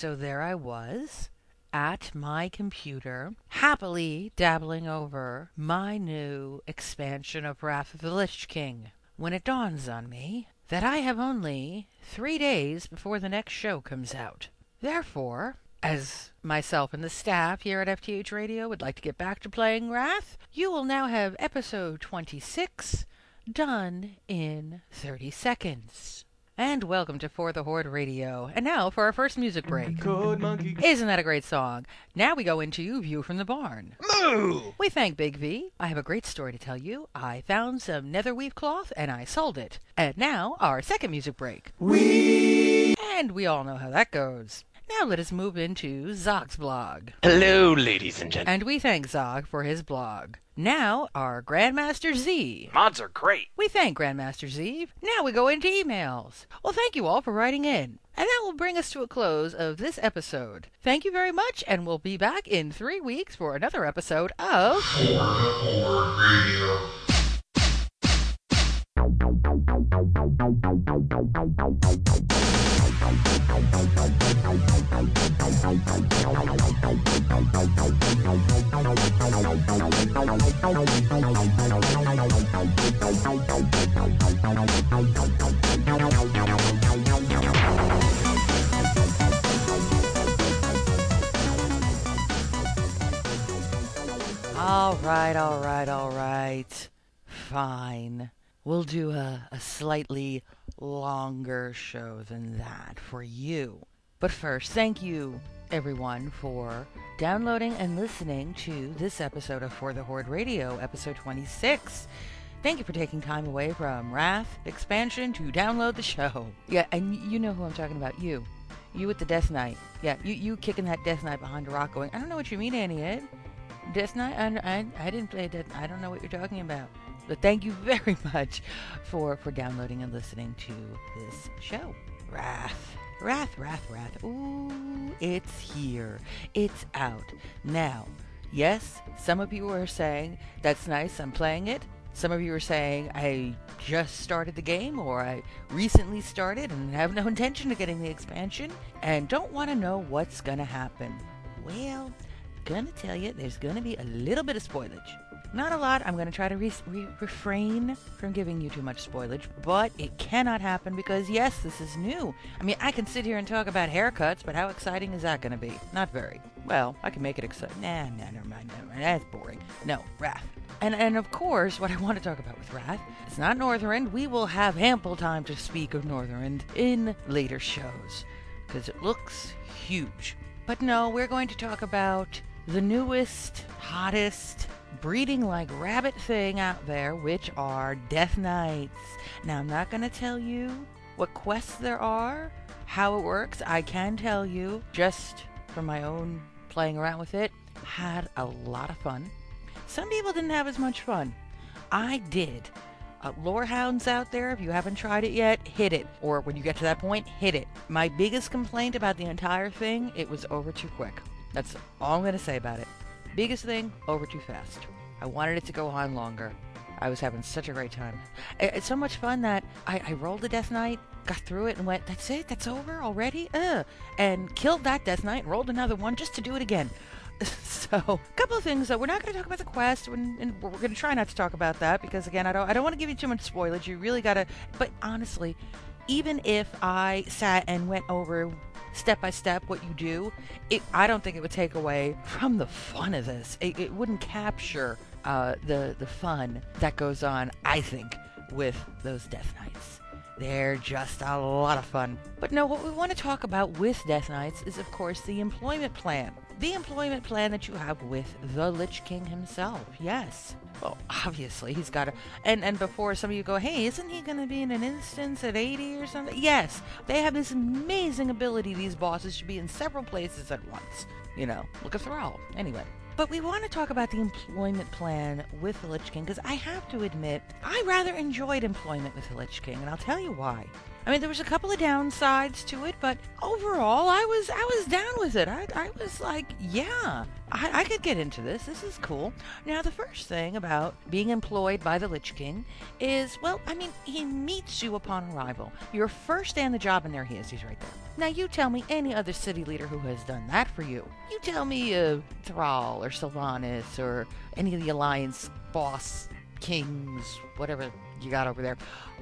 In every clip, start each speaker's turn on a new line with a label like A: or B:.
A: So there I was at my computer, happily dabbling over my new expansion of Wrath of the Lich King, when it dawns on me that I have only three days before the next show comes out. Therefore, as myself and the staff here at FTH Radio would like to get back to playing Wrath, you will now have episode 26 done in 30 seconds. And welcome to For the Horde Radio. And now for our first music break.
B: Code monkey.
A: Isn't that a great song? Now we go into View from the Barn.
B: Moo!
A: We thank Big V. I have a great story to tell you. I found some netherweave cloth and I sold it. And now our second music break.
B: We.
A: And we all know how that goes. Now let us move into Zog's blog.
C: Hello, ladies and gentlemen.
A: And we thank Zog for his blog. Now our Grandmaster Z.
C: Mods are great.
A: We thank Grandmaster Z. Now we go into emails. Well, thank you all for writing in. And that will bring us to a close of this episode. Thank you very much, and we'll be back in three weeks for another episode of. All right, all right, all right. Fine. We'll do a, a slightly longer show than that for you. But first, thank you, everyone, for downloading and listening to this episode of For the Horde Radio, episode 26. Thank you for taking time away from Wrath expansion to download the show. Yeah, and you know who I'm talking about. You. You with the Death Knight. Yeah, you, you kicking that Death Knight behind a rock going, I don't know what you mean, Annie. Death Knight? I, I, I didn't play Death I don't know what you're talking about. But thank you very much for, for downloading and listening to this show. Wrath. Wrath, Wrath, Wrath. Ooh, it's here. It's out. Now, yes, some of you are saying, that's nice, I'm playing it. Some of you are saying, I just started the game, or I recently started and have no intention of getting the expansion, and don't want to know what's going to happen. Well, gonna tell you there's gonna be a little bit of spoilage. Not a lot. I'm gonna try to re- re- refrain from giving you too much spoilage, but it cannot happen because yes, this is new. I mean, I can sit here and talk about haircuts, but how exciting is that gonna be? Not very. Well, I can make it exciting. Nah, nah, never mind, never mind. That's boring. No, Wrath. And and of course, what I want to talk about with Wrath, it's not Northrend. We will have ample time to speak of Northrend in later shows because it looks huge. But no, we're going to talk about the newest, hottest, breeding like rabbit thing out there, which are Death Knights. Now, I'm not going to tell you what quests there are, how it works. I can tell you, just from my own playing around with it, had a lot of fun. Some people didn't have as much fun. I did. Uh, Lorehounds out there, if you haven't tried it yet, hit it. Or when you get to that point, hit it. My biggest complaint about the entire thing, it was over too quick. That's all I'm going to say about it. Biggest thing, over too fast. I wanted it to go on longer. I was having such a great time. It's so much fun that I, I rolled a Death Knight, got through it, and went, that's it? That's over already? Ugh. And killed that Death Knight, rolled another one just to do it again. so, a couple of things. though. we're not going to talk about the quest, and, and we're going to try not to talk about that because, again, I don't, I don't want to give you too much spoilage. You really got to. But honestly, even if I sat and went over step by step what you do, it, I don't think it would take away from the fun of this. It, it wouldn't capture uh, the the fun that goes on. I think with those Death Knights. They're just a lot of fun. But no, what we want to talk about with Death Knights is, of course, the employment plan. The employment plan that you have with the Lich King himself. Yes. Well, obviously, he's got a And, and before some of you go, hey, isn't he going to be in an instance at 80 or something? Yes. They have this amazing ability, these bosses, should be in several places at once. You know, look at Thrall. Anyway. But we want to talk about the employment plan with the Lich King because I have to admit, I rather enjoyed employment with the Lich King, and I'll tell you why. I mean, there was a couple of downsides to it, but overall, I was I was down with it. I, I was like, yeah, I, I could get into this. This is cool. Now, the first thing about being employed by the Lich King is, well, I mean, he meets you upon arrival. Your first day on the job, and there he is. He's right there. Now, you tell me any other city leader who has done that for you. You tell me uh, Thrall or Sylvanas or any of the Alliance boss kings, whatever you got over there.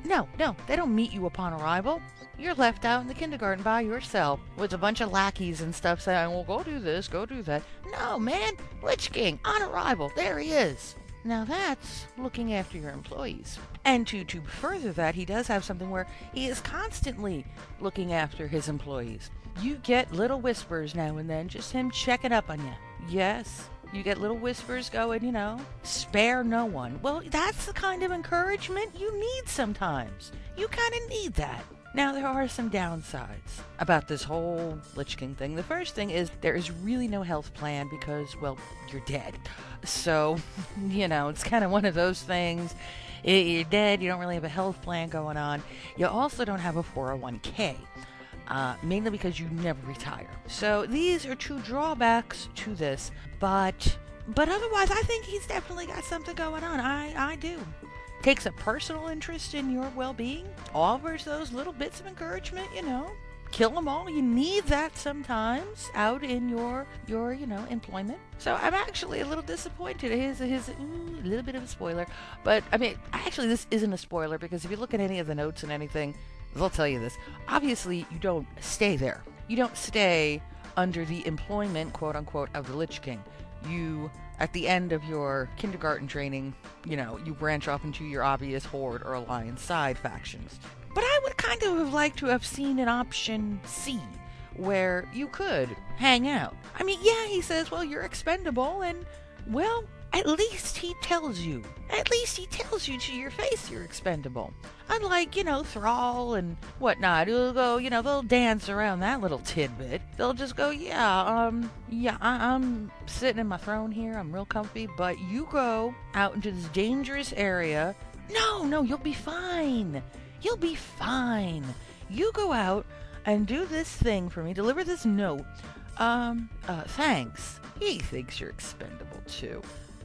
A: No, no, they don't meet you upon arrival. You're left out in the kindergarten by yourself with a bunch of lackeys and stuff saying, well, go do this, go do that. No, man, Lich King, on arrival, there he is. Now that's looking after your employees. And to, to further that, he does have something where he is constantly looking after his employees. You get little whispers now and then, just him checking up on you. Yes, you get little whispers going, you know, spare no one. Well, that's the kind of encouragement you need sometimes. You kind of need that. Now, there are some downsides about this whole Lich King thing. The first thing is there is really no health plan because, well, you're dead. So, you know, it's kind of one of those things. You're dead, you don't really have a health plan going on. You also don't have a 401k. Uh, mainly because you never retire. So these are two drawbacks to this, but but otherwise, I think he's definitely got something going on. I I do. Takes a personal interest in your well-being, offers those little bits of encouragement, you know. Kill them all. You need that sometimes out in your your you know employment. So I'm actually a little disappointed. His his little bit of a spoiler, but I mean actually this isn't a spoiler because if you look at any of the notes and anything, they'll tell you this. Obviously, you don't stay there. You don't stay under the employment, quote unquote, of the Lich King. You, at the end of your kindergarten training, you know, you branch off into your obvious Horde or Alliance side factions. But I would kind of have liked to have seen an option C where you could hang out. I mean, yeah, he says, well, you're expendable, and, well, at least he tells you. At least he tells you to your face you're expendable. Unlike, you know, Thrall and whatnot, who'll go, you know, they'll dance around that little tidbit. They'll just go, yeah, um, yeah, I- I'm sitting in my throne here, I'm real comfy, but you go out into this dangerous area. No, no, you'll be fine. You'll be fine. You go out and do this thing for me, deliver this note. Um, uh, thanks. He thinks you're expendable too.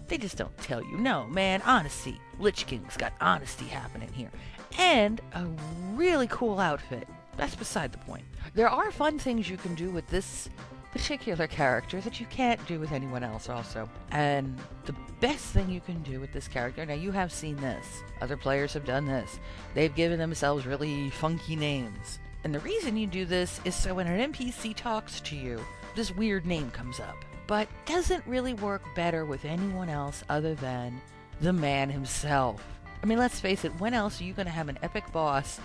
A: They just don't tell you. No, man, honesty. Lich King's got honesty happening here. And a really cool outfit. That's beside the point. There are fun things you can do with this particular character that you can't do with anyone else, also. And the best thing you can do with this character, now you have seen this, other players have done this, they've given themselves really funky names. And the reason you do this is so when an NPC talks to you, this weird name comes up but doesn't really work better with anyone else other than the man himself. I mean, let's face it, when else are you going to have an epic boss?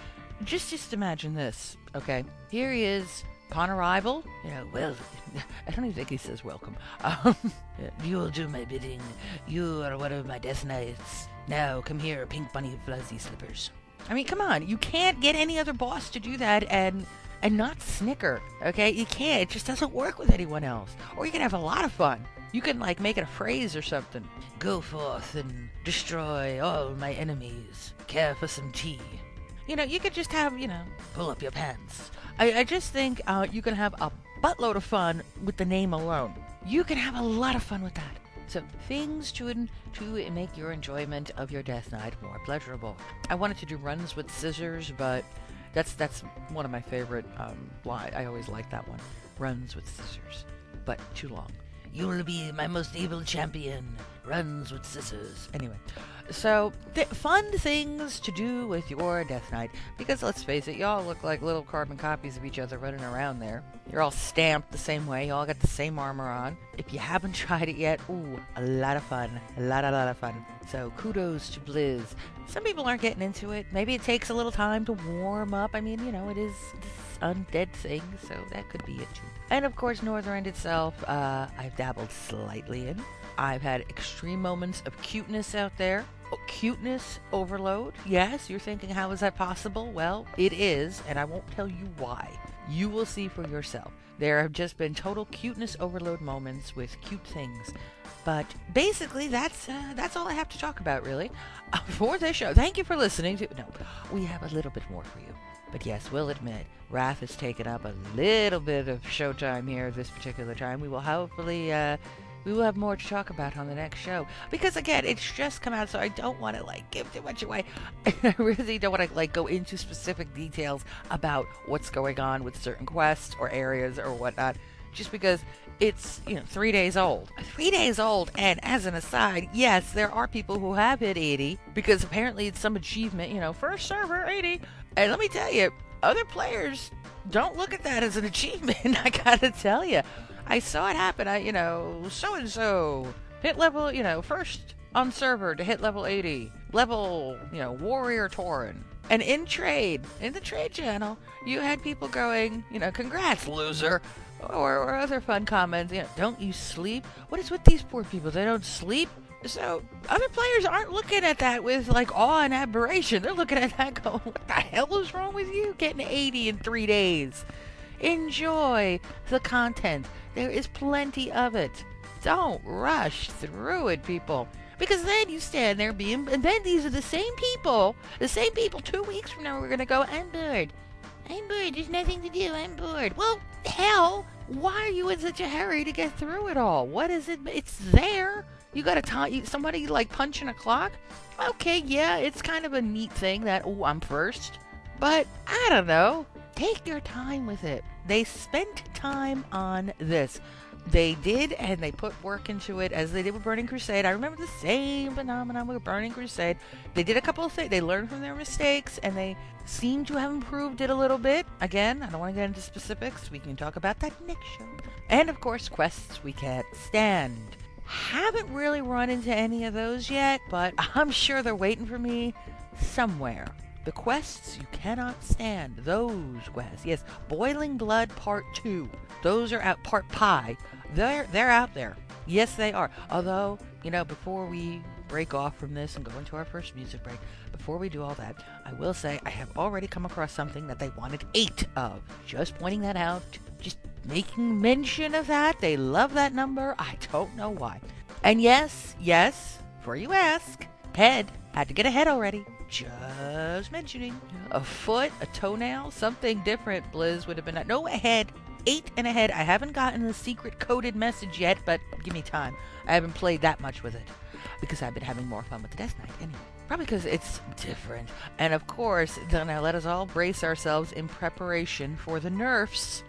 A: Just just imagine this, okay? Here he is, upon arrival, you know, well, I don't even think he says welcome. Um, you will do my bidding. You are one of my death knights. Now, come here, pink bunny fuzzy slippers. I mean, come on, you can't get any other boss to do that and and not snicker. Okay, you can't. It just doesn't work with anyone else. Or you can have a lot of fun. You can like make it a phrase or something. Go forth and destroy all my enemies. Care for some tea. You know, you could just have, you know, pull up your pants. I, I just think uh, you can have a buttload of fun with the name alone. You can have a lot of fun with that. So things to to make your enjoyment of your death knight more pleasurable. I wanted to do runs with scissors, but that's that's one of my favorite um, line. I always like that one. Runs with scissors, but too long. You'll be my most evil champion. Runs with scissors. Anyway, so th- fun things to do with your Death Knight. Because let's face it, y'all look like little carbon copies of each other running around there. You're all stamped the same way. Y'all got the same armor on. If you haven't tried it yet, ooh, a lot of fun. A lot, a lot of fun. So kudos to Blizz. Some people aren't getting into it. Maybe it takes a little time to warm up. I mean, you know, it is this undead thing, so that could be it too. And of course, Northrend itself, uh, I've dabbled slightly in. I've had extreme moments of cuteness out there. Oh, cuteness overload? Yes, you're thinking, how is that possible? Well, it is, and I won't tell you why. You will see for yourself. There have just been total cuteness overload moments with cute things. But basically, that's uh, that's all I have to talk about, really, for this show. Thank you for listening to. No, we have a little bit more for you. But yes, we'll admit, Wrath has taken up a little bit of showtime here this particular time. We will hopefully, uh, we will have more to talk about on the next show. Because again, it's just come out, so I don't want to like give too much away. I really don't want to like go into specific details about what's going on with certain quests or areas or whatnot. Just because it's you know three days old three days old and as an aside yes there are people who have hit 80 because apparently it's some achievement you know first server 80 and let me tell you other players don't look at that as an achievement i gotta tell you i saw it happen i you know so and so hit level you know first on server to hit level 80 level you know warrior tauren and in trade in the trade channel you had people going you know congrats loser or, or other fun comments. You know, don't you sleep? What is with these poor people? They don't sleep. So other players aren't looking at that with like awe and admiration. They're looking at that going, "What the hell is wrong with you? Getting 80 in three days." Enjoy the content. There is plenty of it. Don't rush through it, people. Because then you stand there being, and then these are the same people, the same people two weeks from now, we're going to go, I'm bored. I'm bored. There's nothing to do. I'm bored. Well, hell, why are you in such a hurry to get through it all? What is it? It's there. You got to time somebody like punching a clock. Okay, yeah, it's kind of a neat thing that oh, I'm first. But I don't know. Take your time with it. They spent time on this. They did, and they put work into it as they did with Burning Crusade. I remember the same phenomenon with Burning Crusade. They did a couple of things. They learned from their mistakes, and they seem to have improved it a little bit. Again, I don't want to get into specifics. We can talk about that next show. And of course, quests we can't stand. Haven't really run into any of those yet, but I'm sure they're waiting for me somewhere. The quests you cannot stand. Those quests. Yes, Boiling Blood Part 2. Those are out part pi. They're they're out there. Yes, they are. Although, you know, before we break off from this and go into our first music break, before we do all that, I will say I have already come across something that they wanted eight of. Just pointing that out. Just making mention of that. They love that number. I don't know why. And yes, yes, before you ask, head. Had to get ahead already. Just mentioning. A foot, a toenail, something different, Blizz would have been. No, a head. Eight and a head. I haven't gotten the secret coded message yet, but give me time. I haven't played that much with it because I've been having more fun with the Death Knight anyway. Probably because it's different. And of course, then now let us all brace ourselves in preparation for the nerfs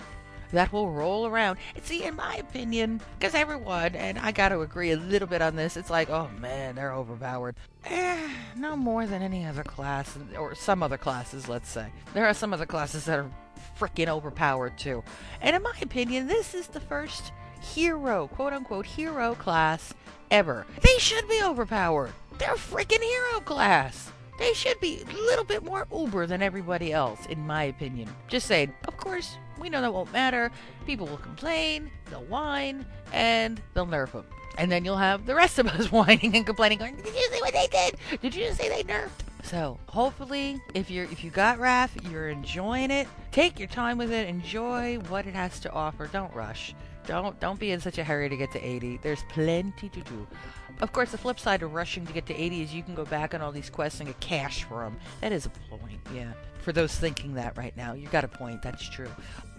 A: that will roll around. And see, in my opinion, because everyone, and I got to agree a little bit on this, it's like, oh man, they're overpowered. Eh, no more than any other class, or some other classes, let's say. There are some other classes that are freaking overpowered too. And in my opinion, this is the first hero, quote unquote, hero class ever. They should be overpowered. They're freaking hero class. They should be a little bit more uber than everybody else, in my opinion. Just saying, of course, we know that won't matter. People will complain, they'll whine, and they'll nerf them. And then you'll have the rest of us whining and complaining, going, "Did you see what they did? Did you say they nerfed?" So hopefully, if you're if you got Wrath, you're enjoying it. Take your time with it. Enjoy what it has to offer. Don't rush. Don't don't be in such a hurry to get to 80. There's plenty to do. Of course, the flip side of rushing to get to 80 is you can go back on all these quests and get cash for them. That is a point, yeah. For those thinking that right now, you got a point. That's true.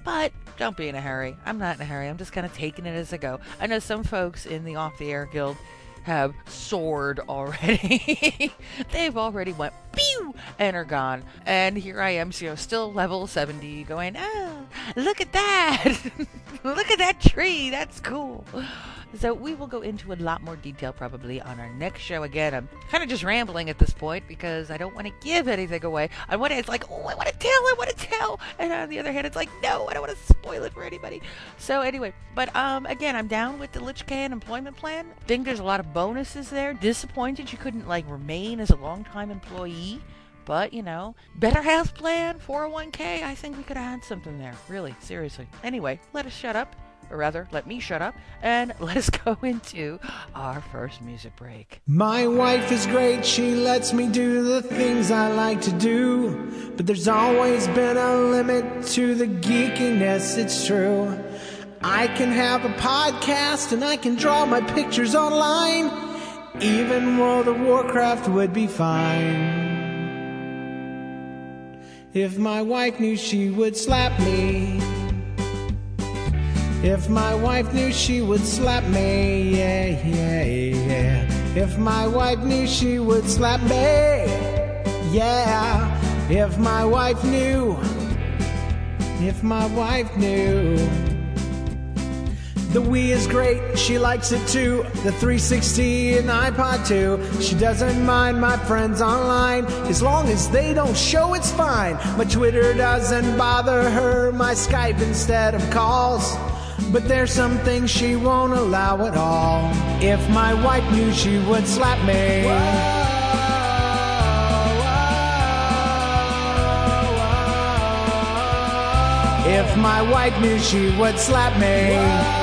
A: But don't be in a hurry. I'm not in a hurry. I'm just kind of taking it as I go. I know some folks in the Off the Air Guild have soared already. They've already went pew and are gone. And here I am, you know, still level 70, going, oh, look at that! look at that tree! That's cool. So we will go into a lot more detail probably on our next show. Again, I'm kind of just rambling at this point because I don't want to give anything away. I want to, it's like, oh, I want to tell, I want to tell. And on the other hand, it's like, no, I don't want to spoil it for anybody. So anyway, but um, again, I'm down with the Lich Kaan employment plan. Think there's a lot of bonuses there. Disappointed you couldn't like remain as a long-time employee. But, you know, better health plan, 401k, I think we could have had something there. Really, seriously. Anyway, let us shut up or rather, let me shut up and let us go into our first music break.
B: My wife is great, she lets me do the things I like to do. But there's always been a limit to the geekiness, it's true. I can have a podcast and I can draw my pictures online. Even World of Warcraft would be fine. If my wife knew she would slap me. If my wife knew she would slap me, yeah, yeah, yeah. If my wife knew she would slap me, yeah. If my wife knew, if my wife knew. The Wii is great, she likes it too. The 360 and iPod too. She doesn't mind my friends online, as long as they don't show it's fine. My Twitter doesn't bother her, my Skype instead of calls. But there's some things she won't allow at all. If my wife knew she would slap me. If my wife knew she would slap me.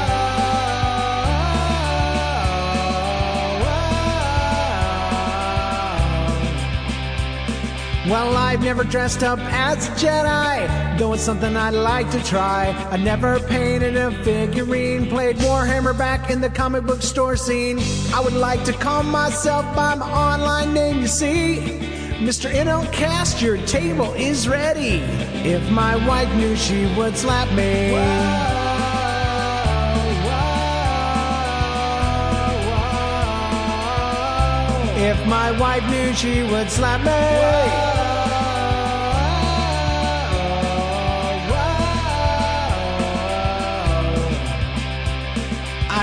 B: Well, I've never dressed up as a Jedi, though it's something I'd like to try. I never painted a figurine, played Warhammer back in the comic book store scene. I would like to call myself by my online name, you see. Mr. NLCast, your table is ready. If my wife knew she would slap me. If my wife knew she would slap me.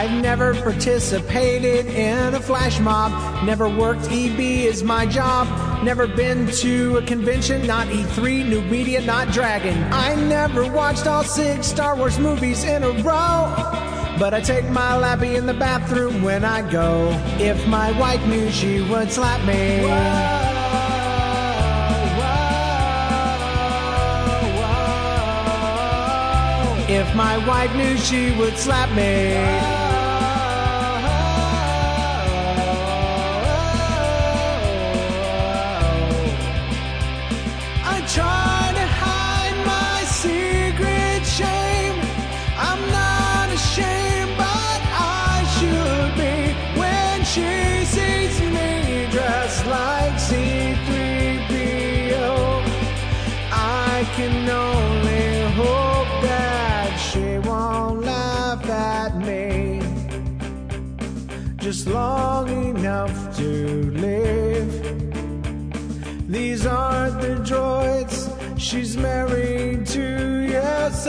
B: I've never participated in a flash mob, never worked EB is my job, never been to a convention, not E3, new media, not Dragon. I never watched all six Star Wars movies in a row. But I take my lappy in the bathroom when I go. If my wife knew she would slap me. If my wife knew she would slap me. To live. These aren't the droids she's married to, yes.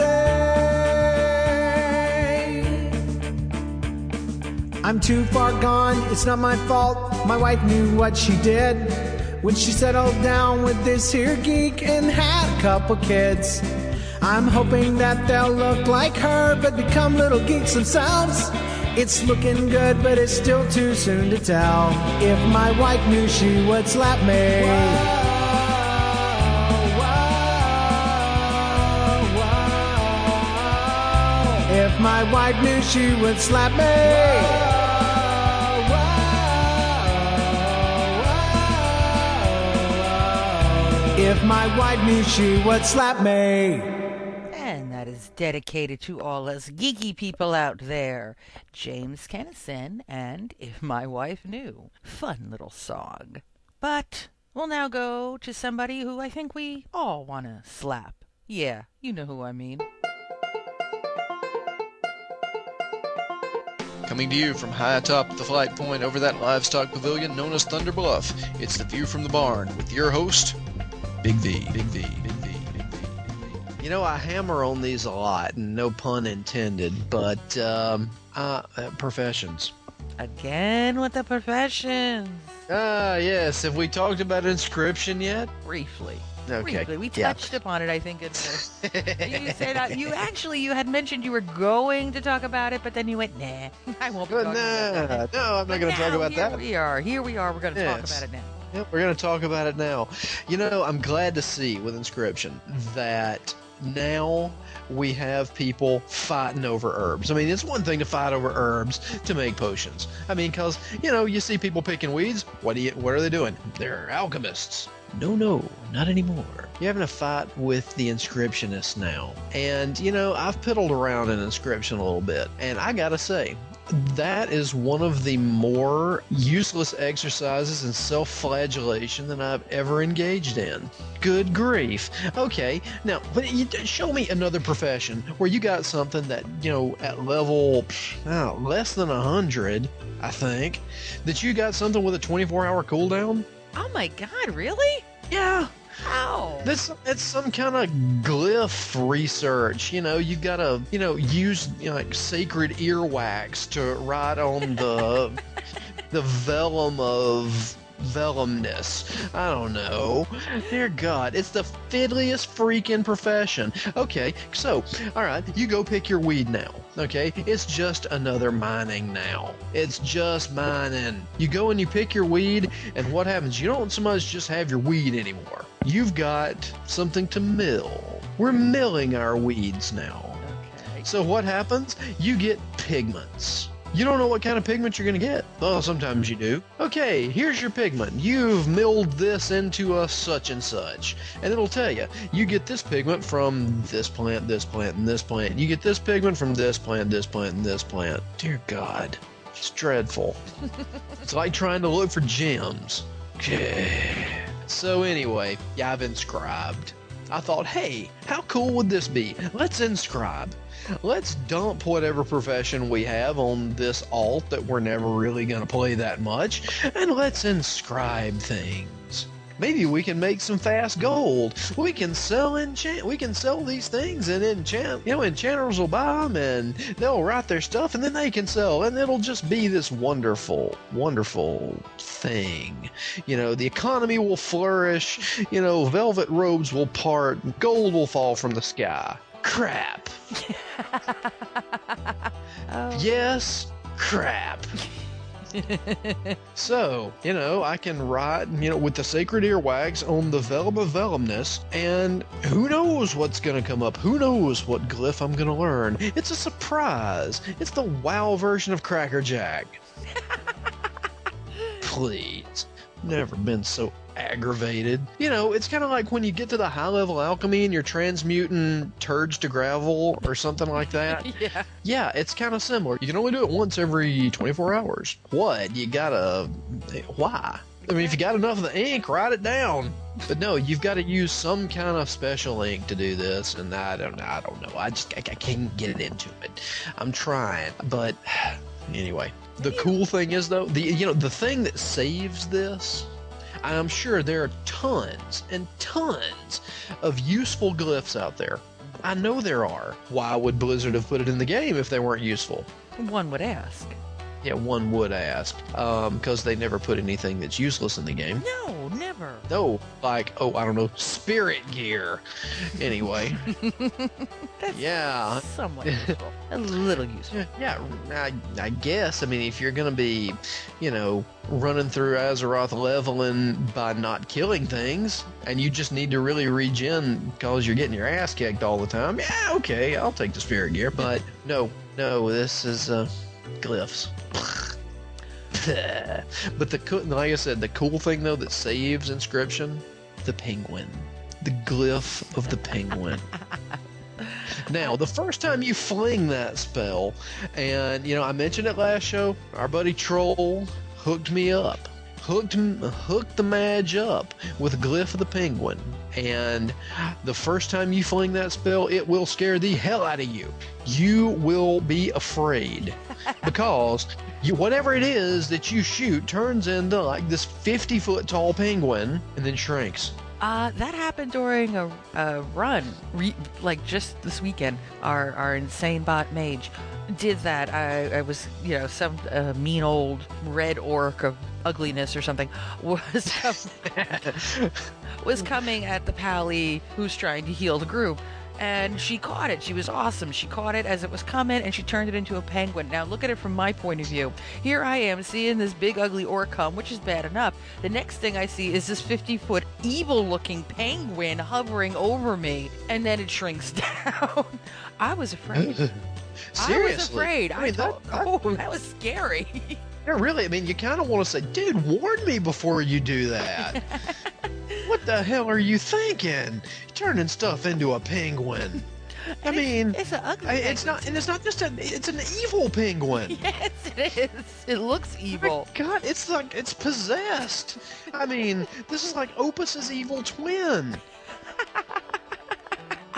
B: I'm too far gone, it's not my fault. My wife knew what she did when she settled down with this here geek and had a couple kids. I'm hoping that they'll look like her but become little geeks themselves. It's looking good, but it's still too soon to tell. If my wife knew she would slap me. If my wife knew she would slap me. If my wife knew she would slap me.
A: Dedicated to all us geeky people out there. James Kennison and If My Wife Knew. Fun little song. But we'll now go to somebody who I think we all want to slap. Yeah, you know who I mean.
C: Coming to you from high atop the flight point over that livestock pavilion known as Thunder Bluff, it's the View from the Barn with your host, Big V. Big V. Big V. Big V. Big V.
D: You know, I hammer on these a lot, and no pun intended, but um, uh, uh, professions.
A: Again with the professions.
D: Ah, yes. Have we talked about inscription yet?
A: Briefly.
D: Okay.
A: Briefly. We
D: yeah.
A: touched upon it, I think, in the you said uh, you actually you had mentioned you were going to talk about it, but then you went, "Nah, I won't be
D: But
A: talking about that."
D: no, I'm not going to talk about
A: here
D: that.
A: We are here. We are. We're going to talk about it now.
D: Yep, we're going to talk about it now. You know, I'm glad to see with inscription that now we have people fighting over herbs. I mean, it's one thing to fight over herbs to make potions. I mean, because you know, you see people picking weeds. What do you? What are they doing? They're alchemists. No, no, not anymore. You're having a fight with the inscriptionists now. And, you know, I've piddled around in inscription a little bit. And I gotta say, that is one of the more useless exercises in self flagellation that I've ever engaged in. Good grief. Okay, now, but you, show me another profession where you got something that, you know, at level oh, less than 100, I think, that you got something with a 24 hour cooldown.
A: Oh my god, really?
D: Yeah.
A: How?
D: This it's some kind of glyph research. You know, you gotta you know use you know, like sacred earwax to write on the the vellum of vellumness. I don't know. Dear God, it's the fiddliest freaking profession. Okay, so, alright, you go pick your weed now. Okay, it's just another mining now. It's just mining. You go and you pick your weed, and what happens? You don't so much just have your weed anymore. You've got something to mill. We're milling our weeds now.
A: Okay.
D: So what happens? You get pigments. You don't know what kind of pigment you're going to get. Well, sometimes you do. Okay, here's your pigment. You've milled this into a such and such. And it'll tell you, you get this pigment from this plant, this plant, and this plant. You get this pigment from this plant, this plant, and this plant. Dear God, it's dreadful. it's like trying to look for gems. Okay. So anyway, yeah, I've inscribed. I thought, hey, how cool would this be? Let's inscribe. Let's dump whatever profession we have on this alt that we're never really going to play that much, and let's inscribe things. Maybe we can make some fast gold. We can sell enchant. We can sell these things and enchant. You know, enchanters will buy them and they'll write their stuff and then they can sell, and it'll just be this wonderful, wonderful thing. You know, the economy will flourish. You know, velvet robes will part. Gold will fall from the sky. Crap.
A: Oh.
D: Yes, crap. so, you know, I can write, you know, with the sacred earwax on the vellum of vellumness, and who knows what's going to come up? Who knows what glyph I'm going to learn? It's a surprise. It's the WoW version of Cracker Jack. Please. Never been so aggravated. You know, it's kind of like when you get to the high level alchemy and you're transmuting turds to gravel or something like that.
A: yeah.
D: Yeah, it's kind of similar. You can only do it once every 24 hours. What? You gotta. Why? I mean, if you got enough of the ink, write it down. But no, you've got to use some kind of special ink to do this, and I don't. I don't know. I just I, I can't get it into it. I'm trying, but anyway. The cool thing is though, the you know the thing that saves this I'm sure there are tons and tons of useful glyphs out there. I know there are. Why would Blizzard have put it in the game if they weren't useful?
A: One would ask.
D: Yeah, one would ask. Because they never put anything that's useless in the game.
A: No, never.
D: No, like, oh, I don't know, spirit gear. Anyway. Yeah.
A: somewhat useful. A little useful.
D: Yeah, I, I guess. I mean, if you're going to be, you know, running through Azeroth leveling by not killing things, and you just need to really regen because you're getting your ass kicked all the time, yeah, okay, I'll take the spirit gear. But no, no, this is uh, glyphs. but the co- like I said, the cool thing though that saves inscription, the penguin, the glyph of the penguin. Now, the first time you fling that spell, and you know, I mentioned it last show, our buddy Troll hooked me up. Hooked, hooked the Madge up with Glyph of the Penguin. And the first time you fling that spell, it will scare the hell out of you. You will be afraid. Because you, whatever it is that you shoot turns into like this 50 foot tall penguin and then shrinks.
A: Uh, that happened during a, a run, Re- like just this weekend. Our our insane bot mage did that. I, I was, you know, some uh, mean old red orc of ugliness or something was was coming at the pally who's trying to heal the group. And she caught it. She was awesome. She caught it as it was coming and she turned it into a penguin. Now, look at it from my point of view. Here I am seeing this big, ugly orc come, which is bad enough. The next thing I see is this 50 foot, evil looking penguin hovering over me. And then it shrinks down. I was afraid.
D: Seriously.
A: I was afraid. I,
D: mean,
A: thought,
D: that-
A: oh, that was scary.
D: Yeah, really. I mean, you kind of want to say, dude, warn me before you do that. what the hell are you thinking? Turning stuff into a penguin. I mean,
A: It's an ugly.
D: I- it's not, and it's not just a, it's an evil penguin.
A: Yes, it is. It looks evil.
D: God, it's like it's possessed. I mean, this is like Opus's evil twin.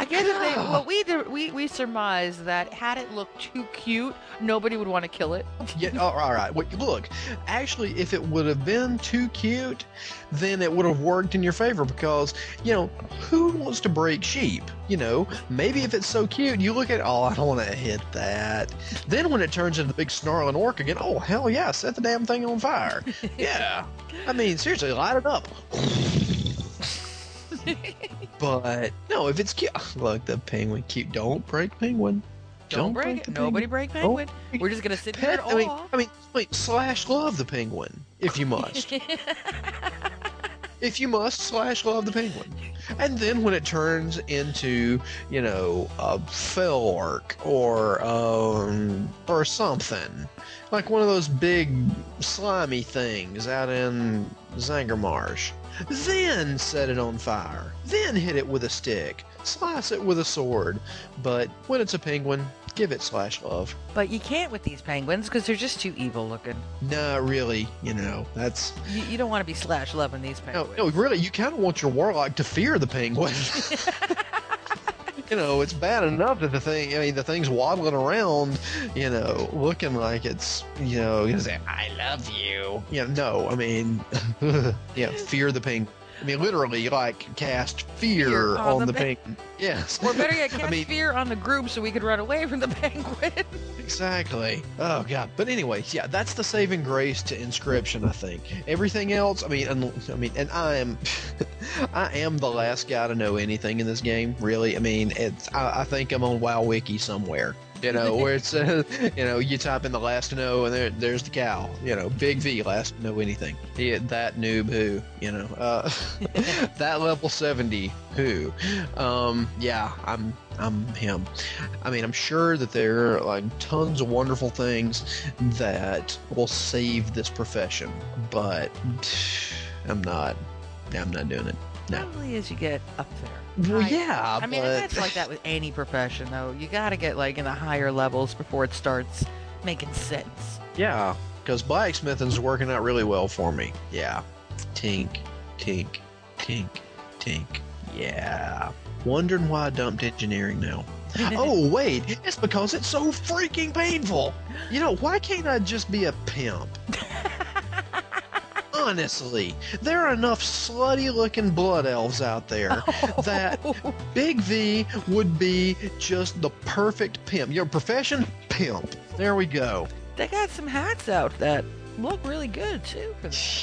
A: Guess if they, well, we we we surmised that had it looked too cute, nobody would want to kill it.
D: Yeah, all right. Wait, look, actually, if it would have been too cute, then it would have worked in your favor because, you know, who wants to break sheep? You know, maybe if it's so cute, you look at, oh, I don't want to hit that. Then when it turns into the big snarling orc again, oh, hell yeah, set the damn thing on fire. yeah. I mean, seriously, light it up. but, no, if it's cute, look, the penguin cute. Don't break penguin.
A: Don't, break
D: the
A: it. Nobody break
D: Don't
A: penguin.
D: break
A: We're just gonna sit here
D: Pet,
A: and
D: I mean. I mean, wait, slash love the penguin if you must. if you must, slash love the penguin. And then when it turns into, you know, a fell orc or um or something, like one of those big slimy things out in Zangarmarsh, then set it on fire. Then hit it with a stick. Slice it with a sword. But when it's a penguin, give it slash love.
A: but you can't with these penguins because they're just too evil looking.
D: Not really, you know. That's
A: You, you don't want to be slash loving these
D: no,
A: penguins.
D: no. Really, you kind of want your warlock to fear the penguin. you know, it's bad enough that the thing. I mean, the thing's waddling around. You know, looking like it's. You know, you say, "I love you." Yeah, no. I mean, yeah, fear the penguin. I mean, literally, like cast fear,
A: Fear on
D: on,
A: the
D: the,
A: pen-
D: penguin. Yes.
A: Or better yet, cast
D: I mean,
A: fear on the group so we could run away from the penguin.
D: Exactly. Oh god. But anyway, yeah, that's the saving grace to Inscription. I think everything else. I mean, un- I mean, and I am, I am the last guy to know anything in this game. Really. I mean, it's. I, I think I'm on WoW Wiki somewhere. You know, where it says, you know, you type in the last know, and there, there's the cow. You know, Big V, last to know anything. Yeah, that noob who. You know, uh, that level seventy who. Um, yeah, I'm, I'm him. I mean, I'm sure that there are like tons of wonderful things that will save this profession, but I'm not. I'm not doing it. No.
A: Probably as you get up there.
D: Well,
A: High-
D: yeah,
A: I mean,
D: but
A: that's like that with any profession, though. You got to get like in the higher levels before it starts making sense.
D: yeah, ah, because blacksmithing's working out really well for me. Yeah, tink, tink, tink, tink. Yeah. Wondering why I dumped engineering now. oh wait, it's because it's so freaking painful. You know, why can't I just be a pimp? Honestly, there are enough slutty looking blood elves out there oh. that Big V would be just the perfect pimp. Your profession? Pimp. There we go.
A: they got some hats out that look really good too.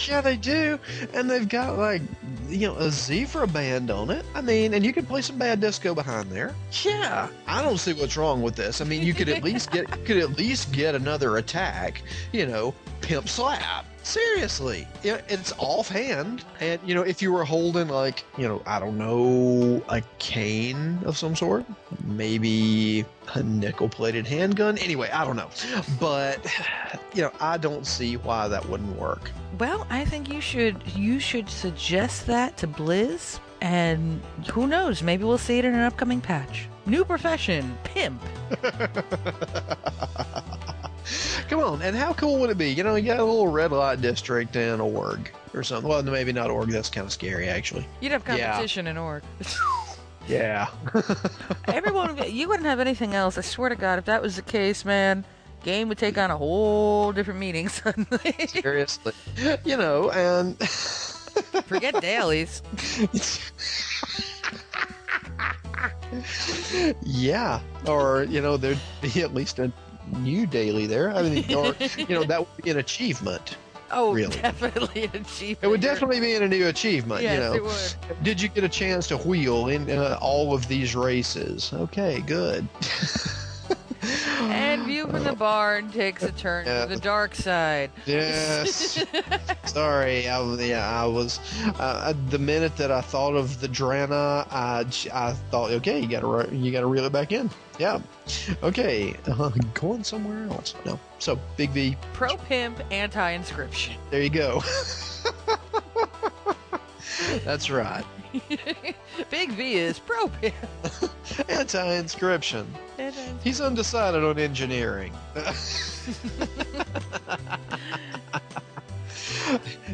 D: Yeah, they do. And they've got like, you know, a zebra band on it. I mean, and you could play some bad disco behind there. Yeah, I don't see what's wrong with this. I mean, you could at least get could at least get another attack. You know, pimp slap. Seriously, it's offhand, and you know, if you were holding like, you know, I don't know, a cane of some sort, maybe a nickel-plated handgun. Anyway, I don't know, but you know, I don't see why that wouldn't work.
A: Well, I think you should you should suggest that to Blizz, and who knows? Maybe we'll see it in an upcoming patch. New profession, pimp.
D: Come on, and how cool would it be? You know, you got a little red light district in org or something. Well, maybe not org. That's kind of scary, actually.
A: You'd have
D: Yeah.
A: competition in org.
D: Yeah.
A: Everyone, would you wouldn't have anything else. I swear to God, if that was the case, man, game would take on a whole different meaning suddenly.
D: Seriously. You know, and
A: Forget dailies.
D: yeah, or you know, there'd be at least a new daily there. I mean, or you know, that would be an achievement.
A: Oh,
D: Really?
A: definitely an achievement.
D: It would definitely be in a new achievement.
A: Yes,
D: you know,
A: it would.
D: did you get a chance to wheel in uh, all of these races? Okay, good.
A: From the Barn takes a turn
D: Yeah.
A: to the dark side.
D: Yes. Sorry, I, was- yeah, I was. Uh, the minute that I thought of the Draenei, I thought, okay, you gotta re- you gotta reel it back in. Yeah. Okay, uh, going somewhere else. No. So Big V,
A: Pro pimp, anti inscription.
D: there you go. That's right.
A: Big V is pro pimp.
D: Anti-inscription. He's undecided on engineering.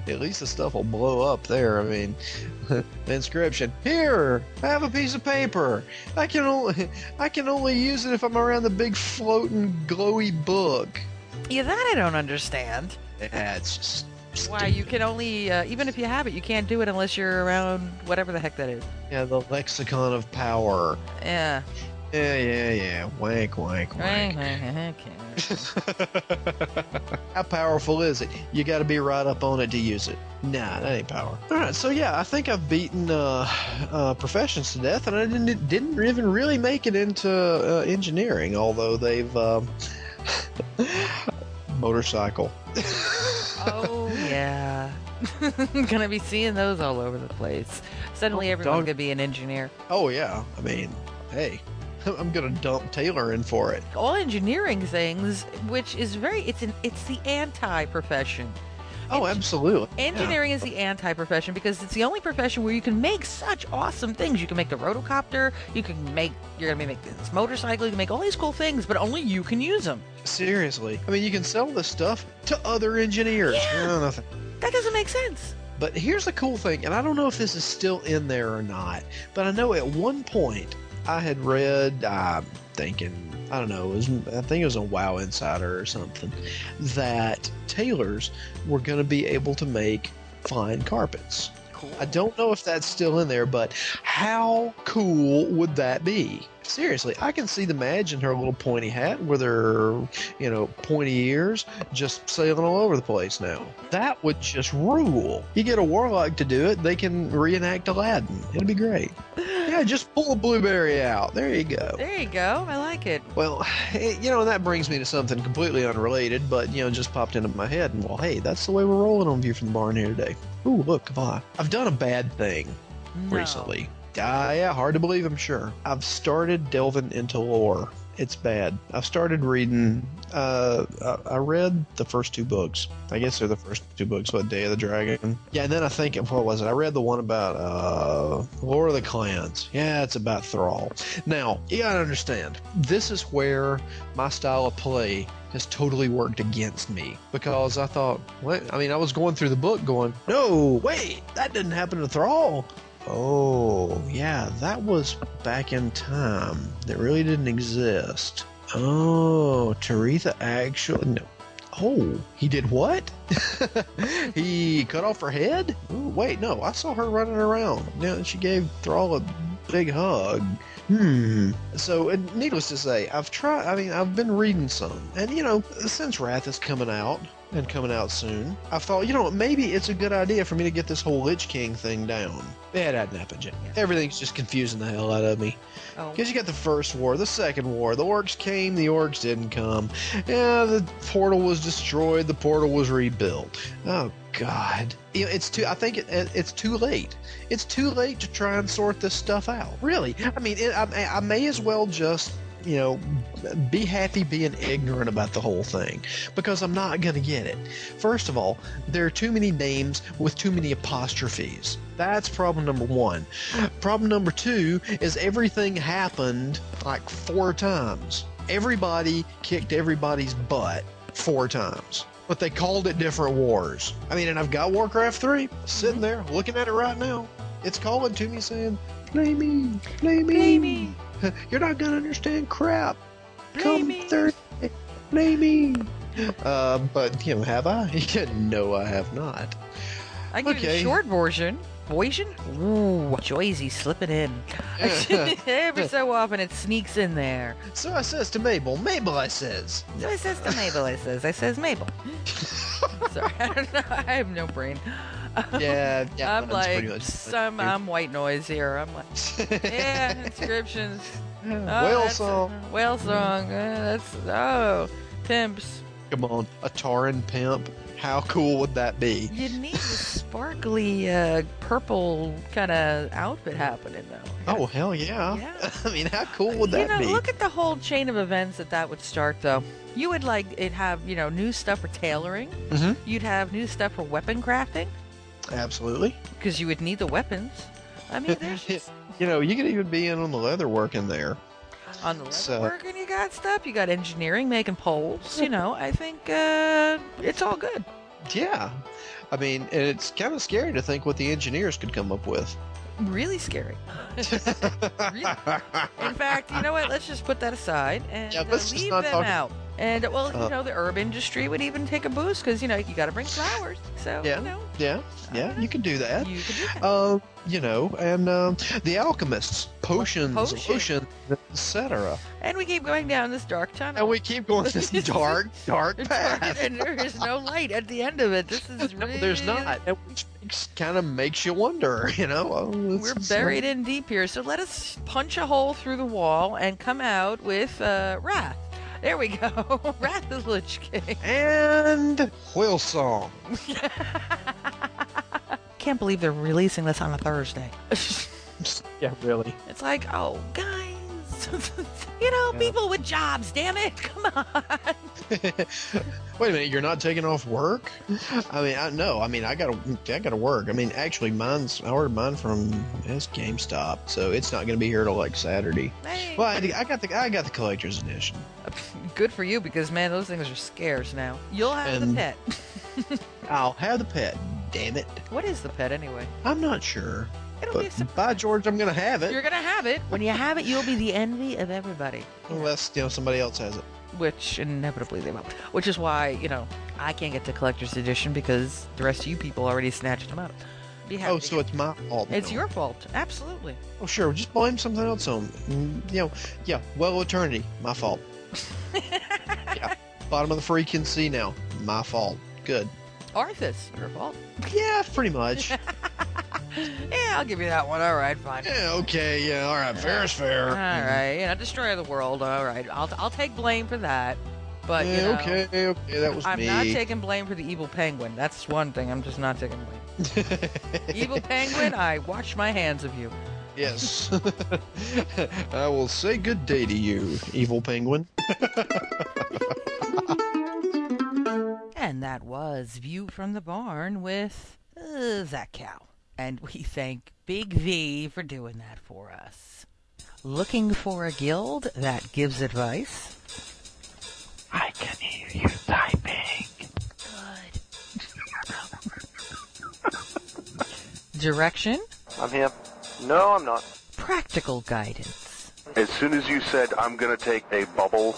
D: At least the stuff will blow up there. I mean, the inscription. Here, I have a piece of paper. I can only I can only use it if I'm around the big floating glowy book.
A: Yeah, that I don't understand.
D: Just
A: Why you can only, uh, even if you have it, you can't do it unless you're around whatever the heck that is.
D: yeah the lexicon of power.
A: Yeah.
D: Yeah, yeah, yeah. Wank, wank, wank. How powerful is it? You got to be right up on it to use it. Nah, that ain't power. All right, so yeah, I think I've beaten uh, uh, professions to death, and I didn't didn't even really make it into uh, engineering, although they've um, motorcycle.
A: Oh yeah. Gonna be seeing those all over the place. Suddenly,
D: Oh,
A: everyone's
D: dog-
A: gonna be an engineer.
D: Oh yeah, I mean, hey, I'm gonna dump Taylor in for it.
A: All engineering things, which is very, it's an, it's the anti-profession.
D: Oh, absolutely.
A: Engineering is the anti-profession because it's the only profession where you can make such awesome things. You can make the rotocopter, you can make, you're gonna make this motorcycle, you can make all these cool things, but only you can use them.
D: Seriously, I mean, you can sell this stuff to other engineers.
A: Yeah.
D: No, nothing.
A: That doesn't make sense.
D: But here's the cool thing, and I don't know if this is still in there or not, but I know at one point I had read, I'm thinking, I don't know, it was, I think it was on Wow Insider or something, that tailors were going to be able to make fine carpets.
A: Cool.
D: I don't know if that's still in there, but how cool would that be? Seriously, I can see the Madge in her little pointy hat with her, you know, pointy ears just sailing all over the place now. That would just rule. You get a warlock to do it, they can reenact Aladdin. It'd be great. Yeah, just pull a blueberry out. There you go.
A: There you go. I like it.
D: Well, eh, you know, that brings me to something completely unrelated, but, you know, just popped into my head. And, well, hey, that's the way we're rolling on View from the Barn here today. Ooh, look, come on. I've done a bad thing
A: No.
D: recently. Ah, yeah, hard to believe, I'm sure. I've started delving into lore. It's bad. I've started reading. Uh, I- I read the first two books. I guess they're the first two books. What Day of the Dragon? Yeah, and then I think what was it? I read the one about uh, Lord of the Clans. Yeah, it's about Thrall. Now you gotta understand. This is where my style of play has totally worked against me because I thought, what? I mean, I was going through the book going, no, wait, that didn't happen to Thrall. Oh, yeah, that was back in time. That really didn't exist. Oh, Taretha actually. No. Oh, he did what? he cut off her head? Ooh, wait, no, I saw her running around. Yeah, she gave Thrall a big hug. Hmm. So, needless to say, I've tried. I mean, I've been reading some, and you know, since Wrath is coming out and coming out soon, I thought, you know, maybe it's a good idea for me to get this whole Lich King thing down. Bad hadn't happened yet. Everything's just confusing the hell out of me.
A: Oh.
D: Because you got the first war, the second war, the orcs came, the orcs didn't come. Yeah, the portal was destroyed, the portal was rebuilt. Oh God, you know, it's too. I think it, it- it's too late. It's too late to try and sort this stuff out. Really, I mean, it, I, I may as well just. You know, be happy being ignorant about the whole thing because I'm not going to get it. First of all, there are too many names with too many apostrophes. That's problem number one. Problem number two is everything happened like four times. Everybody kicked everybody's butt four times. But they called it different wars. I mean, and I've got Warcraft 3 sitting mm-hmm. there looking at it right now. It's calling to me saying, Play me, play me.
A: Play me.
D: You're not going to understand crap.
A: Play
D: Come
A: me.
D: Thursday, play me. Uh, but, you know, have I? no, I have not.
A: I give you
D: Okay.
A: the short version. Version? Ooh, Joyzy slipping in. Every so often it sneaks in there.
D: So I says to Mabel, Mabel, I says,
A: So I says to Mabel, I says, I says Mabel. Sorry, I don't know. I have no brain.
D: Yeah, yeah.
A: I'm like some I'm white noise here. I'm like yeah, inscriptions. Oh,
D: Whale song.
A: Whale song. That's oh, pimps.
D: Come on, a Tauren pimp. How cool would that be?
A: You need a sparkly uh, purple kind of outfit happening though.
D: Oh hell yeah!
A: Yeah.
D: I mean, how cool would that be?
A: you know,
D: be?
A: look at the whole chain of events that that would start, though. You would like it have you know new stuff for tailoring.
D: Mm-hmm.
A: You'd have new stuff for weapon crafting
D: Absolutely.
A: because you would need the weapons. I mean, there's just,
D: you know, you could even be in on the leather work in there.
A: On the leather
D: So-
A: working, you got stuff. You got engineering, making poles. You know, I think uh, it's all good.
D: Yeah. I mean, and it's kind of scary to think what the engineers could come up with.
A: Really scary. Really? In fact, you know what? Let's just put that aside and
D: Yeah,
A: uh, leave
D: not
A: them
D: talk-
A: out. And well,
D: Uh,
A: you know, the herb industry would even take a boost because you know you got to bring flowers. So
D: Yeah.
A: you know,
D: Yeah, yeah, you can do that.
A: you could do that.
D: Um, you know, and um, the alchemists, potions,
A: Potions.
D: etc.
A: and we keep going down this dark tunnel.
D: And we keep going this dark, dark path.
A: and there is no light at the end of it. This is
D: No,
A: really
D: there's not, and which kind of makes you wonder. You know, oh,
A: We're buried in deep here, so let us punch a hole through the wall and come out with uh, Wrath. There we go. Wrath is Lich King.
D: And whale song.
A: Can't believe they're releasing this on a Thursday.
D: Yeah, really.
A: it's like, oh, guys. you know,
D: Yeah.
A: people with jobs, damn it. Come on.
D: Wait a minute, you're not taking off work? I mean, I no. I mean, I gotta, I gotta work. I mean, actually, mine's I ordered mine from it's GameStop, so it's not gonna be here till like Saturday.
A: Hey.
D: Well, I, I got the, I got the collector's edition.
A: Good for you because, man, those things are scarce now. You'll have the pet.
D: I'll have the pet. Damn it,
A: What is the pet anyway?
D: I'm not sure,
A: It'll be a
D: but
A: surprise.
D: by George, I'm gonna have it
A: You're going to have it. When you have it, you'll be the envy of everybody.
D: unless you know somebody else has it.
A: which inevitably they will. Which is why, you know, I can't get the collector's edition because the rest of you people already snatched them up. Be
D: Oh, so it's my fault.
A: it's your fault. Absolutely.
D: Oh, sure. Just blame something else on. You know, yeah. Well, eternity, my fault. yeah. Bottom of the freaking sea now, my fault. Good.
A: Arthas, your fault.
D: Yeah, pretty much.
A: Yeah, I'll give you that one. All right, fine.
D: yeah. Okay. Yeah. All right. Fair is fair.
A: All right, you know, destroy the world. All right, I'll I'll take blame for that. But you know,
D: okay. Okay. That was
A: I'm
D: me.
A: not taking blame for the evil penguin. That's one thing. I'm just not taking blame. Evil penguin, I wash my hands of you.
D: yes. I will say good day to you, evil penguin.
A: And that was View from the Barn with uh, Zach Cow. And we thank Big V for doing that for us. Looking for a guild that gives advice? I can hear you typing. Good. Direction?
E: I'm here. No, I'm not.
A: Practical guidance.
E: As soon as you said I'm gonna take a bubble,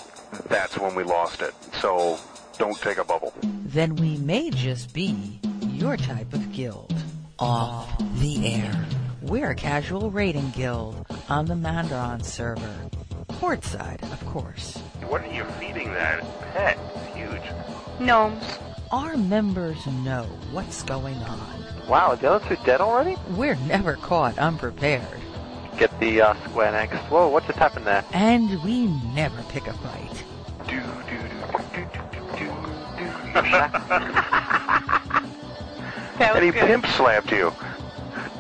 E: that's when we lost it. So don't take a bubble.
A: Then we may just be your type of guild. Off the air. We're a casual raiding guild on the Madoran server. Portside, of course.
E: What are you feeding that pet? It's huge.
F: Gnomes.
A: Our members know what's going on.
E: Wow, the other two dead already?
A: We're never caught unprepared.
E: Get the uh, square next. Whoa, what just happened there?
A: And we never pick a fight.
E: Do do do do do do do.
F: That
E: And he
F: good.
E: pimp slapped you.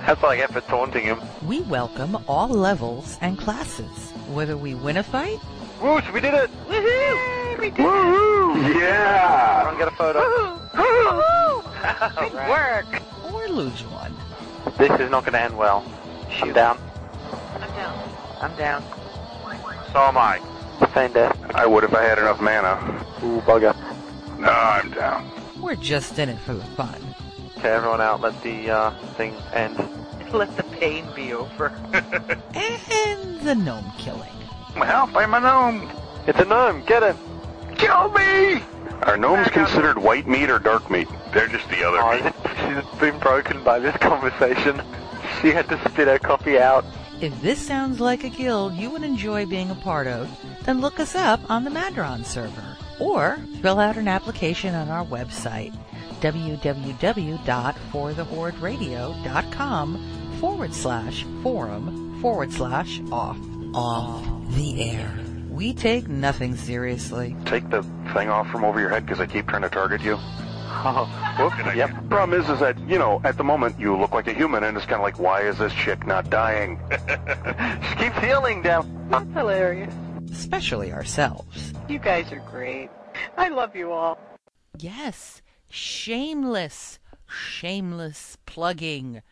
E: That's like effort taunting him.
A: We welcome all levels and classes. Whether we win a fight
E: Whoosh, we did it!
F: Woohoo! We did it.
E: Woohoo! Yeah! Everyone get a photo.
F: Good work.
A: or lose one.
E: This is not going to end well. I'm down.
F: I'm down.
E: I'm down. So am I. Same death. I would if I had enough mana. Ooh, bugger. No, I'm down.
A: We're just in it for the fun.
E: Okay, everyone out. Let the uh, thing end.
F: Let the pain be over.
A: And the gnome killing.
E: Help! I'm a gnome. It's a gnome. Get him. Kill me! Are gnomes considered white meat or dark meat? They're just the other meat. She's been broken by this conversation. She had to spit her coffee out.
A: If this sounds like a guild you would enjoy being a part of, then look us up on the Madoran server or fill out an application on our website www.forthehorderadio.com forward slash forum forward slash off off the air. We take nothing seriously.
E: Take the thing off from over your head because I keep trying to target you. Oh, whoops, yep. Problem is, is that, you know, at the moment you look like a human and it's kind of like, why is this chick not dying? she keeps healing down.
F: That's hilarious.
A: Especially ourselves.
F: You guys are great. I love you all.
A: Yes, shameless, shameless plugging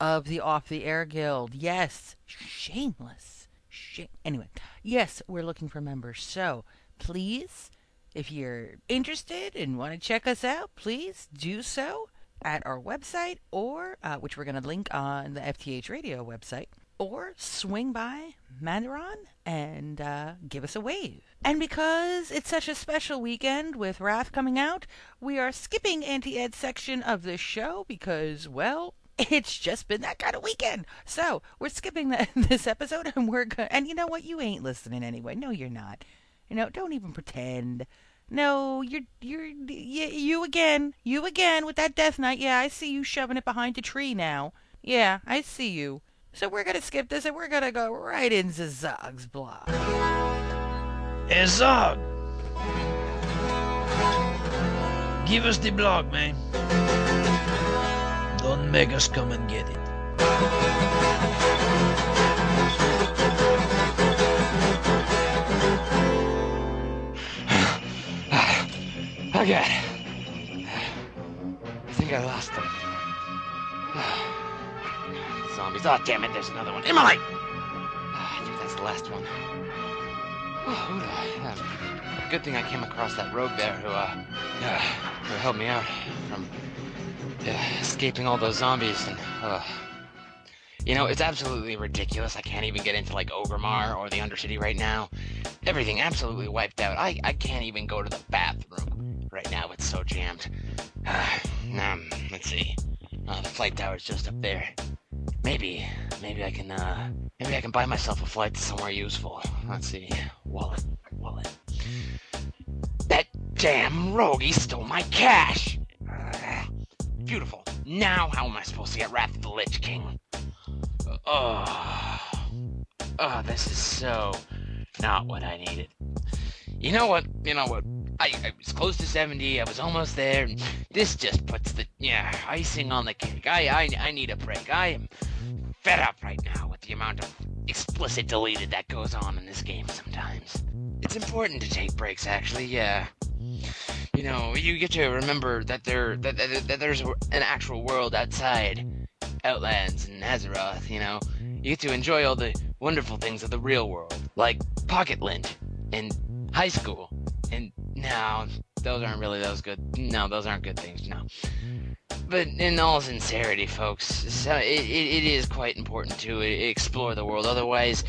A: of the Off the Air Guild. Yes, shameless. Shame. Anyway, yes, we're looking for members. So please, if you're interested and want to check us out, please do so at our website or uh, which we're going to link on the FTH radio website or swing by Madoran and uh, give us a wave. And because it's such a special weekend with Wrath coming out, we are skipping Auntie Ed section of this show because, well, it's just been that kind of weekend. So we're skipping the, this episode, and we're going. And you know what? You ain't listening anyway. No, you're not. You know, don't even pretend. No, you're you're you, you again. You again with that Death Knight. Yeah, I see you shoving it behind a tree now. Yeah, I see you. So we're gonna skip this and we're gonna go right into Zog's blog.
G: Hey, Zog! Give us the blog, man. Don't make us come and get it.
H: Okay. I think I lost them. Zombies. Oh, damn it, there's another one. Emily! Ah, I think that's the last one. Oh? Good thing I came across that rogue there who, uh, uh who helped me out from uh, escaping all those zombies and, uh, you know, it's absolutely ridiculous. I can't even get into like Orgrimmar or the Undercity right now. Everything absolutely wiped out. I, I can't even go to the bathroom right now. It's so jammed. um, let's see. Uh, the flight tower's just up there. Maybe, maybe I can, uh, maybe I can buy myself a flight to somewhere useful. Let's see. Wallet, wallet. That damn rogue, he stole my cash! Beautiful. Now how am I supposed to get Wrath of the Lich King? Oh, oh, this is so not what I needed. You know what? You know what? I, I was close to 70. I was almost there. This just puts the yeah icing on the cake. I I I need a break. I am fed up right now with the amount of explicit deleted that goes on in this game sometimes. It's important to take breaks, actually. Yeah. You know, you get to remember that there that, that, that there's an actual world outside Outlands and Azeroth, you know. You get to enjoy all the wonderful things of the real world, like Pocket Lint and high school. And no, those aren't really those good. No, those aren't good things. No. But in all sincerity, folks, so uh, it, it, it is quite important to uh, explore the world. Otherwise,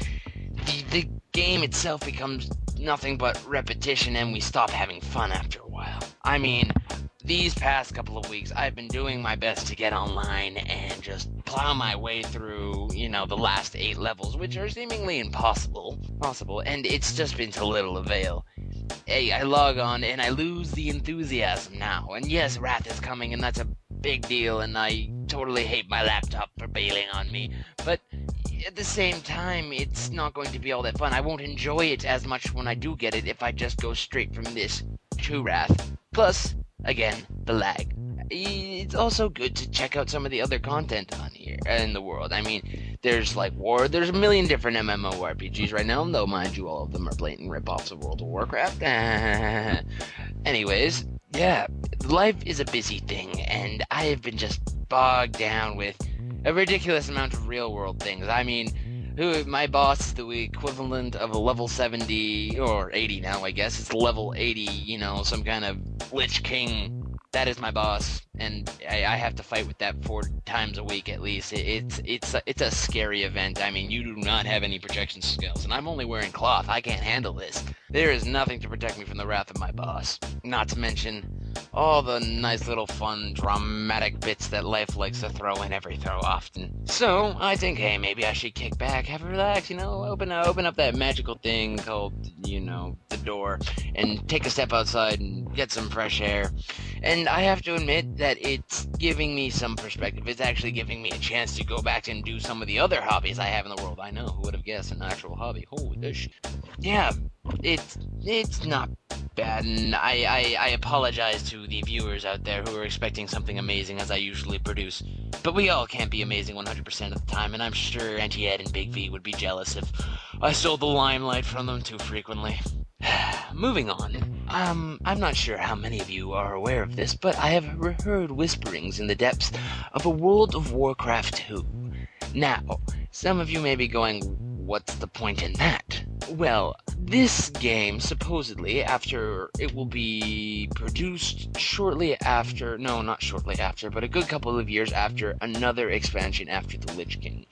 H: the, the game itself becomes nothing but repetition and we stop having fun after a while. I mean, these past couple of weeks, I've been doing my best to get online and just plow my way through, you know, the last eight levels, which are seemingly impossible. Possible, and it's just been to little avail. Hey, I log on and I lose the enthusiasm now. And yes, Wrath is coming, and that's a big deal, and I totally hate my laptop for bailing on me. But at the same time, it's not going to be all that fun. I won't enjoy it as much when I do get it if I just go straight from this to Wrath. Plus, again, the lag. It's also good to check out some of the other content on here uh, in the world. I mean, there's like war. There's a million different MMORPGs right now, though mind you, all of them are blatant ripoffs of World of Warcraft. Anyways, yeah, life is a busy thing, and I have been just bogged down with a ridiculous amount of real world things. I mean, who my boss is the equivalent of a level 70 or 80 now, I guess. It's level 80, you know, some kind of Lich King. That is my boss, and I, I have to fight with that four times a week at least. It, it's it's a, it's a scary event. I mean, you do not have any projection skills, and I'm only wearing cloth. I can't handle this. There is nothing to protect me from the wrath of my boss. Not to mention all the nice little fun dramatic bits that life likes to throw in every so often. So I think, hey, maybe I should kick back, have a relax, you know, open open up that magical thing called, you know, the door, and take a step outside and get some fresh air. And I have to admit that it's giving me some perspective. It's actually giving me a chance to go back and do some of the other hobbies I have in the world. I know who would have guessed an actual hobby. Holy this. Yeah, it's it's not bad, and I, I, I apologize to the viewers out there who are expecting something amazing as I usually produce. But we all can't be amazing 100% of the time, and I'm sure Auntie Ed and Big V would be jealous if I stole the limelight from them too frequently. Moving on. um, I'm not sure how many of you are aware of this, but I have heard whisperings in the depths of a World of Warcraft 2. Now, some of you may be going, what's the point in that? Well, this game, supposedly, after it will be produced shortly after, no, not shortly after, but a good couple of years after another expansion after the Lich King.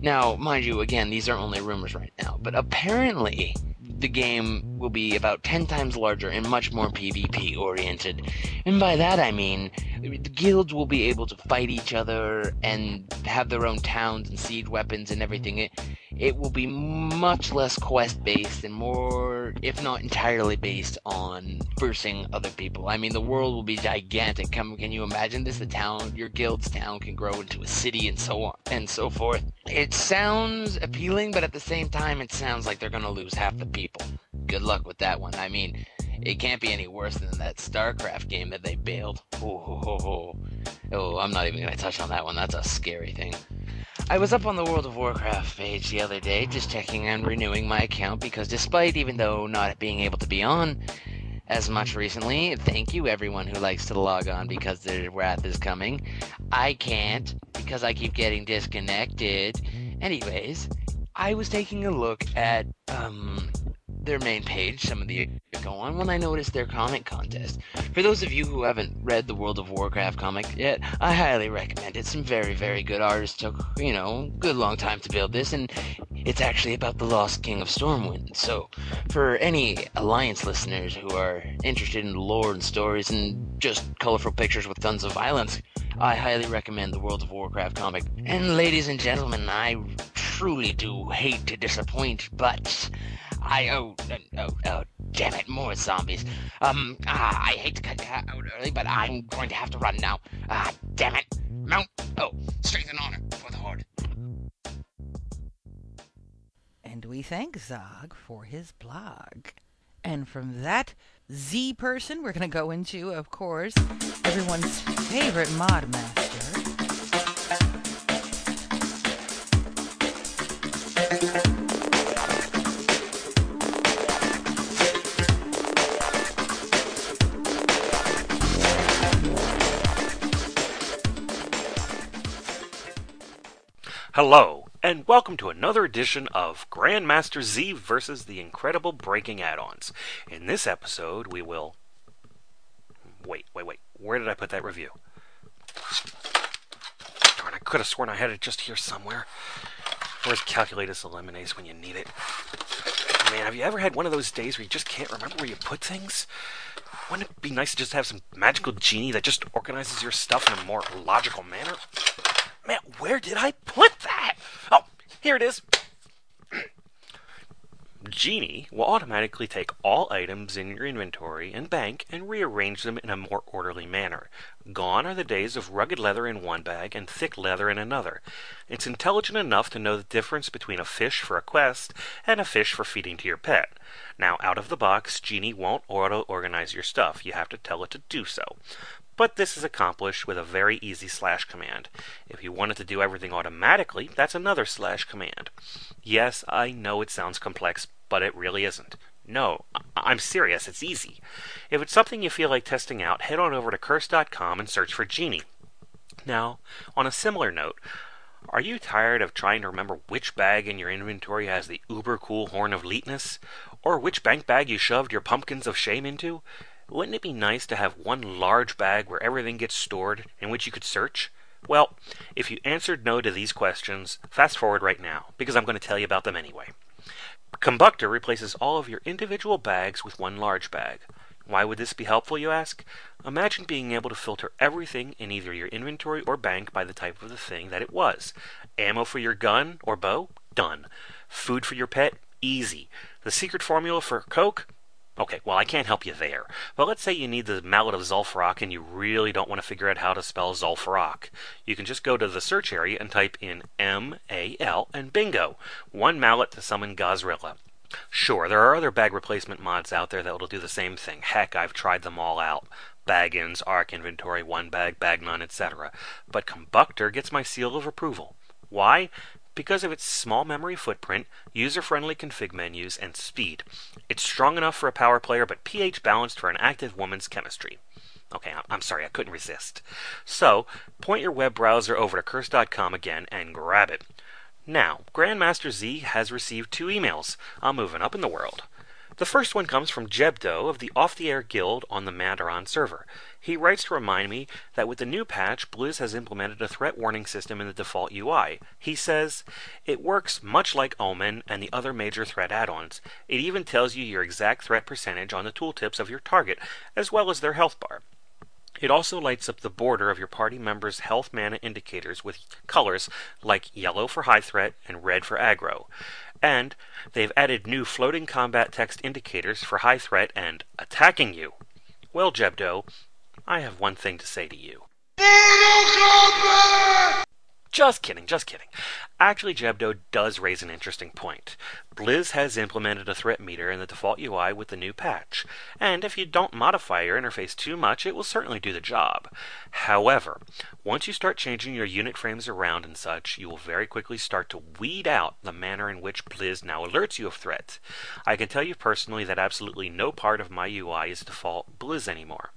H: Now, mind you, again, these are only rumors right now, but apparently the game will be about 10 times larger and much more PvP oriented. And by that I mean, the guilds will be able to fight each other and have their own towns and siege weapons and everything. It, it will be much less quest based and more, if not entirely based on versing other people. I mean, the world will be gigantic. Can, can you imagine this? The town, your guild's town can grow into a city and so on and so forth. It sounds appealing, but at the same time, it sounds like they're gonna lose half the people. Good luck with that one. I mean, it can't be any worse than that StarCraft game that they bailed. Oh, oh, I'm not even gonna touch on that one. That's a scary thing. I was up on the World of Warcraft page the other day, just checking and renewing my account because despite even though not being able to be on as much recently, thank you everyone who likes to log on because their wrath is coming. I can't because I keep getting disconnected. Anyways, I was taking a look at um their main page, some of the go on, when I noticed their comic contest. For those of you who haven't read the World of Warcraft comic yet, I highly recommend it. Some very, very good artists took, you know, good long time to build this, and it's actually about the lost king of Stormwind. So, for any Alliance listeners who are interested in lore and stories and just colorful pictures with tons of violence, I highly recommend the World of Warcraft comic. And ladies and gentlemen, I truly do hate to disappoint, but I oh oh oh damn it, more zombies. Um ah, I hate to cut out early, but I'm going to have to run now. Ah damn it. Mount oh, strength and honor for the horde.
A: And we thank Zog for his blog. And from that Z person, we're going to go into, of course, everyone's favorite mod master.
I: Hello, and welcome to another edition of Grandmaster Z versus the Incredible Breaking Add-ons. In this episode, we will... Wait, wait, wait. Where did I put that review? Darn, I could have sworn I had it just here somewhere. Where's Calculatus Eliminatus when you need it? Man, have you ever had one of those days where you just can't remember where you put things? Wouldn't it be nice to just have some magical genie that just organizes your stuff in a more logical manner? Man, where did I put that? Oh, here it is. Genie will automatically take all items in your inventory and bank and rearrange them in a more orderly manner. Gone are the days of rugged leather in one bag and thick leather in another. It's intelligent enough to know the difference between a fish for a quest and a fish for feeding to your pet. Now, out of the box, Genie won't auto organize your stuff. You have to tell it to do so but this is accomplished with a very easy slash command. If you wanted to do everything automatically, that's another slash command. Yes, I know it sounds complex, but it really isn't. No, I- am serious, it's easy. If it's something you feel like testing out, head on over to curse.com and search for Genie. Now, on a similar note, are you tired of trying to remember which bag in your inventory has the uber cool horn of leetness? Or which bank bag you shoved your pumpkins of shame into? Wouldn't it be nice to have one large bag where everything gets stored in which you could search? Well, if you answered no to these questions, fast forward right now, because I'm going to tell you about them anyway. Combuctor replaces all of your individual bags with one large bag. Why would this be helpful, you ask? Imagine being able to filter everything in either your inventory or bank by the type of the thing that it was. Ammo for your gun or bow? Done. Food for your pet? Easy. The secret formula for Coke? Okay, well, I can't help you there. But let's say you need the mallet of Zul'Farrak and you really don't want to figure out how to spell Zul'Farrak. You can just go to the search area and type in M A L and bingo. One mallet to summon Gahz'rilla. Sure, there are other bag replacement mods out there that will do the same thing. Heck, I've tried them all out. Baggins, Arc Inventory, One Bag, Bagnon, etc. But Combuctor gets my seal of approval. Why? Because of its small memory footprint, user friendly config menus, and speed. It's strong enough for a power player, but pH balanced for an active woman's chemistry. Okay, I'm sorry, I couldn't resist. So, point your web browser over to curse.com again and grab it. Now, Grandmaster Z has received two emails. I'm moving up in the world. The first one comes from Jebdo of the Off the Air Guild on the Madoran server. He writes to remind me that with the new patch, Blizz has implemented a threat warning system in the default UI. He says, It works much like Omen and the other major threat add ons. It even tells you your exact threat percentage on the tooltips of your target, as well as their health bar. It also lights up the border of your party members' health mana indicators with colors like yellow for high threat and red for aggro. And they've added new floating combat text indicators for high threat and attacking you. Well, Jebdo, I have one thing to say to you. Just kidding, just kidding. Actually, Jebdo does raise an interesting point. Blizz has implemented a threat meter in the default UI with the new patch, and if you don't modify your interface too much, it will certainly do the job. However, once you start changing your unit frames around and such, you will very quickly start to weed out the manner in which Blizz now alerts you of threats. I can tell you personally that absolutely no part of my UI is default Blizz anymore.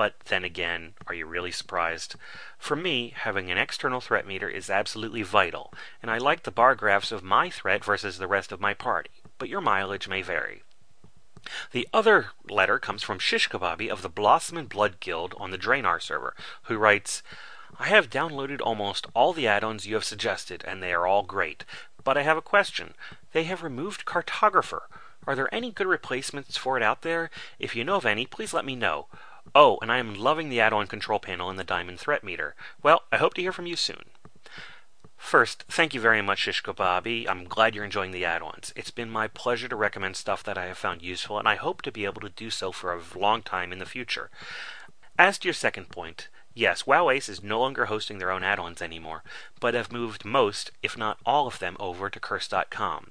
I: But then again, are you really surprised? For me, having an external threat meter is absolutely vital, and I like the bar graphs of my threat versus the rest of my party, but your mileage may vary. The other letter comes from Shish Kababi of the Blossom and Blood Guild on the Draenor server, who writes, I have downloaded almost all the add-ons you have suggested, and they are all great. But I have a question. They have removed Cartographer. Are there any good replacements for it out there? If you know of any, please let me know. Oh, and I am loving the add-on control panel in the Diamond Threat Meter. Well, I hope to hear from you soon. First, thank you very much, Shishko. I'm glad you're enjoying the add-ons. It's been my pleasure to recommend stuff that I have found useful, and I hope to be able to do so for a long time in the future. As to your second point, yes, WoW Ace is no longer hosting their own add-ons anymore, but have moved most, if not all of them, over to Curse.com.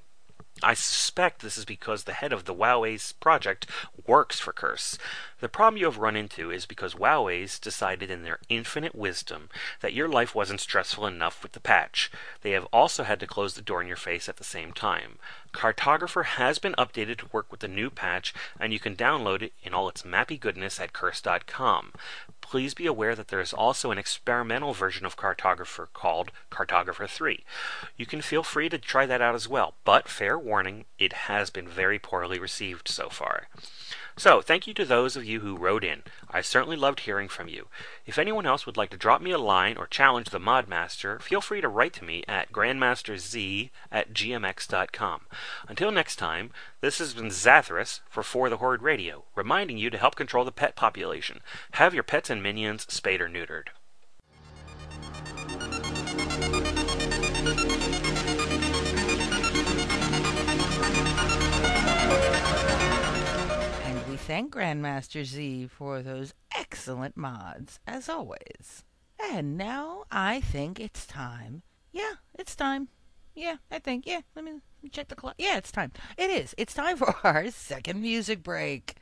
I: I suspect this is because the head of the WoWAce project works for Curse. The problem you have run into is because WoWAce decided in their infinite wisdom that your life wasn't stressful enough with the patch. They have also had to close the door in your face at the same time. Cartographer has been updated to work with the new patch, and you can download it in all its mappy goodness at curse.com. Please be aware that there is also an experimental version of Cartographer called Cartographer 3. You can feel free to try that out as well, but fair warning, it has been very poorly received so far. So, thank you to those of you who wrote in. I certainly loved hearing from you. If anyone else would like to drop me a line or challenge the Modmaster, feel free to write to me at grandmasterz at gmx.com. Until next time, this has been Zathras for For the Horde Radio, reminding you to help control the pet population. Have your pets and minions spayed or neutered.
A: Thank Grandmaster Z for those excellent mods, as always. And now I think it's time. Yeah, it's time. Yeah, I think. Yeah, let me, check the clock. Yeah, it's time. It is. It's time for our second music break.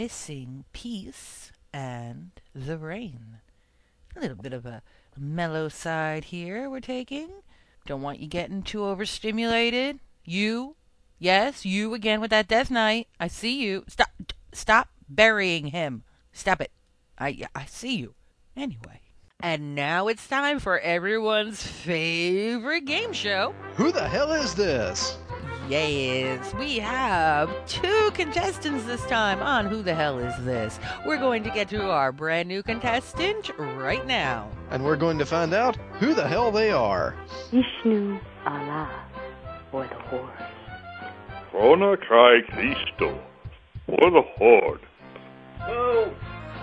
A: Missing peace and The Rain. A little bit of a mellow side here we're taking. Don't want you getting too overstimulated. You, yes, you again with that Death Knight. I see you. Stop, stop burying him. Stop it. I, I see you. Anyway. And now it's time for everyone's favorite game show.
D: Who the hell is this?
A: Yes, we have two contestants this time on Who the Hell Is This? We're going to get to our brand new contestant right now.
D: And we're going to find out who the hell they are.
J: Vishnu, Allah, or the horse.
K: Krona Kai Christo, or the horde.
A: Oh.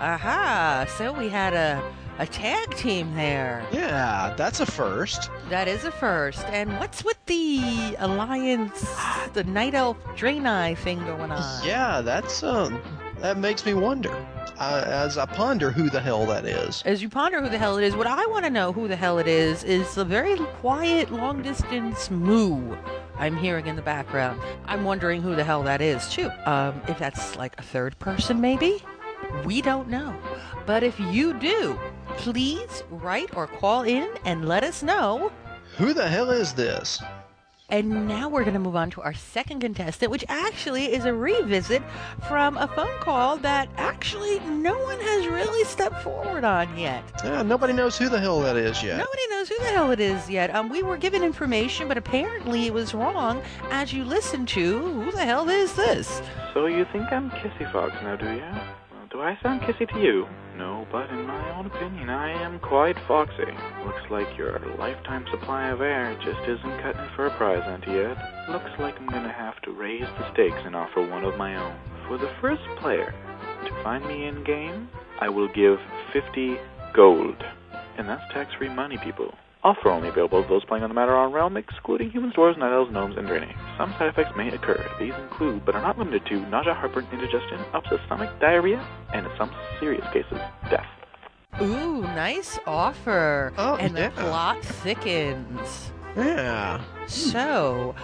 A: Aha, so we had a a tag team there.
D: Yeah, that's a first.
A: That is a first. And what's with the alliance, the night elf Draenei thing going on?
D: Yeah, that's um, that makes me wonder. Uh, as I ponder who the hell that is.
A: As you ponder who the hell it is, what I want to know who the hell it is is the very quiet long distance moo I'm hearing in the background. I'm wondering who the hell that is too. Um, if that's like a third person, maybe. We don't know. But if you do, please write or call in and let us know.
D: Who the hell is this?
A: And now we're going to move on to our second contestant, which actually is a revisit from a phone call that actually no one has really stepped forward on yet.
D: Yeah, nobody knows who the hell that is yet.
A: Nobody knows who the hell it is yet. Um, we were given information, but apparently it was wrong as you listen to who the hell is this?
L: So you think I'm Kissy Fox now, do you? Do I sound kissy to you? No, but in my own opinion, I am quite foxy. Looks like your lifetime supply of air just isn't cutting for a prize ante yet. Looks like I'm gonna have to raise the stakes and offer one of my own. For the first player to find me in game, I will give 50 gold. And that's tax-free money, people. Offer only available to those playing on the Madoran realm, excluding humans, dwarves, night elves, gnomes, and draenei. Some side effects may occur. These include, but are not limited to, nausea, heartburn, indigestion, upset stomach, diarrhea, and in some serious cases, death.
A: Ooh, nice offer.
D: Oh,
A: and
D: yeah.
A: the plot thickens.
D: Yeah.
A: So,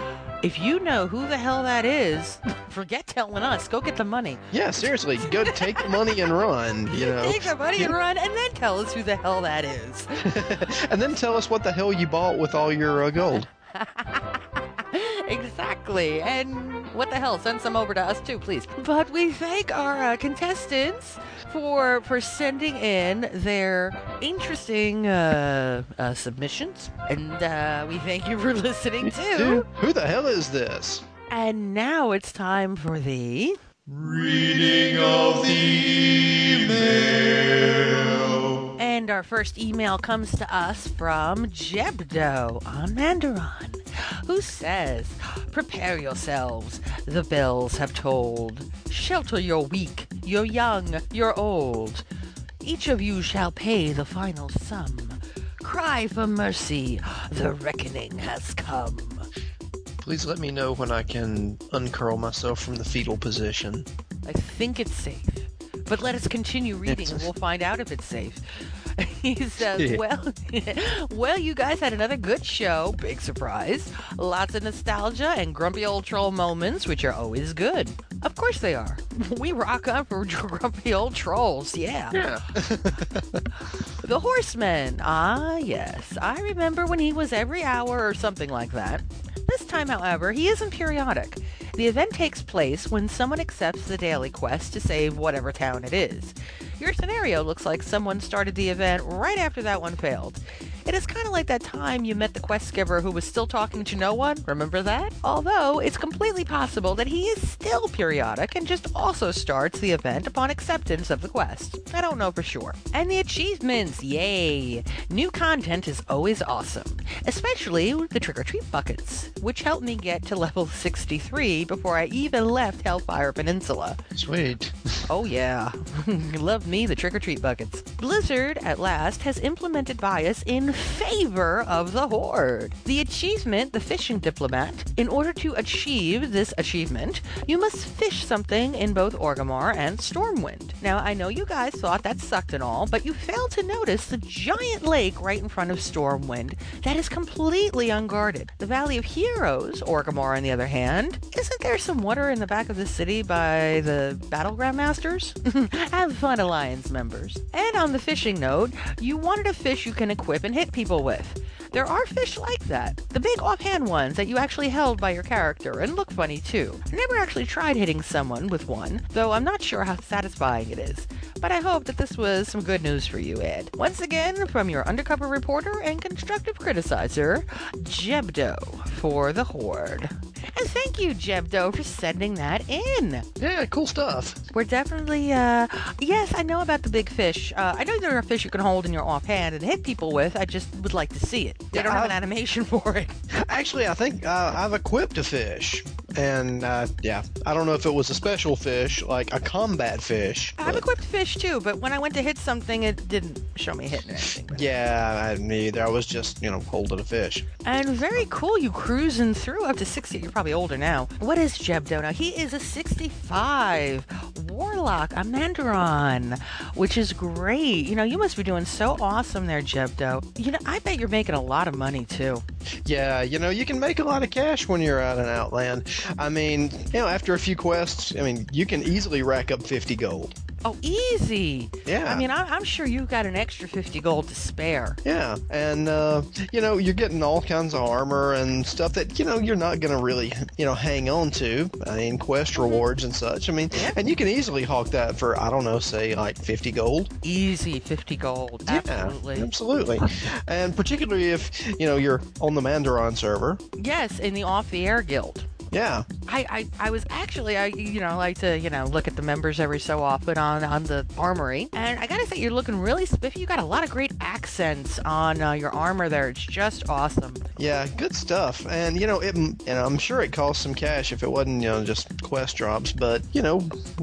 A: if you know who the hell that is, forget telling us. Go get the money.
D: Yeah, seriously, go take the money and run, you know.
A: Take the money and run, and then tell us who the hell that is.
D: and then tell us what the hell you bought with all your uh, gold.
A: exactly. And what the hell? Send some over to us too, please. But we thank our uh, contestants for for sending in their interesting uh, uh, submissions, and uh, we thank you for listening too.
D: Who the hell is this?
A: And now it's time for the
M: reading of the email.
A: And our first email comes to us from Jebdo on Madoran, who says, Prepare yourselves, the bells have tolled. Shelter your weak, your young, your old. Each of you shall pay the final sum. Cry for mercy, the reckoning has come.
D: Please let me know when I can uncurl myself from the fetal position.
A: I think it's safe. But let us continue reading and we'll find out if it's safe. he says,
D: Yeah.
A: "Well, well, you guys had another good show. Big surprise. Lots of nostalgia and grumpy old troll moments, which are always good. Of course they are. We rock on for grumpy old trolls. Yeah.
D: Yeah.
A: The Horseman. Ah, yes. I remember when he was every hour or something like that. This time, however, he isn't periodic. The event takes place when someone accepts the daily quest to save whatever town it is. Your scenario looks like someone started the event right after that one failed. It is kind of like that time you met the quest giver who was still talking to no one. Remember that? Although it's completely possible that he is still periodic and just also starts the event upon acceptance of the quest. I don't know for sure. And the achievements, yay! New content is always awesome, especially the trick or treat buckets, which helped me get to level 63 before I even left Hellfire Peninsula.
D: Sweet.
A: Oh, yeah. Love me the trick or treat buckets. Blizzard, at last, has implemented bias in favor of the Horde. The achievement, the fishing diplomat, in order to achieve this achievement, you must fish something in both Orgrimmar and Stormwind. Now, I know you guys thought that sucked and all, but you failed to notice the giant lake right in front of Stormwind that is completely unguarded. The Valley of Heroes, Orgrimmar on the other hand, isn't there some water in the back of the city by the battleground Masters? Have fun, Alliance members. And on the fishing note, you wanted a fish you can equip and hit people with. There are fish like that. The big offhand ones that you actually held by your character and look funny too. I never actually tried hitting someone with one, though I'm not sure how satisfying it is. But I hope that this was some good news for you, Ed. Once again, from your undercover reporter and constructive criticizer, Jebdo for the Horde. And thank you, Jebdo, for sending that in.
D: Yeah, cool stuff.
A: We're definitely, uh, yes, I know about the big fish. Uh, I know there are fish you can hold in your offhand and hit people with. I just would like to see it. They
D: Yeah,
A: don't have
D: I've-
A: an animation for it.
D: Actually, I think uh, I've equipped a fish. And uh, yeah, I don't know if it was a special fish, like a combat fish.
A: I've equipped fish too, but when I went to hit something, it didn't show me hitting anything.
D: Yeah, I, me either. I was just, you know, holding a fish.
A: And very cool, you cruising through up to 60. You're probably older now. What is Jebdo now? He is a 65 warlock, a Madoran, which is great. You know, you must be doing so awesome there, Jebdo. You know, I bet you're making a lot of money too.
D: Yeah, you know, you can make a lot of cash when you're out in Outland. I mean, you know, after a few quests, I mean, you can easily rack up 50 gold.
A: Oh, easy.
D: Yeah.
A: I mean, I- I'm sure you've got an extra 50 gold to spare.
D: Yeah, and uh, you know you're getting all kinds of armor and stuff that you know you're not gonna really you know hang on to. I mean quest rewards and such. I mean, and you can easily hawk that for I don't know, say like 50 gold.
A: Easy 50 gold. Absolutely.
D: Yeah, absolutely. And particularly if you know you're on the Madoran server.
A: Yes, in the off the air guild.
D: Yeah.
A: I, I, I was actually I you know like to you know look at the members every so often on on the armory and I gotta say you're looking really spiffy you got a lot of great accents on uh, your armor there it's just awesome
D: Yeah, good stuff. And you know, it and I'm sure it cost some cash if it wasn't you know just quest drops. But you know,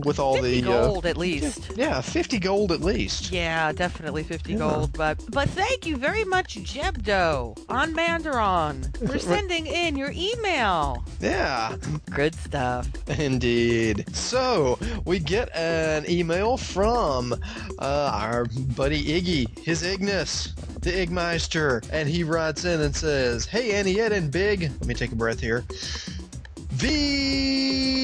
D: with all
A: 50
D: the uh,
A: gold at least
D: yeah, 50 gold at least.
A: yeah definitely 50 gold but but thank you very much Jebdo on Madoran for sending in your email
D: Yeah.
A: good stuff
D: Indeed. So we get an email from uh, our buddy Iggy, his Ignis, the Igmeister, and he writes in and says, "Hey Annie, Ed, and Big." Let me take a breath here. V.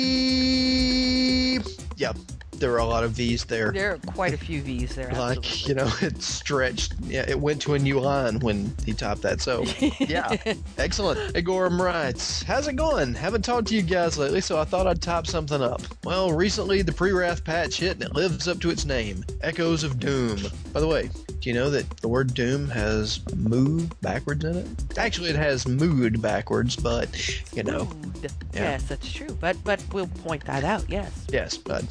D: Yep, there were a lot of V's there.
A: there are quite a few V's there
D: Like
A: absolutely.
D: you know, it stretched. Yeah, it went to a new line when he typed that. So yeah, excellent. Agorum writes, "How's it going? Haven't talked to you guys lately, so I thought I'd top something up. Well, recently the pre-wrath patch hit, and it lives up to its name, Echoes of Doom. By the way, do you know that the word Doom has moo backwards in it? Actually, it has mood backwards, but you know, Yeah.
A: yes that's true but but we'll point that out yes
D: Yes, but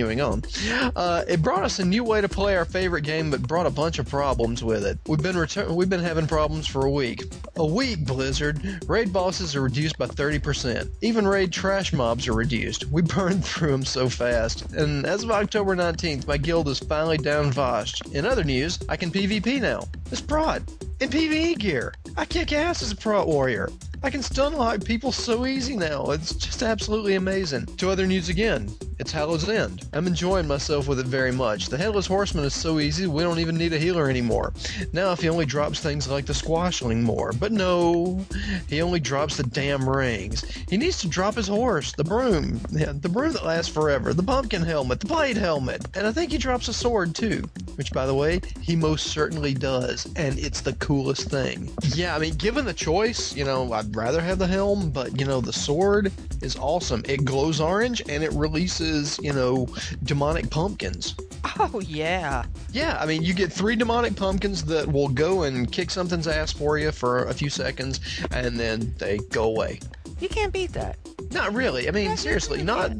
D: continuing on. Uh, it brought us a new way to play our favorite game, but brought a bunch of problems with it. We've been retur- we've been having problems for a week. A week, Blizzard. Raid bosses are reduced by 30%. Even raid trash mobs are reduced. We burned through them so fast. And as of October 19th, my guild is finally down Vashj. In other news, I can PvP now. It's prod. In PvE gear. I kick ass as a pro warrior. I can stun lock people so easy now. It's just absolutely amazing. To other news again. It's Hallow's End. I'm enjoying myself with it very much. The Headless Horseman is so easy, we don't even need a healer anymore. Now, if he only drops things like the Squashling more. But no, he only drops the damn rings. He needs to drop his horse, the broom. Yeah, the broom that lasts forever, the pumpkin helmet, the blade helmet. And I think he drops a sword too. Which, by the way, he most certainly does. And it's the coolest thing. Yeah, I mean, given the choice, you know, Rather have the helm, but, you know, the sword is awesome. It glows orange and it releases, you know, demonic pumpkins.
A: oh yeah
D: Yeah, I mean, you get three demonic pumpkins that will go and kick something's ass for you for a few seconds, and then they go away.
A: You can't beat that
D: Not really. I mean, seriously, not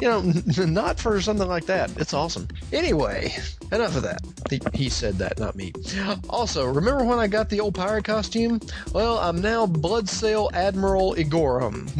D: you know, not for something like that. It's awesome. Anyway, enough of that. He, he said that, not me. Also, remember when I got the old pirate costume? Well, I'm now Bloodsail Admiral Igorum.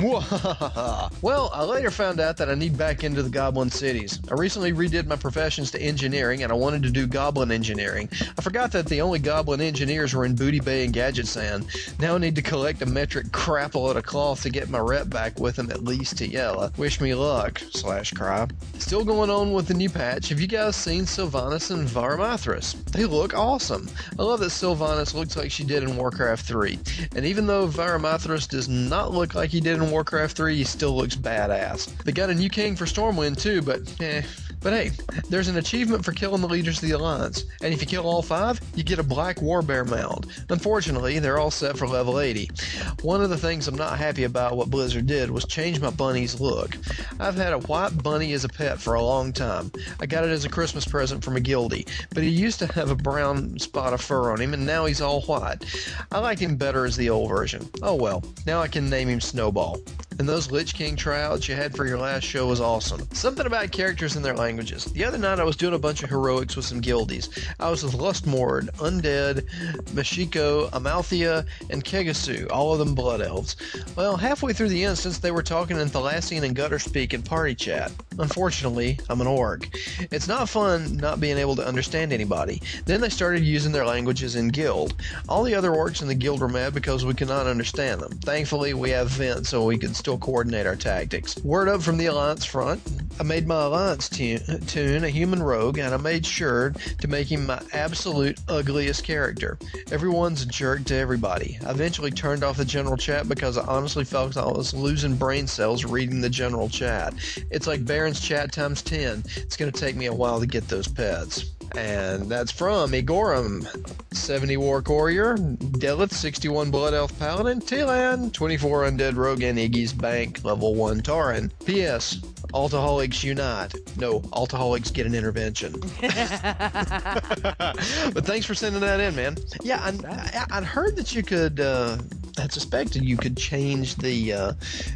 D: Well, I later found out that I need back into the Goblin cities. I recently redid my professions to engineering, and I wanted to do Goblin engineering. I forgot that the only Goblin engineers were in Booty Bay and Gadgetzan. Now I need to collect a metric crapload of cloth to get my rep back with him at least to yell. Wish me luck, slash cry. Still going on with the new patch. Have you guys seen Sylvanas and Varimathras? They look awesome. I love that Sylvanas looks like she did in Warcraft 3. And even though Varimathras does not look like he did in Warcraft 3, he still looks badass. They got a new king for Stormwind too, but eh, But hey, there's an achievement for killing the leaders of the Alliance, and if you kill all five, you get a black war bear mound. Unfortunately, they're all set for level 80. One of the things I'm not happy about what Blizzard did was change my bunny's look. I've had a white bunny as a pet for a long time. I got it as a Christmas present from a guildie, but he used to have a brown spot of fur on him, and now he's all white. I liked him better as the old version. Oh well, now I can name him Snowball. And those Lich King tryouts you had for your last show was awesome. Something about characters and their languages. The other night I was doing a bunch of heroics with some guildies. I was with Lustmord, Undead, Mashiko, Amalthea, and Kegasu, all of them blood elves. Well, halfway through the instance they were talking in Thalassian and gutter speak in party chat. Unfortunately, I'm an orc. It's not fun not being able to understand anybody. Then they started using their languages in guild. All the other orcs in the guild were mad because we could not understand them. Thankfully, we have vent so we could still coordinate our tactics. Word up from the Alliance front. I made my Alliance tune, tune a human rogue, and I made sure to make him my absolute ugliest character. Everyone's a jerk to everybody. I eventually turned off the general chat because I honestly felt I was losing brain cells reading the general chat. It's like Barrens chat times 10. It's going to take me a while to get those pets. And that's from Igorum, 70 War Courier, Delith, 61 Blood Elf Paladin, Tilan, 24 Undead Rogue, and Iggy's Bank, level 1 Tauren. P.S. Altaholics unite. No, Altaholics get an intervention. but thanks for sending that in, man. Yeah, I, I'd heard that you could. Uh, I suspected you could change the, uh,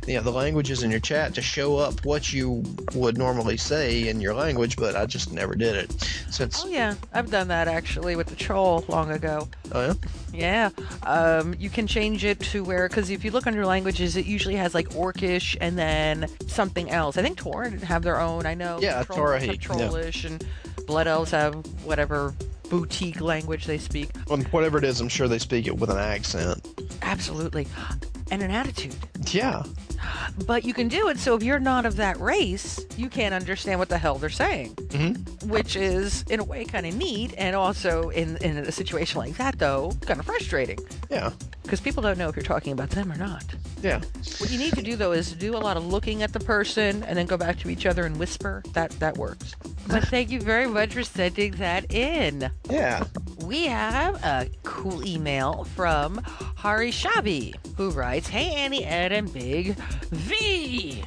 D: you know, the languages in your chat to show up what you would normally say in your language, but I just never did it. Since
A: Oh yeah, I've done that actually with the troll long ago.
D: oh yeah,
A: Yeah, um, you can change it to where because if you look under languages, it usually has like Orcish and then something else. I think Tauren have their own. I know.
D: Yeah,
A: Trolls have
D: Torahi, yeah.
A: And Blood Elves have whatever boutique language they speak.
D: Well, whatever it is, I'm sure they speak it with an accent.
A: Absolutely, and an attitude.
D: Yeah.
A: But you can do it so if you're not of that race, you can't understand what the hell they're saying.
D: Mm-hmm.
A: Which is, in a way, kind of neat, and also in in a situation like that, though, kind of frustrating.
D: Yeah.
A: Because people don't know if you're talking about them or not.
D: Yeah.
A: What you need to do though is do a lot of looking at the person and then go back to each other and whisper. That that works. But thank you very much for sending that in.
D: Yeah.
A: We have a cool email from Hari Shabi, who writes, Hey Annie, Ed, and Big V.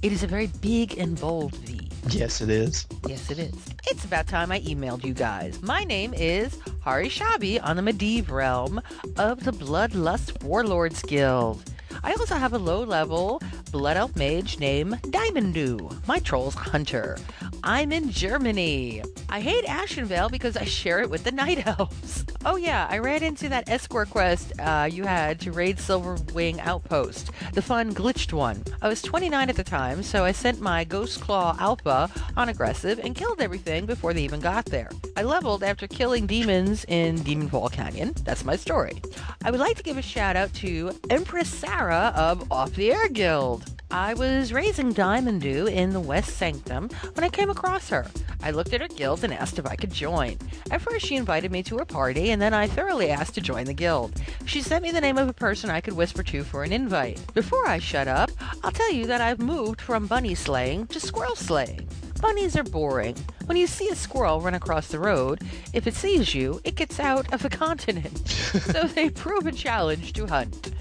A: It is a very big and bold V.
D: Yes, it is.
A: Yes, it is. It's about time I emailed you guys. My name is Hari Shabi on the Medivh realm of the Bloodlust Warlords Guild. I also have a low level Blood Elf mage named Diamondu, my troll's hunter. I'm in Germany. I hate Ashenvale because I share it with the Night Elves. Oh, yeah, I ran into that escort quest uh, you had to raid Silverwing Outpost, the fun glitched one. I was 29 at the time, so I sent my Ghost Claw Alpha on aggressive and killed everything before they even got there. I leveled after killing demons in Demon Fall Canyon. That's my story. I would like to give a shout out to Empress Sarah of Off the Air Guild. I was raising Diamond Dew in the West Sanctum when I came across her. I looked at her guild and asked if I could join. At first, she invited me to her party, and then I thoroughly asked to join the guild. She sent me the name of a person I could whisper to for an invite. Before I shut up, I'll tell you that I've moved from bunny slaying to squirrel slaying. Bunnies are boring. When you see a squirrel run across the road, if it sees you, it gets out of the continent. so they prove a challenge to hunt.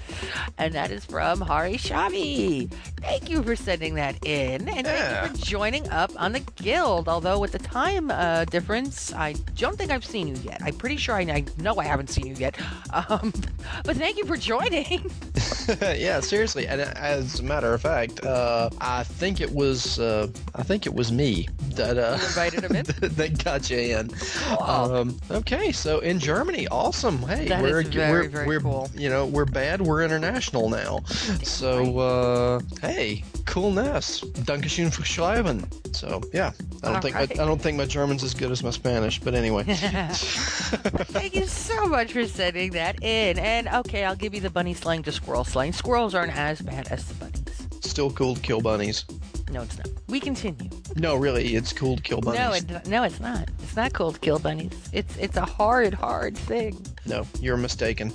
A: And that is from Hari Shabi. Thank you for sending that in, and thank you for joining up on the guild. Although with the time uh, difference, I don't think I've seen you yet. I'm pretty sure I, I know I haven't seen you yet. Um, but thank you for joining.
D: yeah, seriously. And as a matter of fact, uh, I think it was uh, I think it was me that uh,
A: invited him in.
D: that got you in. Um, okay, so in Germany, awesome. Hey,
A: That
D: we're
A: very,
D: we're,
A: very
D: we're
A: cool.
D: you know we're bad. We're international now. so uh, hey, coolness. Dankeschön für schreiben. So yeah, I don't think my, I don't think my German's as good as my Spanish, but anyway.
A: Thank you so much for sending that in. And okay, I'll give you the bunny slang to squirrel slang. Squirrels aren't as bad as the bunnies.
D: Still cool to kill bunnies.
A: No, it's not. We continue.
D: No, really, it's cool to kill bunnies.
A: No, it, no, it's not. It's not cool to kill bunnies. It's it's a hard, hard thing.
D: No, you're mistaken.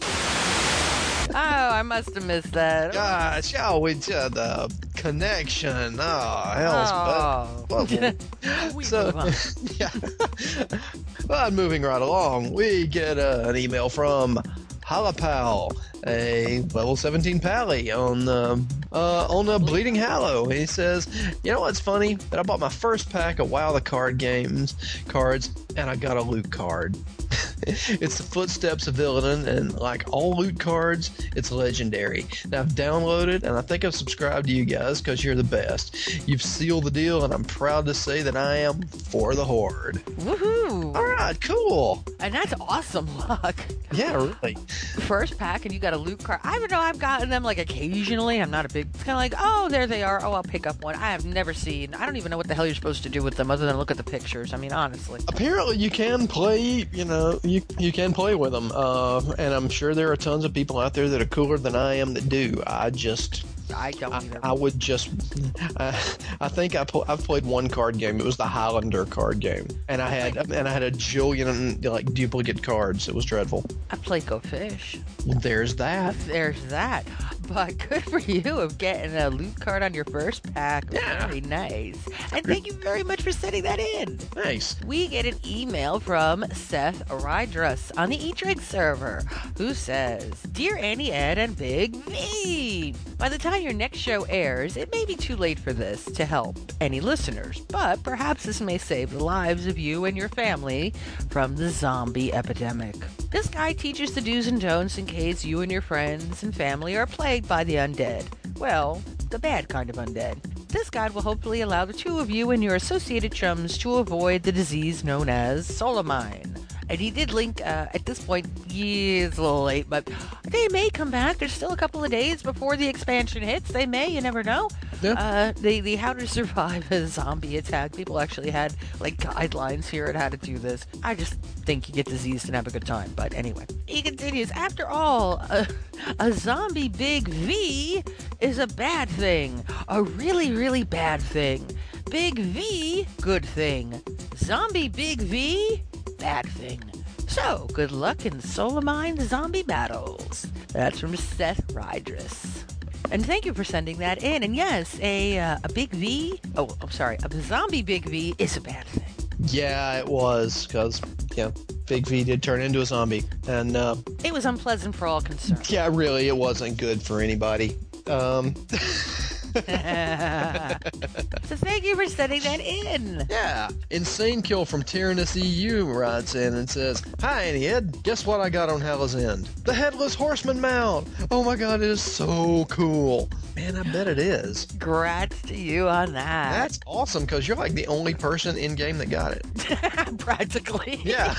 A: Oh, I must have missed that.
D: Gosh, yeah, we did the connection. Oh, hell's
A: Oh.
D: but. So, yeah. well, moving right along, we get uh, an email from Halapal, a level 17 pally on um, uh, on a Bleeding Hollow. He says, "You know what's funny? That I bought my first pack of WoW the card games cards, and I got a loot card." it's the Footsteps of Illidan, and like all loot cards, it's legendary. Now I've downloaded, and I think I've subscribed to you guys because you're the best. You've sealed the deal, and I'm proud to say that I am for the Horde.
A: Woohoo!
D: All right, cool.
A: And that's awesome luck.
D: Yeah, really.
A: First pack, and you got a loot card. I don't know. I've gotten them like occasionally. I'm not a big. It's kind of like, oh, there they are. Oh, I'll pick up one. I have never seen. I don't even know what the hell you're supposed to do with them other than look at the pictures. I mean, honestly.
D: Apparently, you can play. You know, you you can play with them, uh, and I'm sure there are tons of people out there that are cooler than I am that do. I just
A: I don't
D: I,
A: either.
D: I would just. Uh, I think I pl- I've played one card game. It was the Highlander card game, and I had and I had a jillion like duplicate cards. It was dreadful.
A: I play Go Fish.
D: There's that.
A: There's that. But good for you of getting a loot card on your first pack.
D: Yeah.
A: Very nice. And thank you very much for sending that in.
D: Nice.
A: We get an email from Seth Rydrus on the Eitrigg server who says, Dear Annie Ed and Big V, by the time your next show airs, it may be too late for this to help any listeners, but perhaps this may save the lives of you and your family from the zombie epidemic. This guide teaches the do's and don'ts in case you and your friends and family are plagued by the undead. Well, the bad kind of undead. This guide will hopefully allow the two of you and your associated chums to avoid the disease known as solamine. And he did link, uh, at this point, it's a little late, but they may come back. There's still a couple of days before the expansion hits. They may, you never know.
D: Yeah.
A: Uh, the, the How to Survive a Zombie Attack, people actually had, like, guidelines here on how to do this. I just think you get diseased and have a good time. But anyway, he continues, after all, a zombie big V is a bad thing. A really, really bad thing. Big V, good thing. Zombie Big V, bad thing. So, good luck in Solamine zombie battles. That's from Seth Rydrus. And thank you for sending that in. And yes, a uh, a big V. Oh, I'm sorry. A zombie big V is a bad thing.
D: Yeah, it was because yeah, Big V did turn into a zombie, and uh,
A: It was unpleasant for all concerned.
D: yeah, really, it wasn't good for anybody. Um,
A: so thank you for sending that in.
D: Yeah. Insane Kill from Tyrannus EU writes in and says, Hi, Annie Ed. Guess what I got on Hallow's End? The Headless Horseman mount. Oh my god, it is so cool. Man, I bet it is.
A: Congrats to you on that.
D: That's awesome because you're like the only person in game that got it.
A: Practically.
D: Yeah.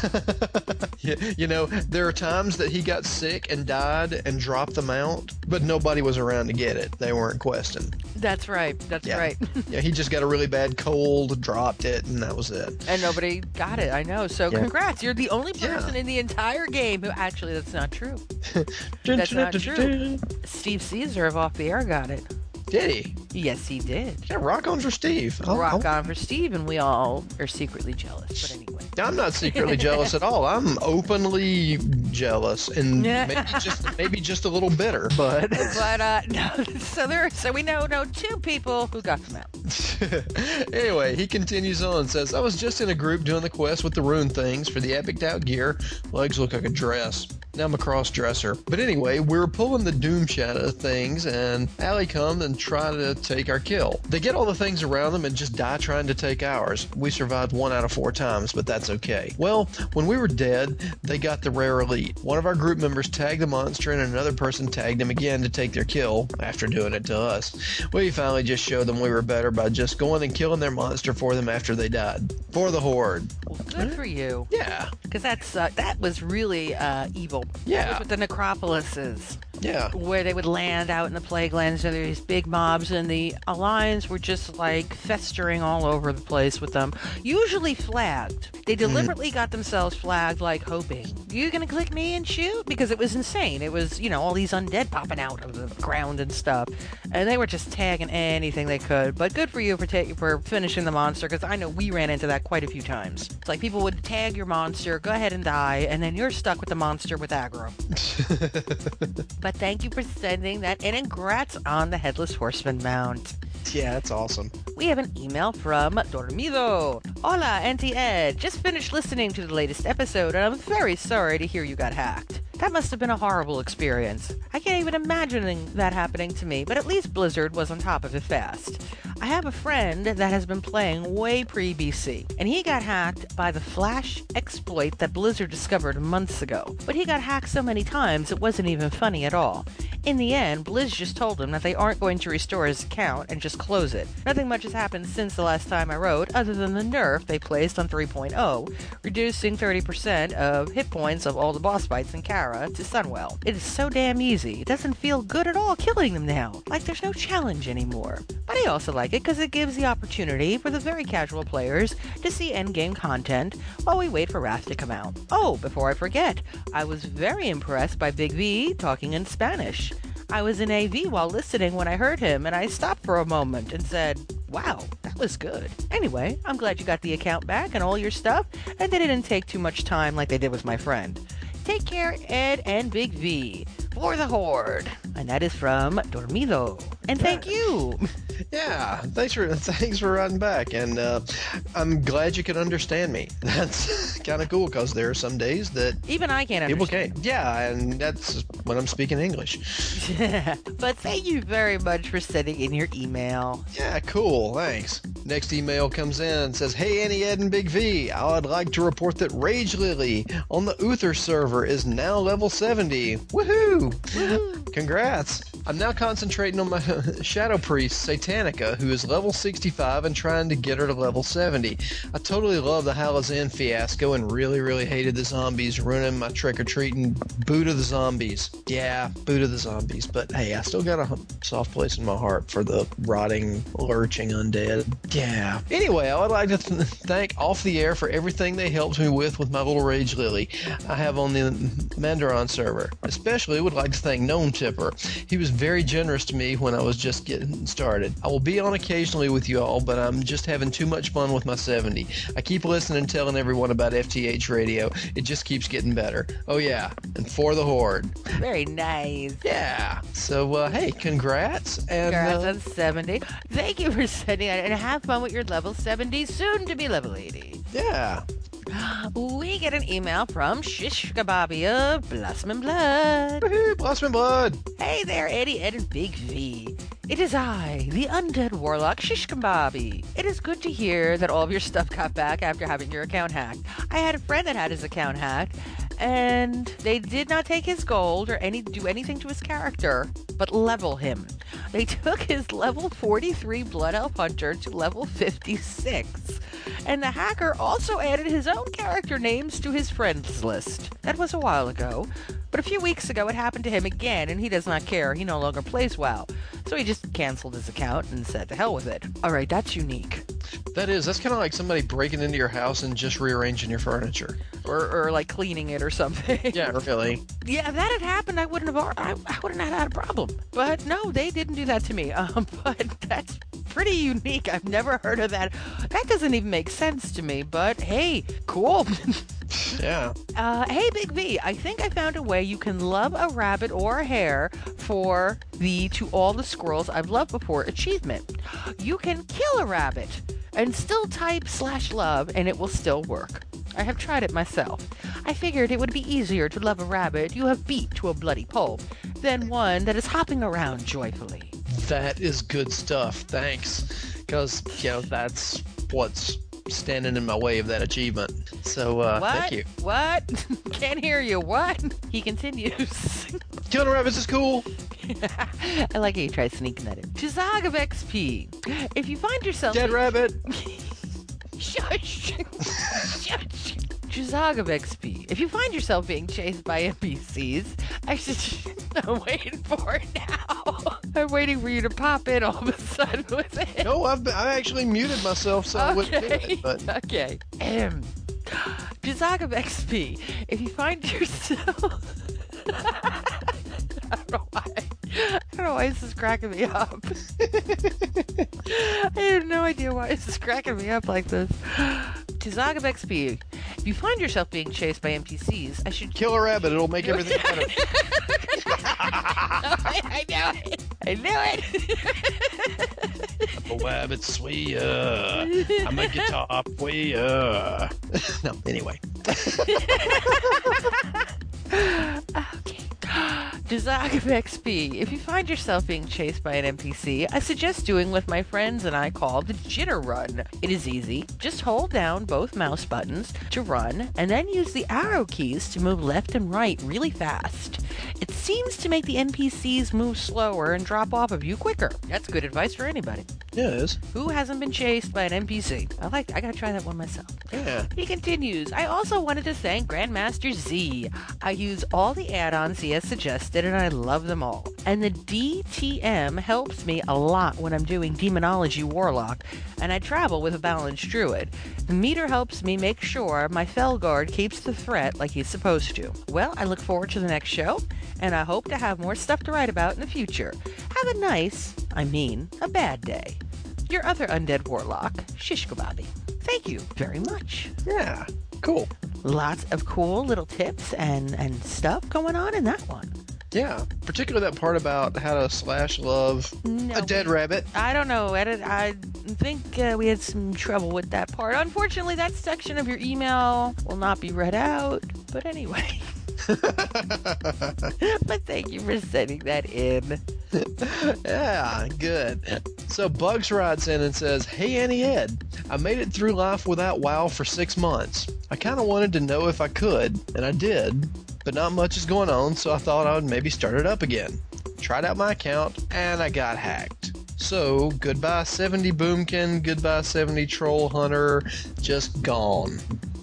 D: you, you know, there are times that he got sick and died and dropped the mount, but nobody was around to get it. They weren't questing.
A: That's right. That's
D: Yeah.
A: right.
D: Yeah, he just got a really bad cold, dropped it, and that was it.
A: and nobody got it. I know. So
D: Yeah.
A: congrats. You're the only person in the entire game who actually that's not true. That's not true. Steve Caesar of Off the Air got it.
D: Did he?
A: Yes, he did.
D: Yeah, rock on for Steve. I'll-
A: Rock
D: I'll-
A: on for Steve, and we all are secretly jealous. But anyway.
D: I'm not secretly jealous at all. I'm openly jealous and maybe just maybe just a little bitter, but
A: but uh, no, so there, so we know know two people who got them out.
D: anyway, he continues on and says, I was just in a group doing the quest with the rune things for the epic out gear. Legs look like a dress. Now I'm a cross dresser. But anyway, we were pulling the Doom Shadow things, and Allie comes and try to take our kill. They get all the things around them and just die trying to take ours. We survived one out of four times, but that's okay. Well, when we were dead, they got the rare elite. One of our group members tagged the monster, and another person tagged him again to take their kill after doing it to us. We finally just showed them we were better by just going and killing their monster for them after they died. For the Horde.
A: Good for you.
D: Yeah.
A: Because that's uh, that was really uh, evil.
D: Yeah.
A: That was what the necropolises.
D: Yeah.
A: Where they would land out in the plague lands, and there were these big mobs, and the Alliance were just like festering all over the place with them. Usually flagged. They mm-hmm. deliberately got themselves flagged, like hoping you're gonna click me and shoot because it was insane. It was you know all these undead popping out of the ground and stuff, and they were just tagging anything they could. But good for you for ta- for finishing the monster because I know we ran into that quite a few times. It's like people would tag your monster, go ahead and die, and then you're stuck with the monster with aggro. but thank you for sending that and congrats on the Headless Horseman mount.
D: Yeah, that's awesome.
A: We have an email from Dormido. Hola, Auntie Ed. Just finished listening to the latest episode, and I'm very sorry to hear you got hacked. That must have been a horrible experience. I can't even imagine that happening to me, but at least Blizzard was on top of it fast. I have a friend that has been playing way pre BC, and he got hacked by the Flash exploit that Blizzard discovered months ago. But he got hacked so many times it wasn't even funny at all. In the end, Blizz just told him that they aren't going to restore his account and just close it. Nothing much has happened since the last time I wrote, other than the nerf they placed on 3.0, reducing 30% of hit points of all the boss fights in To Sunwell. It is so damn easy. It doesn't feel good at all killing them now. Like there's no challenge anymore. But I also like it because it gives the opportunity for the very casual players to see endgame content while we wait for Wrath to come out. Oh, before I forget, I was very impressed by Big V talking in Spanish. I was in AV while listening when I heard him, and I stopped for a moment and said, Wow, that was good. Anyway, I'm glad you got the account back and all your stuff, and they didn't take too much time like they did with my friend. Take care, Ed and Big V. For the Horde. And that is from Dormido. And thank you.
D: Yeah, thanks for thanks for writing back, and uh, I'm glad you could understand me. That's kind of cool because there are some days that
A: even I can't
D: people
A: understand.
D: can't. Yeah, and that's when I'm speaking English.
A: but thank you very much for sending in your email.
D: Yeah, cool. Thanks. Next email comes in and says, Hey, Annie, Ed, and Big V. I would like to report that Rage Lily on the Uther server is now level 70. Woohoo! Congrats. I'm now concentrating on my Shadow Priest, Satanica, who is level 65 and trying to get her to level 70. I totally love the Halazan fiasco and really, really hated the zombies ruining my trick-or-treating boot of the zombies. Yeah, boot of the zombies. But hey, I still got a soft place in my heart for the rotting, lurching undead. Yeah. Anyway, I would like to th- thank Off the Air for everything they helped me with with my little Rage Lily I have on the Madoran server. Especially would like to thank Gnome Tipper. He was very generous to me when I was just getting started. I will be on occasionally with you all, but I'm just having too much fun with my 70. I keep listening and telling everyone about FTH radio. It just keeps getting better. Oh yeah, and for the Horde.
A: Very nice.
D: Yeah. So uh, hey, congrats and
A: Congrats
D: uh,
A: on 70. Thank you for sending it and have fun with your level 70, soon to be level 80.
D: Yeah.
A: We get an email from Shish Kababi of Blossom and Blood.
D: Woohoo, Blossom and Blood.
A: Hey there, Eddie, Ed, and Big V. It is I, the undead warlock Shish Kababi. It is good to hear that all of your stuff got back after having your account hacked. I had a friend that had his account hacked, and they did not take his gold or any do anything to his character, but level him. They took his level 43 Blood Elf Hunter to level 56. And the hacker also added his own character names to his friends list. That was a while ago. But a few weeks ago it happened to him again, and he does not care. He no longer plays WoW. So he just canceled his account and said to hell with it. Alright, that's unique.
D: That is, that's kind of like somebody breaking into your house and just rearranging your furniture.
A: Or, or like cleaning it or something.
D: Yeah, really.
A: Yeah, if that had happened, I wouldn't have. I, I wouldn't have had a problem. But no, they didn't do that to me. Um, but that's pretty unique. I've never heard of that. That doesn't even make sense to me. But hey, cool.
D: yeah.
A: Uh, hey, Big V. I think I found a way you can love a rabbit or a hare for the to all the squirrels I've loved before achievement. You can kill a rabbit and still type slash love, and it will still work. I have tried it myself. I figured it would be easier to love a rabbit you have beat to a bloody pulp than one that is hopping around joyfully.
D: That is good stuff. Thanks. Because, you know, that's what's standing in my way of that achievement. So, uh,
A: what?
D: thank you.
A: What? Can't hear you. What? He continues.
D: Killing rabbits is cool.
A: I like how you try sneaking that in. Chizag of XP. If you find yourself
D: Dead rabbit.
A: Shush. Shush. Chizag of XP. If you find yourself being chased by NPCs, I should. I'm waiting for it now. I'm waiting for you to pop in all of a sudden with it.
D: No, I've been, I actually muted myself so I wouldn't do
A: Okay.
D: it. But
A: Okay. Um, Chizag of XP. If you find yourself. I don't know why. I don't know why this is cracking me up. I have no idea why this is cracking me up like this. Chizag of XP. If you find yourself being chased by NPCs, I should
D: kill a rabbit. It'll make everything better.
A: I know it. I knew it.
D: I'm a wabbit sweeter. I'm a guitar player. no, anyway.
A: okay. Zog of XP, if you find yourself being chased by an NPC, I suggest doing what my friends and I call the jitter run. It is easy. Just hold down both mouse buttons to run, and then use the arrow keys to move left and right really fast. It seems to make the NPCs move slower and drop off of you quicker. That's good advice for anybody.
D: Is.
A: Who hasn't been chased by an NPC? I like. I gotta try that one myself.
D: Yeah.
A: He continues. I also wanted to thank Grandmaster Z. I use all the add-ons he suggested, and I love them all. And the DTM helps me a lot when I'm doing Demonology Warlock, and I travel with a balanced druid. The meter helps me make sure my Felguard keeps the threat like he's supposed to. Well, I look forward to the next show, and I hope to have more stuff to write about in the future. Have a nice, I mean, a bad day. Your other undead warlock, Shish Kababi. Thank you very much.
D: Yeah, cool.
A: Lots of cool little tips and, and stuff going on in that one.
D: Yeah, particularly that part about how to slash love
A: No,
D: a dead rabbit.
A: I don't know. Edit. I think uh, we had some trouble with that part. Unfortunately, that section of your email will not be read out. But anyway. but thank you for sending that in.
D: yeah, good. So Bugs writes in and says, Hey Annie Ed, I made it through life without WoW for six months. I kind of wanted to know if I could, and I did, but not much is going on, so I thought I would maybe start it up again. Tried out my account, and I got hacked. So, goodbye 70 Boomkin, goodbye 70 Troll Hunter, just gone.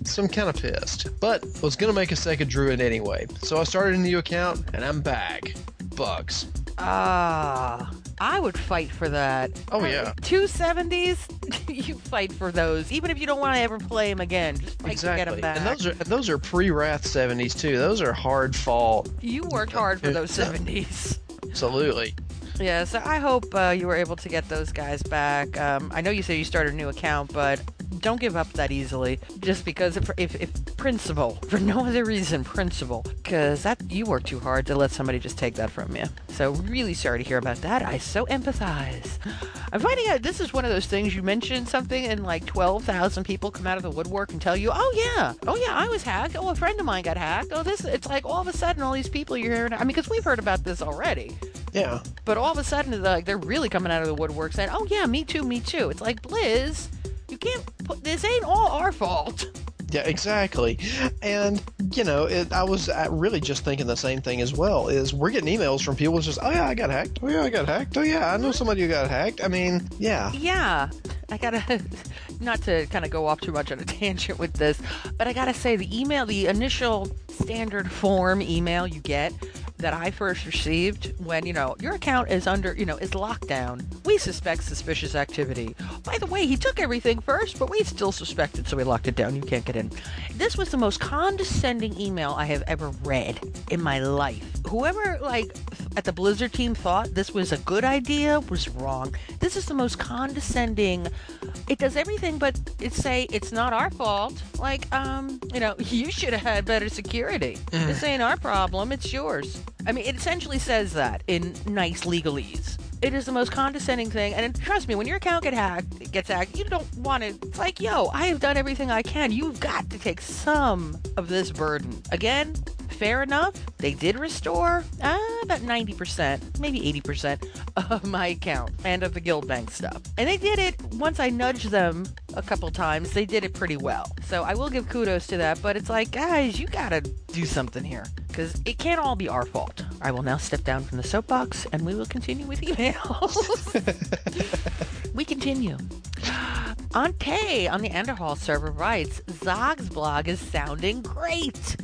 D: So I'm kind of pissed, but I was gonna make a second druid anyway. So I started a new account, and I'm back. Bugs.
A: Ah, I would fight for that.
D: Oh, yeah.
A: Two seventies, you fight for those, even if you don't want to ever play them again. Just fight to get them
D: Exactly,
A: back.
D: and those are and those are pre-Wrath seventies too. Those are hard fought.
A: you worked hard for those seventies.
D: Absolutely.
A: Yeah, so I hope uh, you were able to get those guys back. Um, I know you said you started a new account, but don't give up that easily. Just because if, if, if principle, for no other reason, principle, because that you work too hard to let somebody just take that from you. So really sorry to hear about that. I so empathize. I'm finding out this is one of those things you mentioned something and like 12,000 people come out of the woodwork and tell you, oh yeah, oh yeah, I was hacked. Oh, a friend of mine got hacked. Oh, this, it's like all of a sudden all these people you're hearing. I mean, because we've heard about this already.
D: Yeah.
A: But all of a sudden, they're like they're really coming out of the woodwork saying, "Oh yeah, me too, me too." It's like Blizz, you can't put this ain't all our fault.
D: Yeah, exactly. And you know, it, I was uh, really just thinking the same thing as well. Is we're getting emails from people it's just, oh yeah, I got hacked. Oh yeah, I got hacked. Oh yeah, I know somebody who got hacked. I mean, yeah.
A: Yeah, I gotta not to kind of go off too much on a tangent with this, but I gotta say the email, the initial standard form email you get that I first received when, you know, your account is under, you know, is locked down. We suspect suspicious activity. By the way, he took everything first, but we still suspect it, so we locked it down. You can't get in. This was the most condescending email I have ever read in my life. Whoever, like, at the Blizzard team thought this was a good idea was wrong. This is the most condescending. It does everything but it say it's not our fault. Like, um, you know, you should have had better security. this ain't our problem, it's yours. I mean, it essentially says that in nice legalese. It is the most condescending thing, and trust me, when your account get hacked, gets hacked, you don't want to. It's like, yo, I have done everything I can. You've got to take some of this burden. Again, fair enough. They did restore uh, about 90%, maybe 80% of my account and of the guild bank stuff. And they did it once I nudged them a couple times. They did it pretty well. So I will give kudos to that. But it's like, guys, you gotta do something here because it can't all be our fault. I will now step down from the soapbox and we will continue with emails. we continue. Ante on the Andorhal server writes, Zog's blog is sounding great.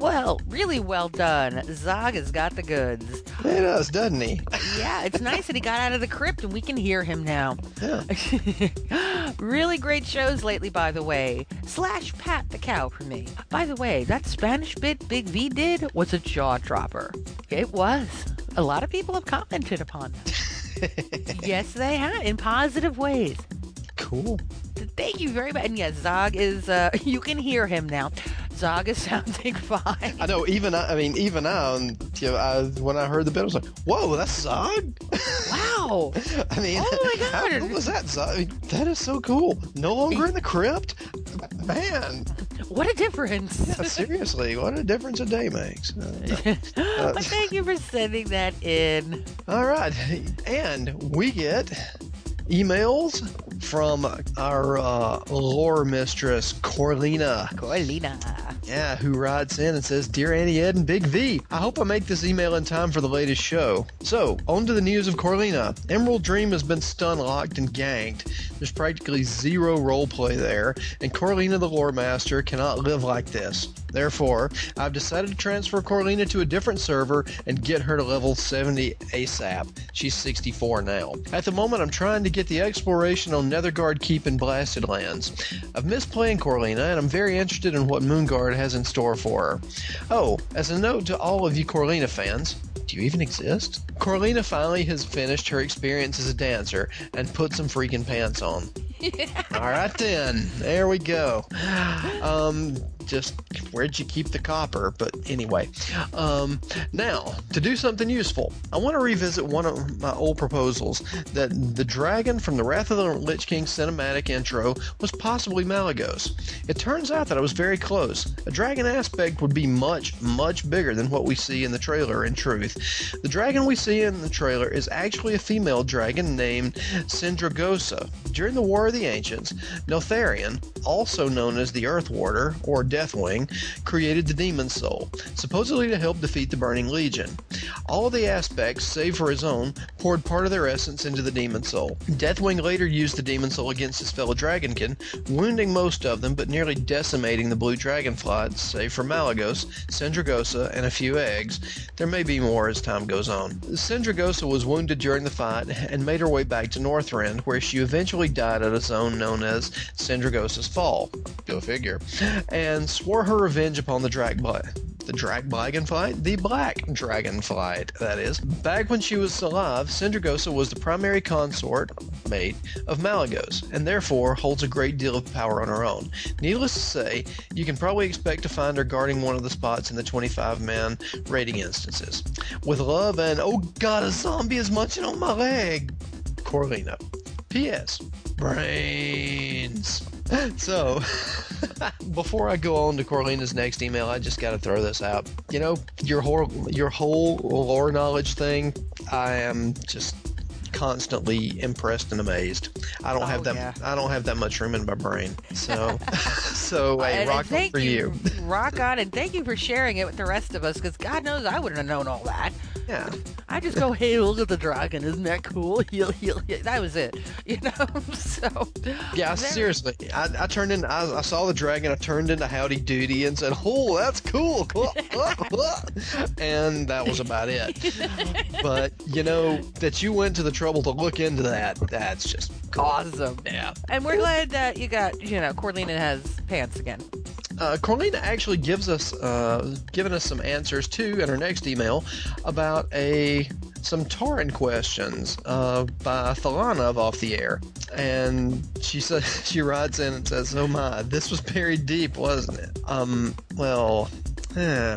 A: Well, really well done. Zog has got the goods.
D: He does, doesn't he?
A: Yeah, it's nice that he got out of the crypt and we can hear him now.
D: Yeah.
A: really great shows lately, by the way. Slash Pat the Cow for me. By the way, that Spanish bit Big V did was a jaw dropper. It was. A lot of people have commented upon it. yes, they have, in positive ways.
D: Cool.
A: Thank you very much. And yes, Zog is, uh, you can hear him now. Zog is sounding fine.
D: I know. Even I, I mean, even now, um, you know, I, when I heard the bit, I was like, "Whoa, that's Zog!"
A: Wow.
D: I mean,
A: Oh my
D: how
A: God.
D: cool was that? Zog? I mean, that is so cool. No longer in the crypt, man.
A: What a difference.
D: Yeah, seriously, what a difference a day makes. Uh, no.
A: but thank you for sending that in.
D: All right, and we get emails from our uh, lore mistress Corlina.
A: Corlina.
D: Yeah, who writes in and says, Dear Annie Ed and Big V, I hope I make this email in time for the latest show. So, on to the news of Corlina. Emerald Dream has been stun locked and ganked. There's practically zero roleplay there, and Corlina the Lore Master cannot live like this. Therefore, I've decided to transfer Corlina to a different server and get her to level 70 ASAP. She's 64 now. At the moment, I'm trying to get the exploration on Netherguard Keep and Blasted Lands. I've missed playing Corlina, and I'm very interested in what Moonguard has in store for her. Oh, as a note to all of you Corlina fans, do you even exist? Corlina finally has finished her experience as a dancer and put some freaking pants on. All right then, there we go. Um, just where'd you keep the copper? But anyway, um, now to do something useful, I want to revisit one of my old proposals that the dragon from the Wrath of the Lich King cinematic intro was possibly Malygos. It turns out that I was very close. A dragon aspect would be much, much bigger than what we see in the trailer. In truth, the dragon we see in the trailer is actually a female dragon named Sindragosa. During the War of the Ancients, Neltharion, also known as the Earth Warder or Deathwing, created the Demon Soul, supposedly to help defeat the Burning Legion. All the aspects, save for his own, poured part of their essence into the Demon Soul. Deathwing later used the Demon Soul against his fellow Dragonkin, wounding most of them but nearly decimating the Blue Dragonflies, save for Malygos, Sindragosa, and a few eggs. There may be more as time goes on. Sindragosa was wounded during the fight and made her way back to Northrend, where she eventually died at a zone known as Sindragosa's Fall. Go figure. And swore her revenge upon the Dragblade. The Dragdragonflight? The Black Dragonflight, that is. Back when she was alive, Sindragosa was the primary consort, mate, of Malygos, and therefore holds a great deal of power on her own. Needless to say, you can probably expect to find her guarding one of the spots in the 25 man raiding instances. With love and, oh god, a zombie is munching on my leg! Corlina. P.S. Brains. So, before I go on to Corlina's next email, I just got to throw this out. You know, your whole your whole lore knowledge thing, I am just constantly impressed and amazed. I don't
A: Oh,
D: have that
A: yeah.
D: I don't have that much room in my brain. So, so hey,
A: And- and
D: rock on for you.
A: rock on, and thank you for sharing it with the rest of us, because God knows I wouldn't have known all that.
D: Yeah.
A: I just go, hey, look at the dragon, isn't that cool? Heal, heal, heal. That was it, you know. so
D: Yeah,
A: very-
D: seriously. I, I turned in. I, I saw the dragon. I turned into Howdy Doody and said, "Oh, that's cool," and that was about it. But you know that you went to the trouble to look into that. That's just cool.
A: Awesome.
D: Yeah.
A: And we're glad that you got, you know, Corlina has pants again.
D: Uh, Corlina actually gives us, uh, given us some answers too in her next email about a some Tauren questions uh, by Thalana Off the Air, and she says she writes in and says, "Oh my, this was buried deep, wasn't it?" Um, well, eh,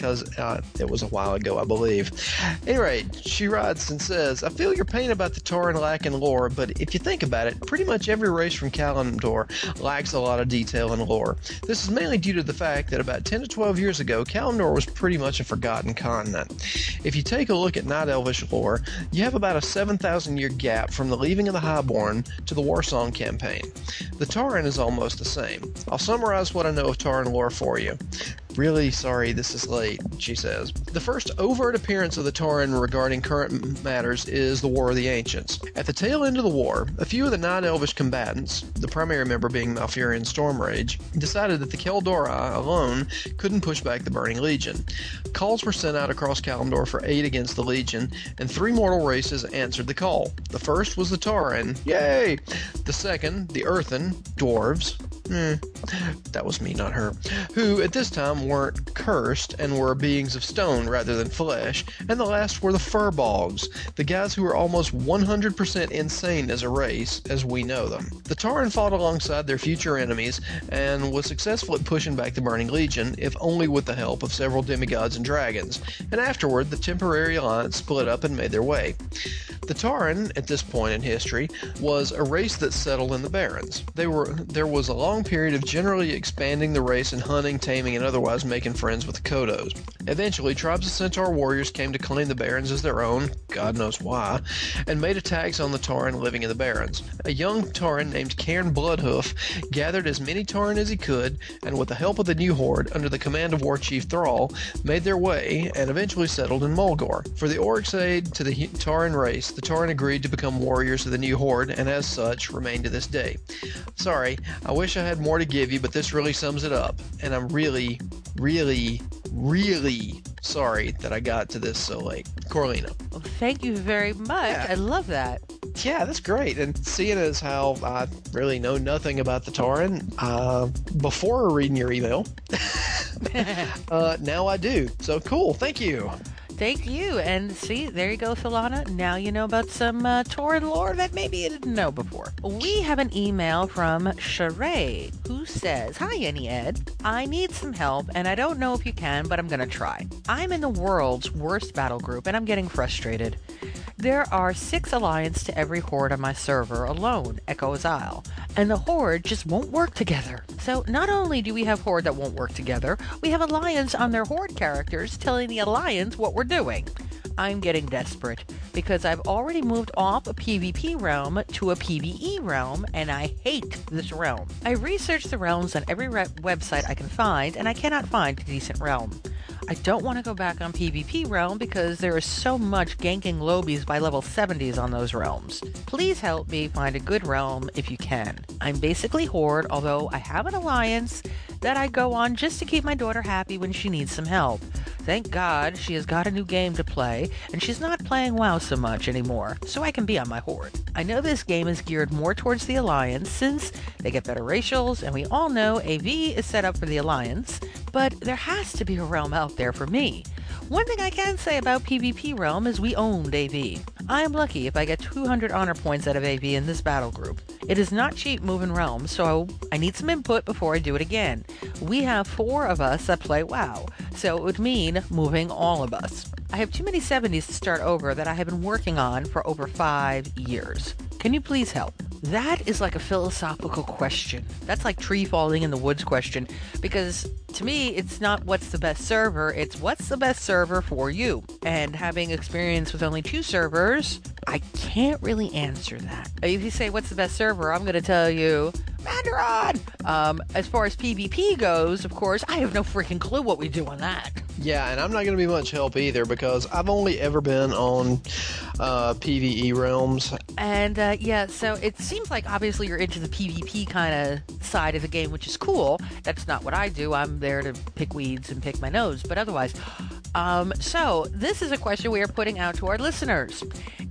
D: because uh, it was a while ago, I believe. Anyway, she writes and says, I feel your pain about the Tauren lacking lore, but if you think about it, pretty much every race from Kalimdor lacks a lot of detail and lore. This is mainly due to the fact that about 10 to 12 years ago, Kalimdor was pretty much a forgotten continent. If you take a look at Night Elvish lore, you have about a 7,000 year gap from the leaving of the Highborn to the Warsong campaign. The Tauren is almost the same. I'll summarize what I know of Tauren lore for you. Really sorry this is late, she says. The first overt appearance of the Tauren regarding current matters is the War of the Ancients. At the tail end of the war, a few of the Night Elvish combatants, the primary member being Malfurion Stormrage, decided that the Kaldorei alone couldn't push back the Burning Legion. Calls were sent out across Kalimdor for aid against the Legion, and three mortal races answered the call. The first was the Tauren, yay! The second, the Earthen, dwarves, eh, that was me, not her, who at this time weren't cursed and were beings of stone rather than flesh, and the last were the Furbolgs, the guys who were almost 100% insane as a race, as we know them. The Tauren fought alongside their future enemies and was successful at pushing back the Burning Legion, if only with the help of several demigods and dragons, and afterward the temporary alliance split up and made their way. The Tauren, at this point in history, was a race that settled in the Barrens. They were there was a long period of generally expanding the race and hunting, taming, and otherwise making friends with the Kodos. Eventually, tribes of Centaur warriors came to claim the Barrens as their own, God knows why, and made attacks on the Tauren living in the Barrens. A young Tauren named Cairn Bloodhoof gathered as many Tauren as he could, and with the help of the new horde, under the command of War Chief Thrall, made their way and eventually settled in Mulgore. For the Orc's aid to the Tauren race, the Tauren agreed to become warriors of the new horde, and as such, remain to this day. Sorry, I wish I had more to give you, but this really sums it up, and I'm really, really, really sorry that I got to this so late. Corlina.
A: Well, thank you very much. I love that.
D: Yeah, that's great. And seeing as how I really know nothing about the Tauren uh, before reading your email, uh, now I do. So cool. Thank you.
A: Thank you. And see, there you go, Solana. Now you know about some uh, Tauren lore that maybe you didn't know before. We have an email from Sheree who says, Hi, Auntie Ed. I need some help, and I don't know if you can, but I'm going to try. I'm in the world's worst battle group, and I'm getting frustrated. There are six alliance to every horde on my server alone, Echo Isles, and the horde just won't work together. So not only do we have horde that won't work together, we have alliance on their horde characters telling the alliance what we're doing. I'm getting desperate because I've already moved off a PvP realm to a PvE realm, and I hate this realm. I researched the realms on every re- website I can find, and I cannot find a decent realm. I don't want to go back on PvP realm because there is so much ganking lowbies by level 70s on those realms. Please help me find a good realm if you can. I'm basically Horde, although I have an alliance that I go on just to keep my daughter happy when she needs some help. Thank God she has got a new game to play, and she's not playing WoW so much anymore, so I can be on my Horde. I know this game is geared more towards the Alliance since they get better racials, and we all know AV is set up for the Alliance, but there has to be a realm out there for me. One thing I can say about PvP Realm is we owned AV. I am lucky if I get 200 honor points out of AV in this battle group. It is not cheap moving realms, so I need some input before I do it again. We have four of us that play WoW, so it would mean moving all of us. I have too many 70s to start over that I have been working on for over five years. Can you please help? That is like a philosophical question. That's like tree falling in the woods question. Because to me, it's not what's the best server, it's what's the best server for you. And having experience with only two servers, I can't really answer that. If you say what's the best server, I'm going to tell you Madoran! Um, as far as PvP goes, of course, I have no freaking clue what we do on that.
D: Yeah, and I'm not going to be much help either because I've only ever been on uh, PVE realms.
A: And uh, Uh, yeah, so it seems like obviously you're into the PvP kind of side of the game, which is cool. That's not what I do. I'm there to pick weeds and pick my nose, but otherwise. Um, so this is a question we are putting out to our listeners.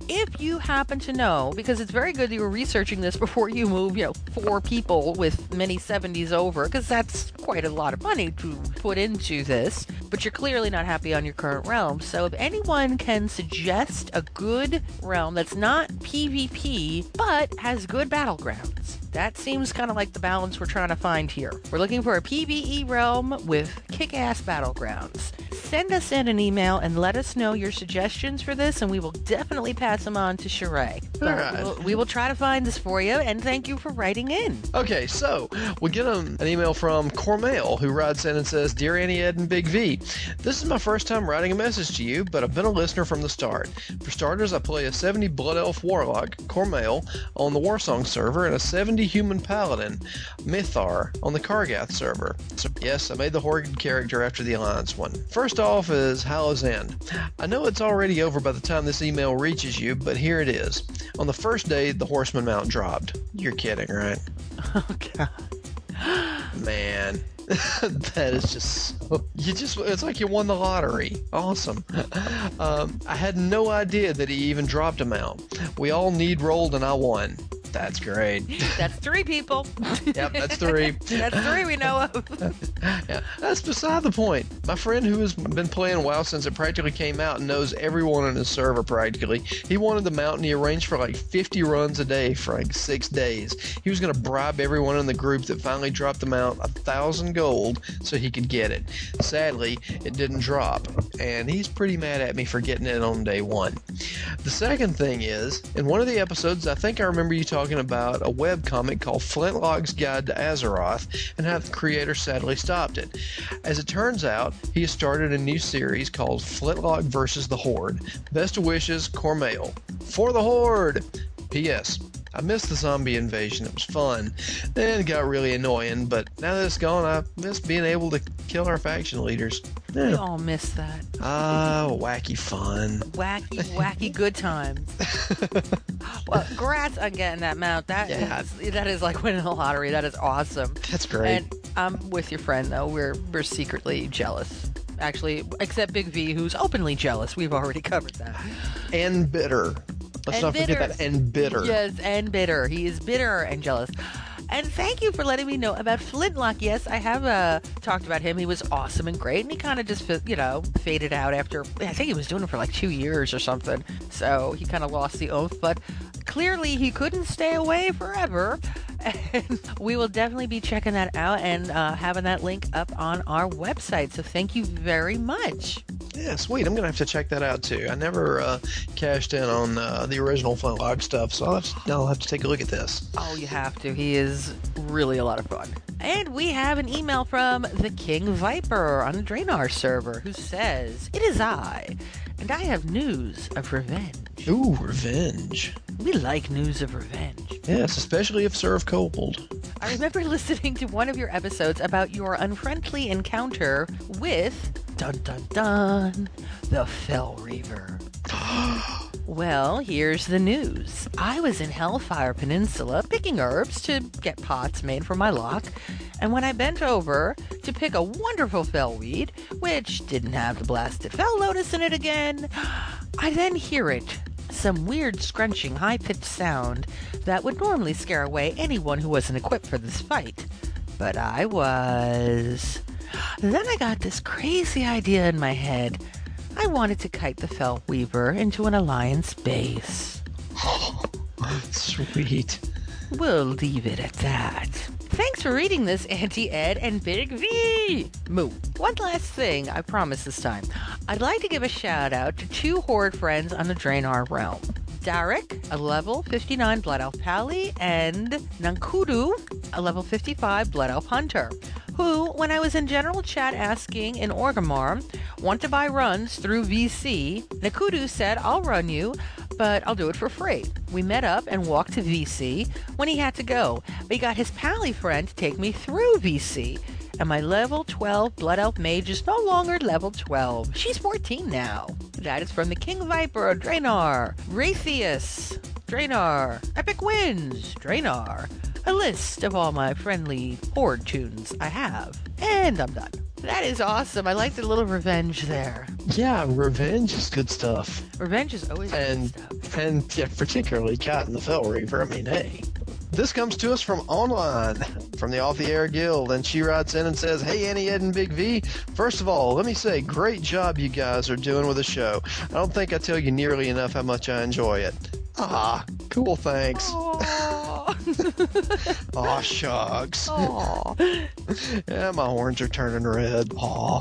A: If you happen to know, because it's very good you were researching this before you move, you know, four people with many 70s over, because that's quite a lot of money to put into this, but you're clearly not happy on your current realm. So if anyone can suggest a good realm that's not PvP, but has good battlegrounds, that seems kind of like the balance we're trying to find here. We're looking for a PvE realm with kick ass battlegrounds. Send us in an email and let us know your suggestions for this, and we will definitely pass them on to Sheree.
D: All right.
A: We'll, we will try to find this for you, and thank you for writing in.
D: Okay, so we get um, an email from Cormail who writes in and says, Dear Auntie Ed and Big V, this is my first time writing a message to you, but I've been a listener from the start. For starters, I play a 70 Blood Elf Warlock, Cormail, on the Warsong server, and a 70 Human Paladin, Mythar, on the Kargath server. So, yes, I made the Horde character after the Alliance one. First off is Hallow's End. I know it's already over by the time this email reaches you, but here it is. On the first day, the Horseman mount dropped. You're kidding, right?
A: Oh, God.
D: Man. that is just so you just it's like you won the lottery awesome um, i had no idea that he even dropped a mount we all need rolled and i won That's great.
A: That's three people.
D: Yep, that's three.
A: That's three we know of.
D: yeah, that's beside the point. My friend who has been playing WoW since it practically came out and knows everyone on his server practically. He wanted the mount and he arranged for like 50 runs a day for like six days. He was going to bribe everyone in the group that finally dropped the mount a thousand gold so he could get it. Sadly, it didn't drop, and he's pretty mad at me for getting it on day one. The second thing is, in one of the episodes, I think I remember you talking about a web comic called Flintlock's Guide to Azeroth and how the creator sadly stopped it. As it turns out, he has started a new series called Flintlock versus the Horde. Best wishes, Cormail. For the Horde! P.S. I missed the zombie invasion. It was fun. Then it got really annoying, but now that it's gone, I miss being able to kill our faction leaders.
A: We all miss that.
D: Ah, wacky fun.
A: Wacky, wacky good times. well, congrats on getting that mount. That
D: Yeah.
A: is- that is like winning the lottery. That is awesome.
D: That's great.
A: And I'm with your friend though. We're we're secretly jealous. Actually, except Big V, who's openly jealous. We've already covered that.
D: And bitter. Let's
A: And
D: not
A: bitter.
D: forget that. And bitter.
A: Yes, and bitter. He is bitter and jealous. And thank you for letting me know about Flintlock. Yes, I have uh, talked about him. He was awesome and great, and he kind of just, you know, faded out after. I think he was doing it for like two years or something. So he kind of lost the oath. But clearly, he couldn't stay away forever. And we will definitely be checking that out and uh, having that link up on our website. So thank you very much.
D: Yeah, sweet. I'm gonna have to check that out too. I never uh, cashed in on uh, the original Flintlock stuff, so I'll have, to, I'll have to take a look at this.
A: Oh, you have to. He is really a lot of fun. And we have an email from the King Viper on the Draenor server who says, It is I, and I have news of revenge.
D: Ooh, revenge.
A: We like news of revenge.
D: Yes, especially if served cold.
A: I remember listening to one of your episodes about your unfriendly encounter with, dun dun dun, the Fel Reaver. Well, here's the news. I was in Hellfire Peninsula picking herbs to get pots made for my lock, and when I bent over to pick a wonderful felweed, which didn't have the blasted fel lotus in it again, I then hear it. Some weird scrunching high pitched sound that would normally scare away anyone who wasn't equipped for this fight. But I was. Then I got this crazy idea in my head. I wanted to kite the Fel Reaver into an Alliance base.
D: Sweet.
A: We'll leave it at that. Thanks for reading this, Auntie Ed and Big V. Moo. One last thing, I promise this time. I'd like to give a shout out to two Horde friends on the Draenor realm. Derek, a level 59 Blood Elf Pally, and Nankudu, a level 55 Blood Elf Hunter, who, when I was in general chat asking in Orgrimmar, want to buy runs through VC, Nakudu said, I'll run you, but I'll do it for free. We met up and walked to VC when he had to go, but he got his pally friend to take me through VC. And my level 12 Blood Elf Mage is no longer level 12. She's 14 now. That is from the King Viper, Draenor, Raytheus, Draenor, Epic Wins, Draenor. A list of all my friendly horde tunes I have. And I'm done. That is awesome. I like the little revenge there.
D: Yeah, revenge is good stuff.
A: Revenge is always
D: and and yeah, particularly Cat and the Fel Reaver. I mean, hey. This comes to us from online, from the Off the Air Guild, and she writes in and says, Hey, Auntie, Ed, and Big V. First of all, let me say, great job you guys are doing with the show. I don't think I tell you nearly enough how much I enjoy it. Ah, cool, thanks. Aw, shucks. yeah, my horns are turning red. Aw.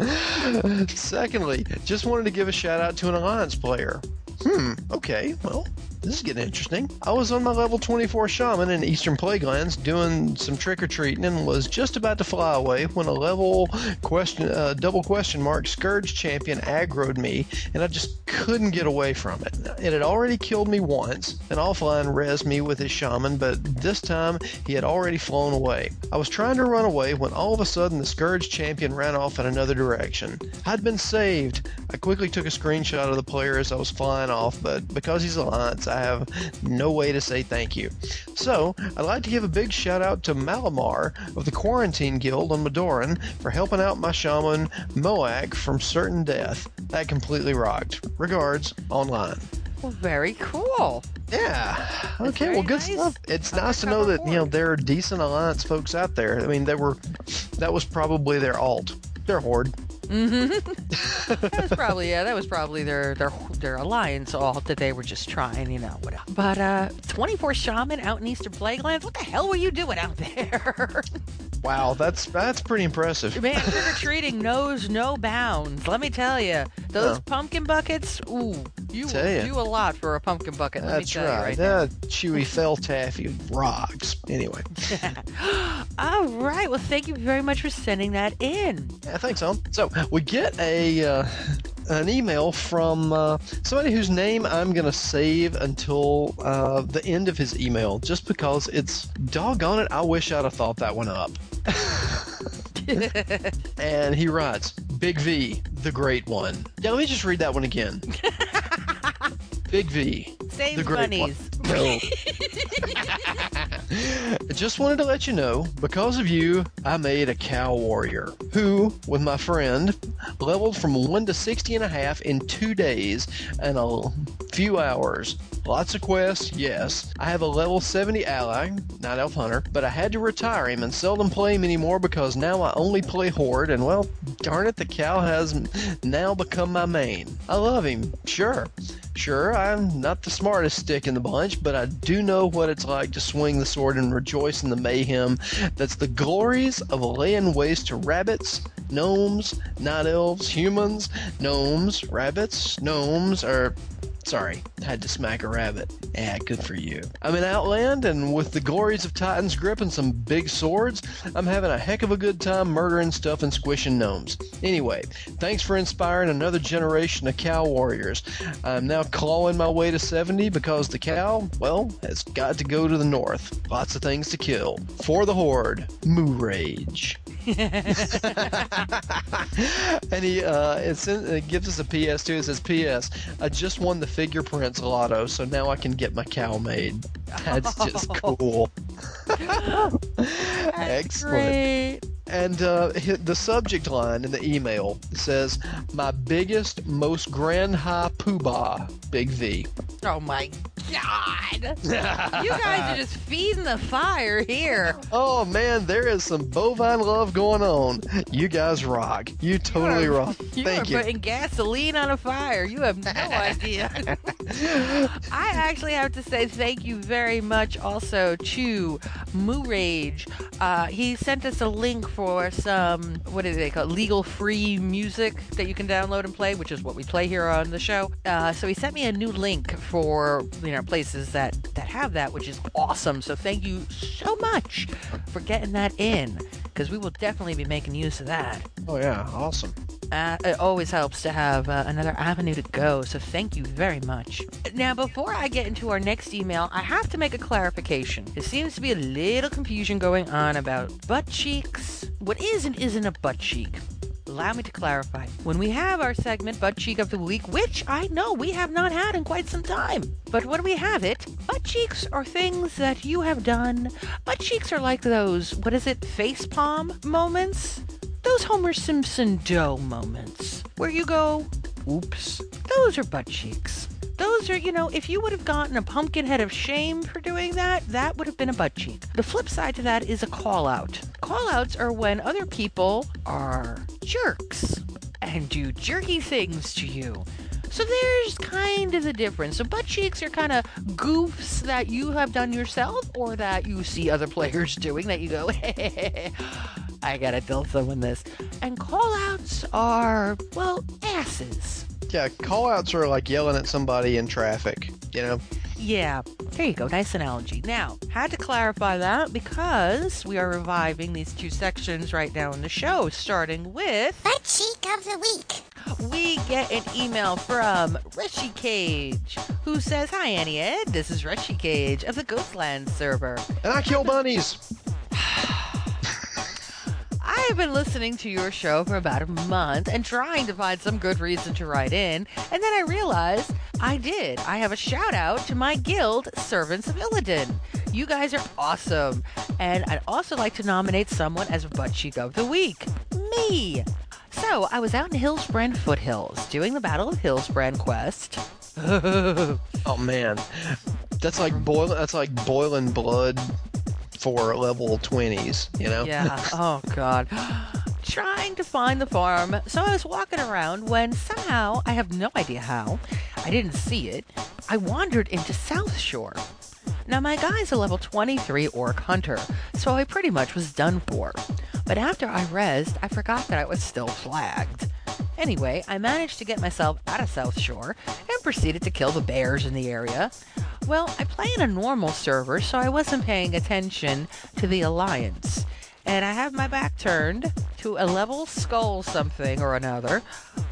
D: Secondly, just wanted to give a shout out to an Alliance player. Hmm, okay, well, this is getting interesting. I was on my level 24 shaman in Eastern Plaguelands doing some trick or treating and was just about to fly away when a level question, uh, double question mark Scourge champion aggroed me and I just couldn't get away from it. It had already killed me once and offline res me with his shaman, but this time he had already flown away. I was trying to run away when all of a sudden the Scourge champion ran off in another direction. I'd been saved. I quickly took a screenshot of the player as I was flying off, but because he's Alliance, I have no way to say thank you. So, I'd like to give a big shout out to Malamar of the Quarantine Guild on Madoran for helping out my shaman Moak from certain death. That completely rocked. Regards, online.
A: Well, very cool.
D: Yeah.
A: That's
D: Okay. Well, good
A: nice.
D: stuff. It's nice to know that you know there are decent alliance folks out there. I mean, they were. That was probably their alt. Their horde.
A: Mm-hmm. that was probably yeah. That was probably their their their alliance all that they were just trying, you know. Whatever. But uh, 24 shaman out in Eastern Plaguelands. What the hell were you doing out there?
D: Wow, that's that's pretty impressive.
A: Man, trick or treating knows no bounds. Let me tell you, those pumpkin buckets. Ooh, you will
D: ya.
A: do a lot for a pumpkin bucket. Let
D: That's
A: me tell
D: right.
A: you right now.
D: that chewy fel taffy rocks. Anyway.
A: All right. Well, thank you very much for sending that in.
D: Yeah, thanks, hon. So we get a uh, an email from uh, somebody whose name I'm gonna save until uh, the end of his email, just because it's doggone it. I wish I'd have thought that one up. and he writes, "Big V, the great one." Yeah, let me just read that one again. Big V,
A: Save
D: the great one.
A: bunnies.
D: No. I just wanted to let you know, because of you, I made a cow warrior who, with my friend, leveled from 1 to 60 and a half in two days and a few hours. Lots of quests, yes. I have a level 70 ally, Night Elf Hunter, but I had to retire him and seldom play him anymore because now I only play Horde, and well, darn it, the cow has now become my main. I love him, sure. Sure, I'm not the smartest stick in the bunch, but I do know what it's like to swing the sword and rejoice in the mayhem. That's the glories of laying waste to rabbits, gnomes, night elves, humans, gnomes, rabbits, gnomes, or Sorry, had to smack a rabbit. Yeah, good for you. I'm in Outland, and with the glories of Titan's grip and some big swords, I'm having a heck of a good time murdering stuff and squishing gnomes. Anyway, thanks for inspiring another generation of cow warriors. I'm now clawing my way to 70 because the cow, well, has got to go to the north. Lots of things to kill. For the Horde, Moo Rage. and he uh, it's in, it gives us a PS too. It says, "P.S. I just won the FigurePrints lotto, so now I can get my cow made." That's just cool. Excellent.
A: Great.
D: And uh, the subject line in the email says, "My biggest, most grand high poobah, Big V."
A: Oh my god! you guys are just feeding the fire here.
D: Oh man, there is some bovine love going on. You guys rock. You totally
A: are-
D: rock.
A: You
D: Thank
A: are
D: you.
A: putting gasoline on a fire. You have no idea. I actually have to say thank you very much also to Moo Rage. Uh, he sent us a link for some, what do they call it, legal free music that you can download and play, which is what we play here on the show. Uh, so he sent me a new link for, you know, places that, that have that, which is awesome. So thank you so much for getting that in, because we will definitely be making use of that.
D: Oh yeah, awesome.
A: Uh, it always helps to have uh, another avenue to go, so thank you very much. Now, before I get into our next email, I have to make a clarification. There seems to be a little confusion going on about butt cheeks. What is and isn't a butt cheek? Allow me to clarify. When we have our segment Butt Cheek of the Week, which I know we have not had in quite some time, but when we have it, butt cheeks are things that you have done. Butt cheeks are like those, what is it, face palm moments? Those Homer Simpson dough moments where you go, oops, those are butt cheeks. Those are, you know, if you would have gotten a pumpkin head of shame for doing that, that would have been a butt cheek. The flip side to that is a call out. Call outs are when other people are jerks and do jerky things to you. So there's kind of the difference. So butt cheeks are kind of goofs that you have done yourself or that you see other players doing that you go, I gotta tell someone this. And call outs are, well, asses.
D: Yeah, call outs are like yelling at somebody in traffic, you know?
A: Yeah, there you go. Nice analogy. Now, had to clarify that because we are reviving these two sections right now in the show, starting with
N: Butt Cheek of the Week.
A: we get an email from Rushy Cage, who says, Hi, Auntie Ed. This is Rushy Cage of the Ghostland server.
D: And I kill bunnies.
A: I have been listening to your show for about a month and trying to find some good reason to write in, and then I realized I did. I have a shout out to my guild, Servants of Illidan. You guys are awesome, and I'd also like to nominate someone as Butt Cheek of the Week. Me! So, I was out in Hillsbrad Foothills doing the Battle of Hillsbrad quest.
D: Oh man. That's like boiling. That's like boiling blood for level twenties. You know.
A: Yeah. Oh God. Trying to find the farm, so I was walking around when somehow I have no idea how. I didn't see it. I wandered into South Shore. Now my guy's a level 23 orc hunter, so I pretty much was done for. But after I rezzed, I forgot that I was still flagged. Anyway, I managed to get myself out of South Shore and proceeded to kill the bears in the area. Well, I play in a normal server, so I wasn't paying attention to the Alliance. And I have my back turned to a level skull something or another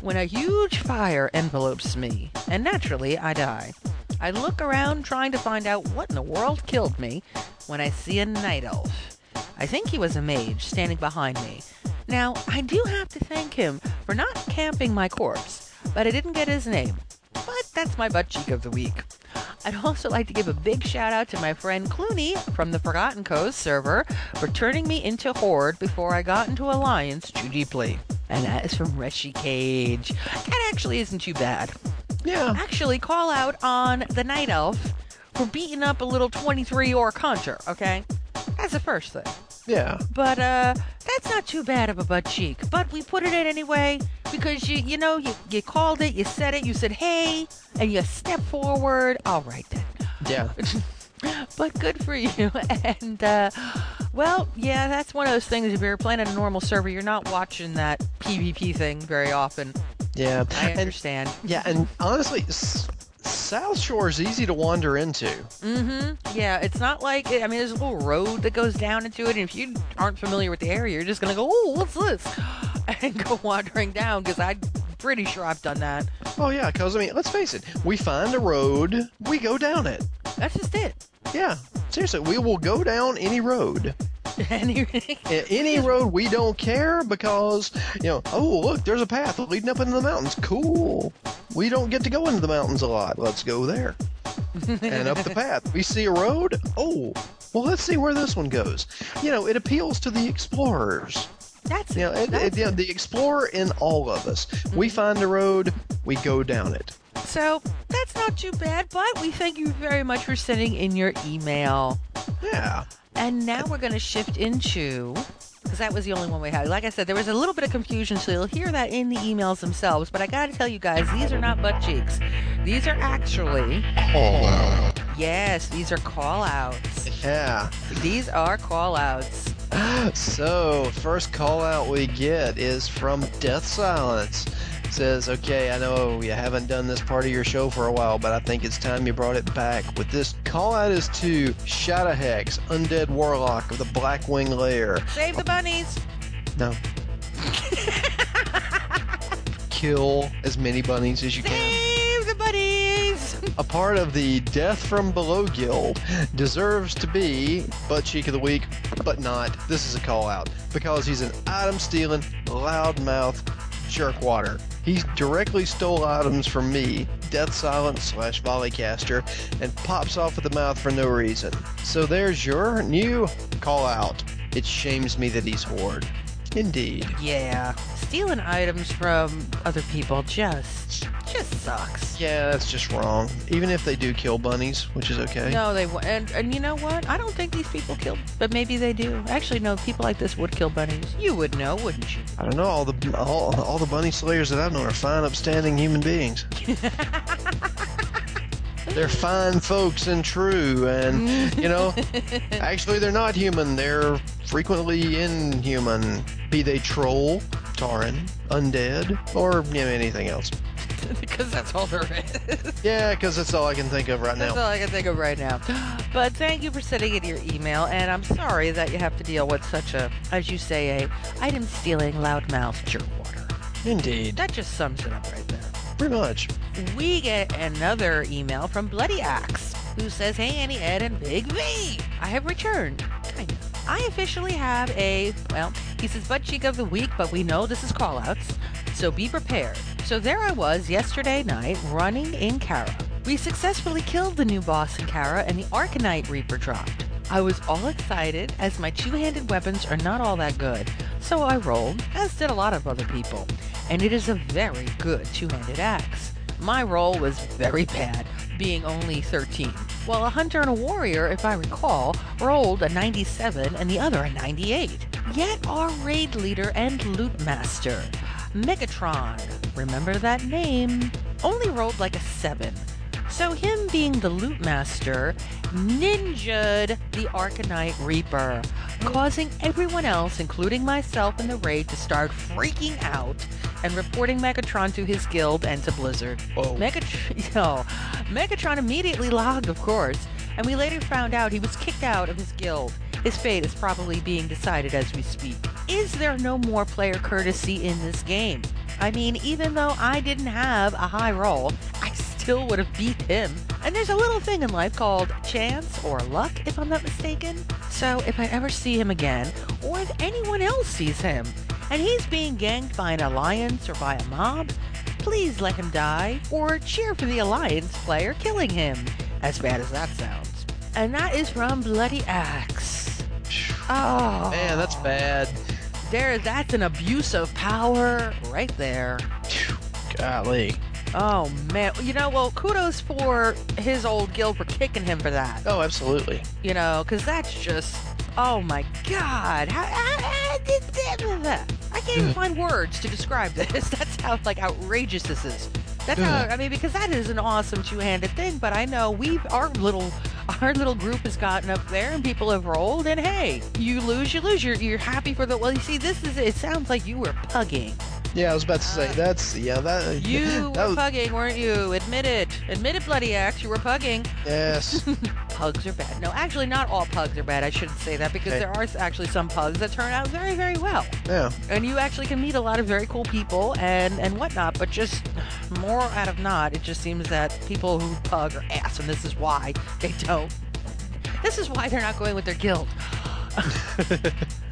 A: when a huge fire envelopes me, and naturally I die. I look around trying to find out what in the world killed me when I see a night elf. I think he was a mage standing behind me. Now, I do have to thank him for not camping my corpse, but I didn't get his name. But that's my butt cheek of the week. I'd also like to give a big shout out to my friend Clooney from the Forgotten Coast server for turning me into Horde before I got into Alliance too deeply. And that is from Reshi Cage. That actually isn't too bad.
D: Yeah.
A: Actually, call out on the Night Elf for beating up a little 23 orc hunter, okay? That's the first thing.
D: Yeah.
A: But uh that's not too bad of a butt cheek. But we put it in anyway because you you know you, you called it, you said it, you said hey, and you step forward. All right then.
D: Yeah.
A: but good for you. And uh well, yeah, that's one of those things if you're playing on a normal server, you're not watching that PvP thing very often.
D: Yeah.
A: I
D: And-
A: understand.
D: yeah, and honestly, South Shore is easy to wander into.
A: Mm-hmm. Yeah, it's not like I mean, there's a little road that goes down into it, and if you aren't familiar with the area, you're just gonna go, "Oh, what's this?" and go wandering down because I'm pretty sure I've done that.
D: Oh yeah, because I mean, let's face it, we find a road, we go down it.
A: That's just it.
D: Yeah, seriously, we will go down any road.
A: Any-
D: Any road we don't care because you know. Oh look, there's a path leading up into the mountains. Cool. We don't get to go into the mountains a lot. Let's go there. and up the path, we see a road. Oh, well, let's see where this one goes. You know, it appeals to the explorers.
A: That's
D: You know, it,
A: That's
D: it- you know, the explorer in all of us. We mm-hmm. find a road, we go down it.
A: So that's not too bad, but we thank you very much for sending in your email.
D: Yeah.
A: And now we're going to shift into because that was the only one we had. Like I said, there was a little bit of confusion, so you'll hear that in the emails themselves. But I got to tell you guys, these are not butt cheeks. These are actually
D: Call out.
A: yes, these are call outs.
D: Yeah.
A: These are call outs.
D: So, first call out we get is from Death Silence. Says, okay, I know you haven't done this part of your show for a while, but I think it's time you brought it back. With this call out is to Shadowhex, Undead Warlock of the Blackwing Lair.
A: Save the bunnies.
D: No. Kill as many bunnies as you can.
A: Save the bunnies.
D: A part of the Death from Below Guild deserves to be butt cheek of the week, but not. This is a call out because he's an item stealing, loudmouth jerkwater. He directly stole items from me, Death Silent slash Volleycaster, and pops off at the mouth for no reason. So there's your new call out. It shames me that he's Horde. Indeed.
A: Yeah, stealing items from other people just just sucks.
D: Yeah, that's just wrong. Even if they do kill bunnies, which is okay.
A: No, they w- and and you know what? I don't think these people kill, but maybe they do. Actually, no. People like this would kill bunnies. You would know, wouldn't you?
D: I don't know. All the all, all the bunny slayers that I've known are fine, upstanding human beings. they're fine folks and true, and you know, actually they're not human. They're frequently inhuman. Be they troll, Tauren, undead, or you know, anything else.
A: because that's all there is.
D: Yeah, because that's all I can think of right
A: That's
D: now.
A: all I can think of right now. But thank you for sending in your email, and I'm sorry that you have to deal with such a, as you say, a item stealing loudmouth jerkwater.
D: Indeed,
A: That just sums it up right there.
D: pretty much.
A: We get another email from Bloody Axe, who says, Hey Auntie, Ed, and Big V. I have returned. Kind of. I officially have a, well, he says butt cheek of the week, but we know this is callouts, so be prepared. So there I was yesterday night running in Kara. We successfully killed the new boss in Kara, and the Arcanite Reaper dropped. I was all excited as my two handed weapons are not all that good, so I rolled, as did a lot of other people, and it is a very good two handed axe. My roll was very bad, being only 13, while a hunter and a warrior, if I recall, rolled a 97 and the other a 98. Yet our raid leader and loot master, Megatron, remember that name, only rolled like a 7. So him being the loot master ninja'd the Arcanite Reaper, causing everyone else, including myself in the raid, to start freaking out and reporting Megatron to his guild and to Blizzard.
D: Whoa.
A: Megatron, yo, Megatron immediately logged, of course, and we later found out he was kicked out of his guild. His fate is probably being decided as we speak. Is there no more player courtesy in this game? I mean, even though I didn't have a high roll, I still would have beat him. And there's a little thing in life called chance or luck, if I'm not mistaken. So if I ever see him again, or if anyone else sees him, and he's being ganked by an alliance or by a mob, please let him die, or cheer for the alliance player killing him, as bad as that sounds. And that is from Bloody Axe. Oh.
D: Man, that's bad.
A: There, that's an abuse of power right there.
D: Golly.
A: Oh man, you know, well, kudos for his old guild for kicking him for that.
D: Oh, absolutely.
A: You know, because that's just, oh my god, how, how, how did that? I can't even find words to describe this. That's how like outrageous this is. That's how I mean, because that is an awesome two-handed thing. But I know we've our little our little group has gotten up there and people have rolled, and hey, you lose, you lose. You're you're happy for the. Well, you see, this is it. Sounds like you were pugging.
D: Yeah, I was about to say uh, that's yeah that
A: You
D: that
A: were
D: was,
A: pugging, weren't you? Admit it. Admit it, bloody axe. You were pugging.
D: yes.
A: pugs are bad. No, actually, not all pugs are bad. I shouldn't say that because there are actually some pugs that turn out very, very well.
D: Yeah.
A: And you actually can meet a lot of very cool people and and whatnot. But just more out of not, it just seems that people who pug are ass, and this is why they don't. This is why they're not going with their guild.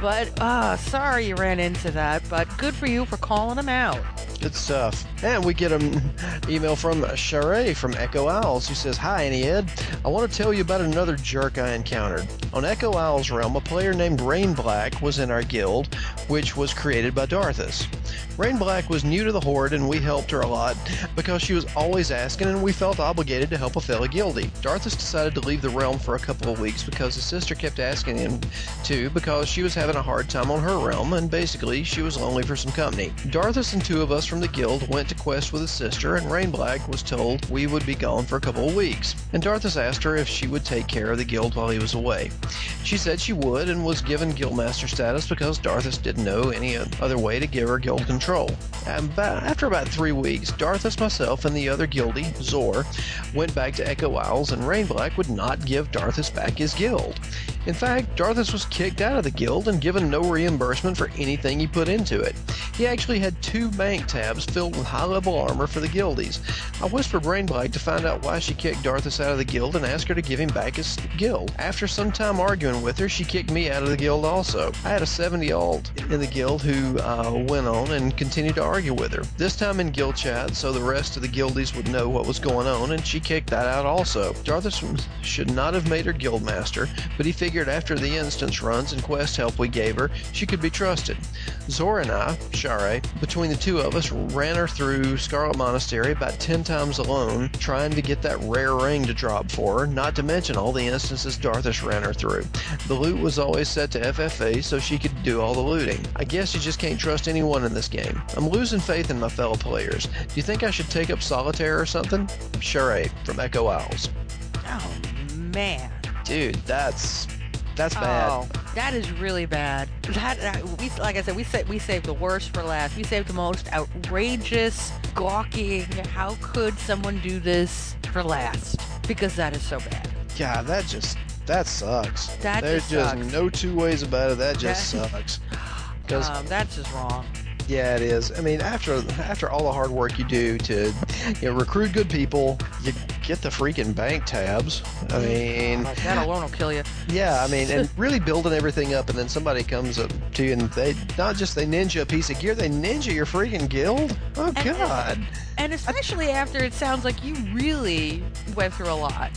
A: but uh, sorry you ran into that. But good for you for calling them out.
D: Good stuff. And we get an email from Sharay from Echo Isles who says, Hi, Auntie Ed. I want to tell you about another jerk I encountered. On Echo Isles realm, a player named Rain Black was in our guild, which was created by Darthus. Rain Black was new to the Horde, and we helped her a lot because she was always asking, and we felt obligated to help a fellow guildie. Darthus decided to leave the realm for a couple of weeks because his sister kept asking him to because she was having a hard time on her realm, and basically she was lonely for some company. Darthus and two of us from the guild went to quest with his sister, and Rainblack was told we would be gone for a couple of weeks. And Darthus asked her if she would take care of the guild while he was away. She said she would and was given guildmaster status because Darthus didn't know any other way to give her guild control. And after about three weeks, Darthus, myself, and the other guildie, Zor, went back to Echo Isles, and Rain Black would not give Darthus back his guild. In fact, Darthus was kicked out of the guild and given no reimbursement for anything he put into it. He actually had two bank tabs filled with high level armor for the guildies. I whispered Rain Black to find out why she kicked Darthus out of the guild and asked her to give him back his guild. After some time arguing with her, she kicked me out of the guild also. I had a 70 old in the guild who uh, went on and continued to argue with her. This time in guild chat, so the rest of the guildies would know what was going on, and she kicked that out also. Darthus should not have made her guild master, but he figured after the instance runs and quest help we gave her, she could be trusted. Zora and I, Share, between the two of us, ran her through Scarlet Monastery about 10 times alone, trying to get that rare ring to drop for her, not to mention all the instances Darthus ran her through. The loot was always set to FFA so she could do all the looting. I guess you just can't trust anyone in this game. I'm losing faith in my fellow players. Do you think I should take up solitaire or something? Share from Echo Isles.
A: Oh man.
D: Dude, that's that's bad.
A: Oh, that is really bad. That, that we like I said, we sa- we saved the worst for last. We saved the most outrageous, gawking. How could someone do this for last? Because that is so bad.
D: Yeah, that just that sucks.
A: That
D: There's
A: just
D: just no two ways about it. That just
A: That-
D: sucks. Because
A: Um, that's just wrong.
D: yeah, it is. I mean, after after all the hard work you do to you know, recruit good people, you get the freaking bank tabs. I mean,
A: Like, that alone will kill you.
D: yeah, I mean, and really building everything up, and then somebody comes up to you and they not just they ninja a piece of gear, they ninja your freaking guild. Oh God.
A: And especially after it sounds like you really went through a lot.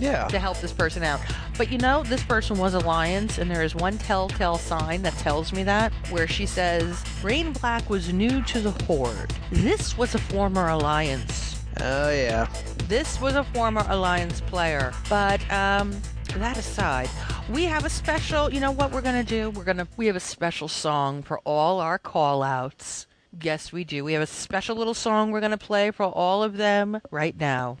D: Yeah.
A: to help this person out. But you know, this person was Alliance, and there is one telltale sign that tells me that, where she says, Rain Black was new to the Horde. This was a former Alliance.
D: Oh, yeah.
A: This was a former Alliance player. But, um, that aside, we have a special, you know what we're going to do? We're going to, we have a special song for all our call outs. Yes, we do. We have a special little song we're going to play for all of them right now.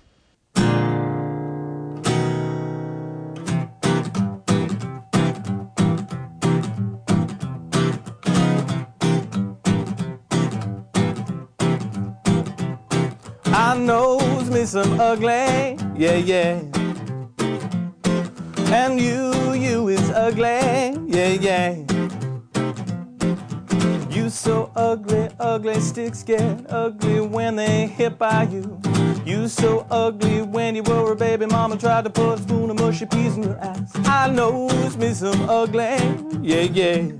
O: Me some ugly, yeah, yeah. And you, you is ugly, yeah, yeah. You so ugly, ugly, sticks get ugly when they hit by you. You so ugly when you were a baby mama tried to put a spoon of mushy peas in your ass. I knows me some ugly, yeah, yeah.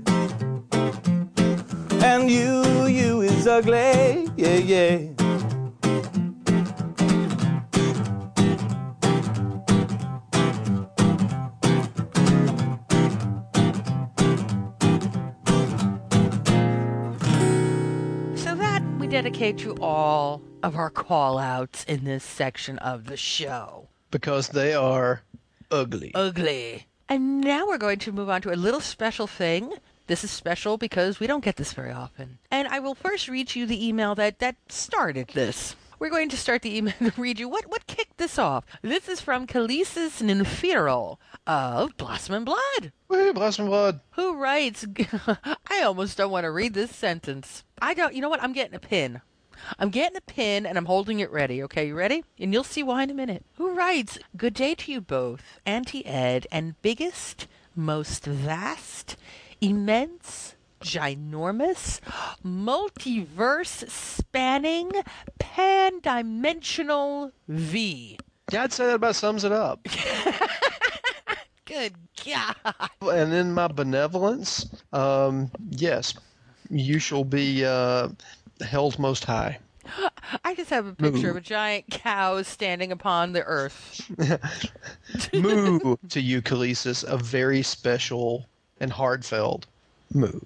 O: And you, you is ugly, yeah, yeah.
A: Dedicate to all of our call outs in this section of the show.
D: Because they are ugly.
A: Ugly. And now we're going to move on to a little special thing. This is special because we don't get this very often. And I will first read you the email that, that started this. We're going to start the email and read you what, what kicked this off. This is from Kalisis Ninfiral of Blossom and Blood.
D: Woo, Blossom and Blood.
A: Who writes, I almost don't want to read this sentence. I don't, you know what? I'm getting a pin. I'm getting a pin and I'm holding it ready. Okay, you ready? And you'll see why in a minute. Who writes, Good day to you both, Auntie Ed, and biggest, most vast, immense, ginormous, multiverse spanning, pan dimensional V.
D: Yeah, I'd say that about sums it up.
A: Good God.
D: And in my benevolence, um, yes, you shall be uh, held most high.
A: I just have a picture of a giant cow standing upon the earth.
D: moo to you, Khaleesi, a very special and heartfelt moo.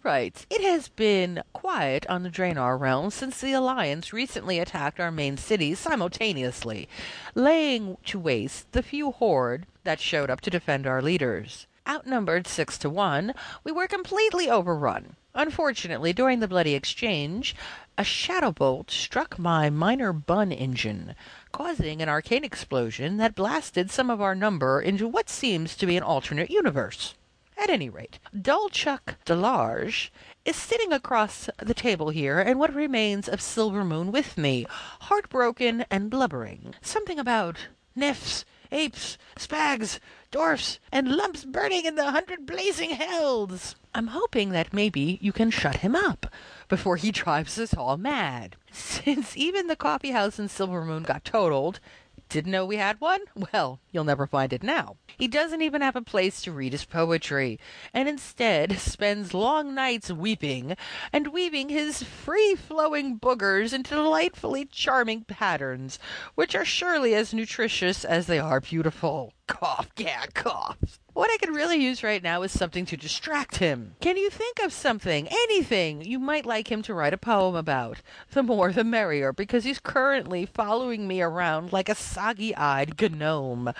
A: Who writes, It has been quiet on the Draenor realm since the Alliance recently attacked our main cities simultaneously, laying to waste the few horde that showed up to defend our leaders. Outnumbered six to one, we were completely overrun. Unfortunately, during the bloody exchange, a shadow bolt struck my minor bun engine, causing an arcane explosion that blasted some of our number into what seems to be an alternate universe. At any rate, Dulchuck Delarge is sitting across the table here and what remains of Silver Moon with me, heartbroken and blubbering. Something about nymphs, apes, spags, dwarfs, and lumps burning in the hundred blazing hells. I'm hoping that maybe you can shut him up before he drives us all mad. Since even the coffee house in Silver Moon got totaled, didn't know we had one? Well, you'll never find it now. He doesn't even have a place to read his poetry, and instead spends long nights weeping and weaving his free flowing boogers into delightfully charming patterns, which are surely as nutritious as they are beautiful. Cough, yeah, cough. What I could really use right now is something to distract him. Can you think of something, anything, you might like him to write a poem about? The more the merrier, because he's currently following me around like a soggy eyed gnome.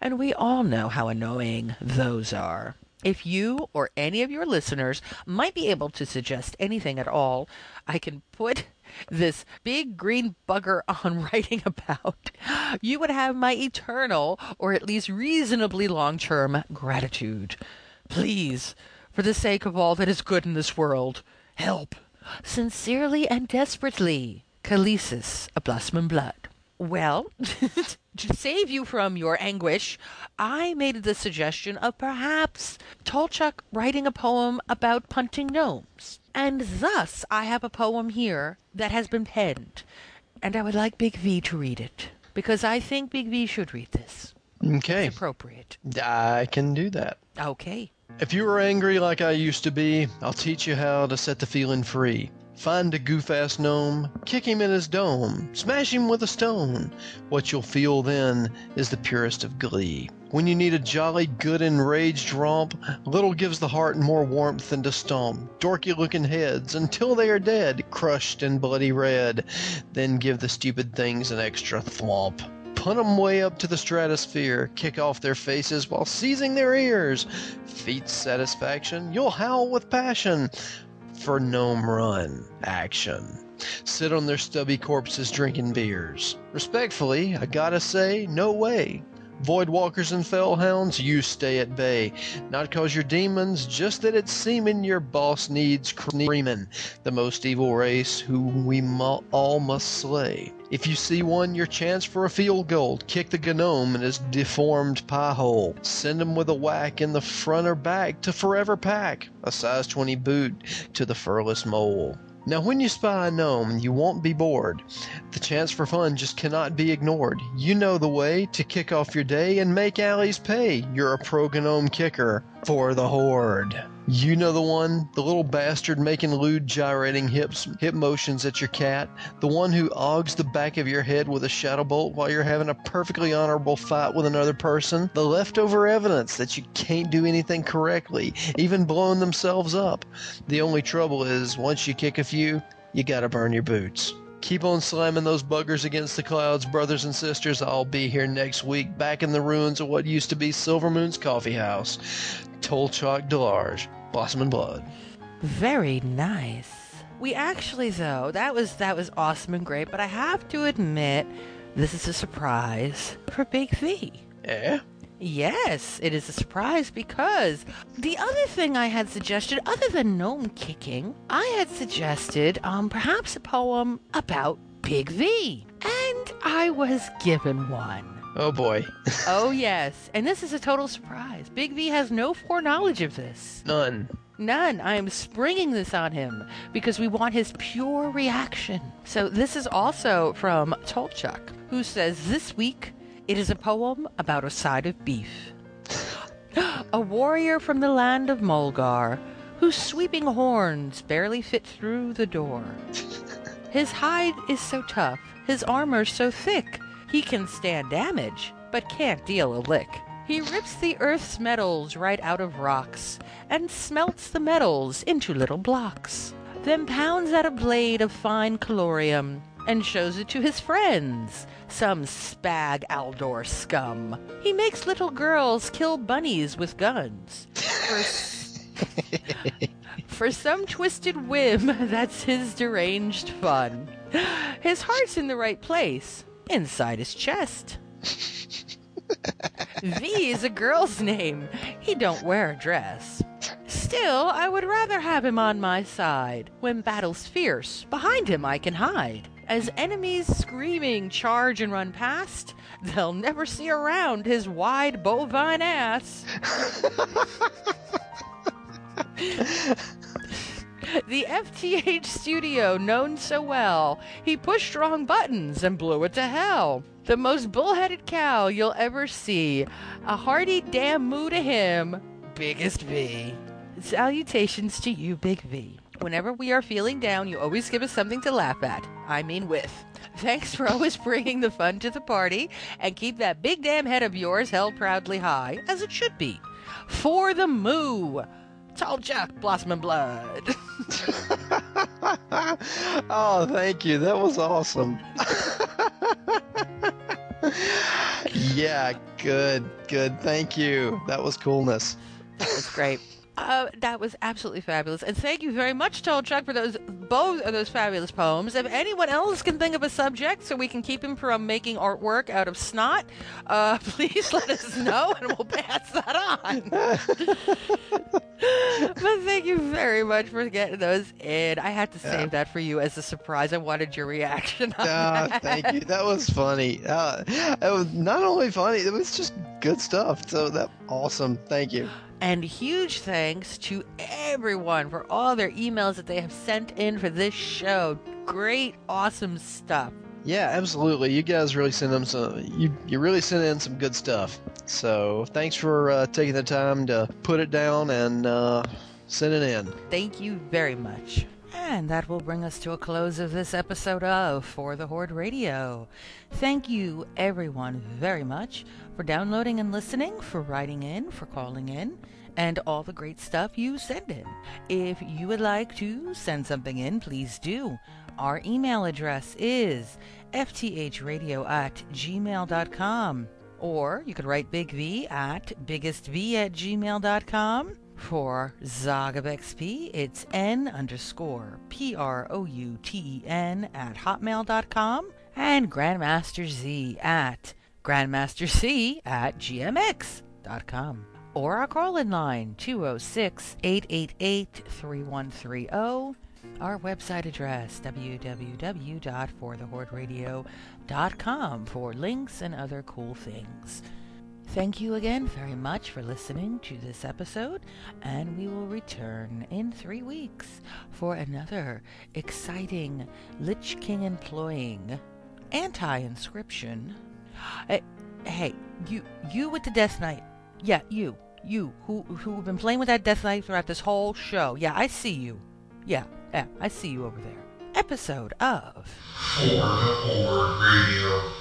A: And we all know how annoying those are. If you or any of your listeners might be able to suggest anything at all, I can put this big green bugger on writing about, you would have my eternal, or at least reasonably long term, gratitude. Please, for the sake of all that is good in this world, help. Sincerely and desperately, Kalesis of Blossom and Blood. Well, to save you from your anguish, I made the suggestion of perhaps Tolchuk writing a poem about punting gnomes. And thus I have a poem here that has been penned. And I would like Big V to read it. Because I think Big V should read this.
D: Okay.
A: It's appropriate.
D: I can do that.
A: Okay.
D: If you are angry like I used to be, I'll teach you how to set the feeling free. Find a goof ass gnome, kick him in his dome, smash him with a stone. What you'll feel then is the purest of glee. When you need a jolly, good, enraged romp, little gives the heart more warmth than to stomp dorky looking heads until they are dead, crushed and bloody red. Then give the stupid things an extra thwomp. Punt 'em way up to the stratosphere, kick off their faces while seizing their ears. Feet satisfaction, you'll howl with passion for Gnome Run action. Sit on their stubby corpses drinking beers. Respectfully, I gotta say, no way. Voidwalkers and Felhounds, you stay at bay. Not cause you're demons, just that it's seeming your boss needs creamin'. The most evil race who we mu- all must slay. If you see one, your chance for a field goal. Kick the gnome in his deformed pie hole. Send him with a whack in the front or back to forever pack a size 20 boot to the furless mole. Now, when you spy a gnome, you won't be bored. The chance for fun just cannot be ignored. You know the way to kick off your day and make alleys pay. You're a pro gnome kicker for the horde. You know the one, the little bastard making lewd gyrating hips, hip motions at your cat, the one who augs the back of your head with a shadow bolt while you're having a perfectly honorable fight with another person, the leftover evidence that you can't do anything correctly, even blowing themselves up. The only trouble is, once you kick a few, you gotta burn your boots. Keep on slamming those buggers against the clouds, brothers and sisters. I'll be here next week, back in the ruins of what used to be Silvermoon's Coffee House. Tolchok Delarge, Blossom and Blood.
A: Very nice. We actually though, that was that was awesome and great, but I have to admit this is a surprise for Big V.
D: Yeah?
A: Yes, it is a surprise because the other thing I had suggested, other than gnome kicking, I had suggested um, perhaps a poem about Big V. And I was given one.
D: Oh boy.
A: oh, yes. And this is a total surprise. Big V has no foreknowledge of this.
D: None.
A: None. I am springing this on him because we want his pure reaction. So this is also from Tolchuk, who says this week it is a poem about a side of beef. a warrior from the land of Mulgore, whose sweeping horns barely fit through the door. His hide is so tough, his armor so thick, he can stand damage, but can't deal a lick. He rips the earth's metals right out of rocks, and smelts the metals into little blocks, then pounds out a blade of fine khorium, and shows it to his friends, some spag Aldor scum. He makes little girls kill bunnies with guns. For, s- for some twisted whim, that's his deranged fun. His heart's in the right place, inside his chest. V is a girl's name. He don't wear a dress. Still, I would rather have him on my side. When battle's fierce, behind him I can hide. As enemies screaming charge and run past, they'll never see around his wide bovine ass. the FTH studio, known so well, he pushed wrong buttons and blew it to hell. The most bullheaded cow you'll ever see. A hearty damn moo to him, Biggest V. Salutations to you, Big V. Whenever we are feeling down, you always give us something to laugh at. I mean, with. Thanks for always bringing the fun to the party, and keep that big damn head of yours held proudly high, as it should be. For the moo! Tolchuk, Blossom and Blood.
D: oh, thank you. That was awesome. yeah, good, good. Thank you. That was coolness.
A: That was great. Uh, that was absolutely fabulous, and thank you very much, Tolchuk, for those both of those fabulous poems. If anyone else can think of a subject so we can keep him from making artwork out of snot, uh, please let us know, and we'll pass that on. but thank you very much for getting those in. I had to save
D: Yeah.
A: that for you as a surprise. I wanted your reaction. On that.
D: thank you. That was funny. Uh, it was not only funny, it was just good stuff. So that awesome. Thank you.
A: And huge thanks to everyone for all their emails that they have sent in for this show. Great, awesome stuff.
D: Yeah, absolutely. You guys really sent them some. You you really sent in some good stuff. So thanks for uh, taking the time to put it down and uh, send it in.
A: Thank you very much. And that will bring us to a close of this episode of For the Horde Radio. Thank you, everyone, very much for downloading and listening, for writing in, for calling in, and all the great stuff you send in. If you would like to send something in, please do. Our email address is fthradio at gmail.com. Or you could write Big V at biggestv at gmail.com. For ZogofXP, it's N underscore P R O U T E N at hotmail.com and Grandmaster Z at grandmasterc at gmx.com. Or our call in line 206 888 3130. Our website address www.forthehorderadio.com for links and other cool things. Thank you again very much for listening to this episode, and we will return in three weeks for another exciting Lich King employing anti-inscription. Hey, hey, you, you with the Death Knight. Yeah, you, you who who have been playing with that Death Knight throughout this whole show. Yeah, I see you. Yeah, yeah, I see you over there. Episode of
M: the Horde Radio.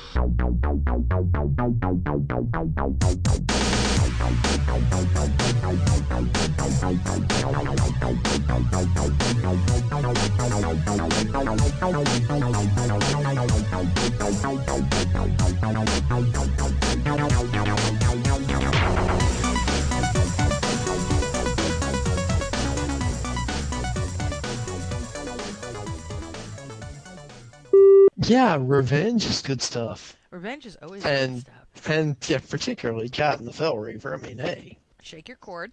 D: Yeah, revenge is good stuff.
A: Revenge is always
D: and
A: good stuff.
D: And yeah, particularly Cat and the Fel Reaver. I mean, hey.
A: Shake your cord.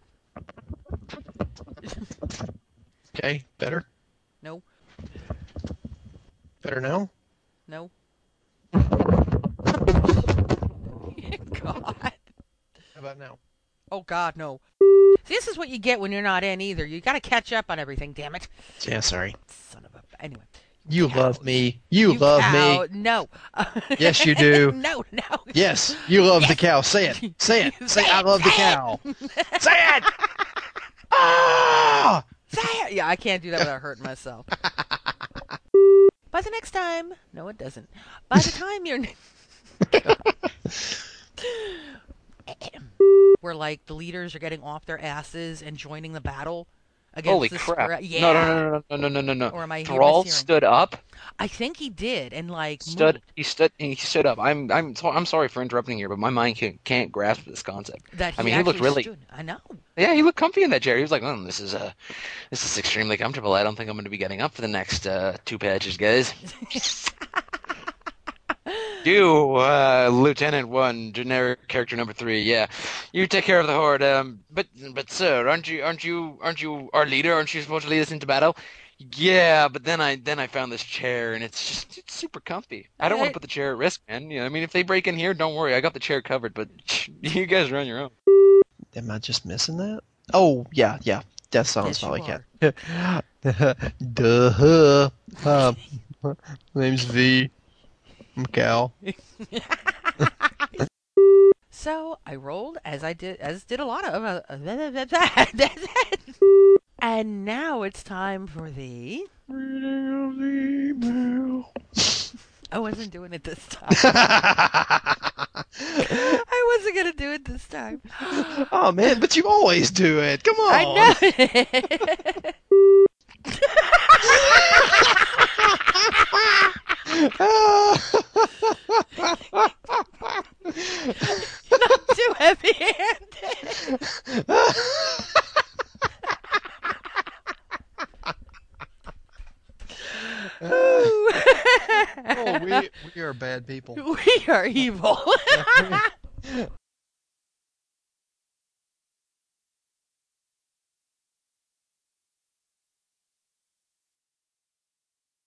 D: Okay, better.
A: No.
D: Better now.
A: No. God.
D: How about now?
A: Oh God, no. This is what you get when you're not in either. You got to catch up on everything. Damn it.
D: Yeah, sorry.
A: Son of a. Anyway.
D: You love me. You, love
A: cow.
D: me.
A: No.
D: Yes, you do.
A: no, no.
D: Yes, you love the cow. Say it. Say it. Say, I love the cow. Say it. Ah!
A: Say it. Yeah, I can't do that without hurting myself. By the next time, no, it doesn't. By the time you're, where like the leaders are getting off their asses and joining the battle against
H: Holy
A: the
H: crap!
A: Yeah.
H: No, no, no, no, no, no, no, no.
A: Or am I
H: Thrall stood up.
A: I think he did, and like
H: stood.
A: Moved.
H: He stood. He stood up. I'm. I'm. So, I'm sorry for interrupting here, but my mind can't, can't grasp this concept.
A: That
H: I mean, he looked really.
A: Stood. I know.
H: Yeah, he looked comfy in that chair. He was like, "Oh, this is uh, this is extremely comfortable. I don't think I'm going to be getting up for the next uh, two patches, guys." you, uh, Lieutenant One, generic character number three. Yeah, you take care of the horde. Um, but but sir, aren't you aren't you aren't you our leader? Aren't you supposed to lead us into battle? Yeah, but then I then I found this chair and it's just it's super comfy. I don't want to put the chair at risk, man. You know, I mean, if they break in here, don't worry, I got the chair covered. But you guys are on your own.
D: Am I just missing that? Oh, yeah, yeah. Death sounds
A: Yes, you
D: probably cat. Duh. Um, name's V. Cal.
A: So I rolled as I did, as did a lot of. Uh, and now it's time for the.
D: Reading of the email.
A: I wasn't doing it this time. I wasn't gonna do it this time.
D: Oh man, but you always do it. Come on.
A: I know. Not too heavy-handed.
D: oh, we we are bad people.
A: we are evil.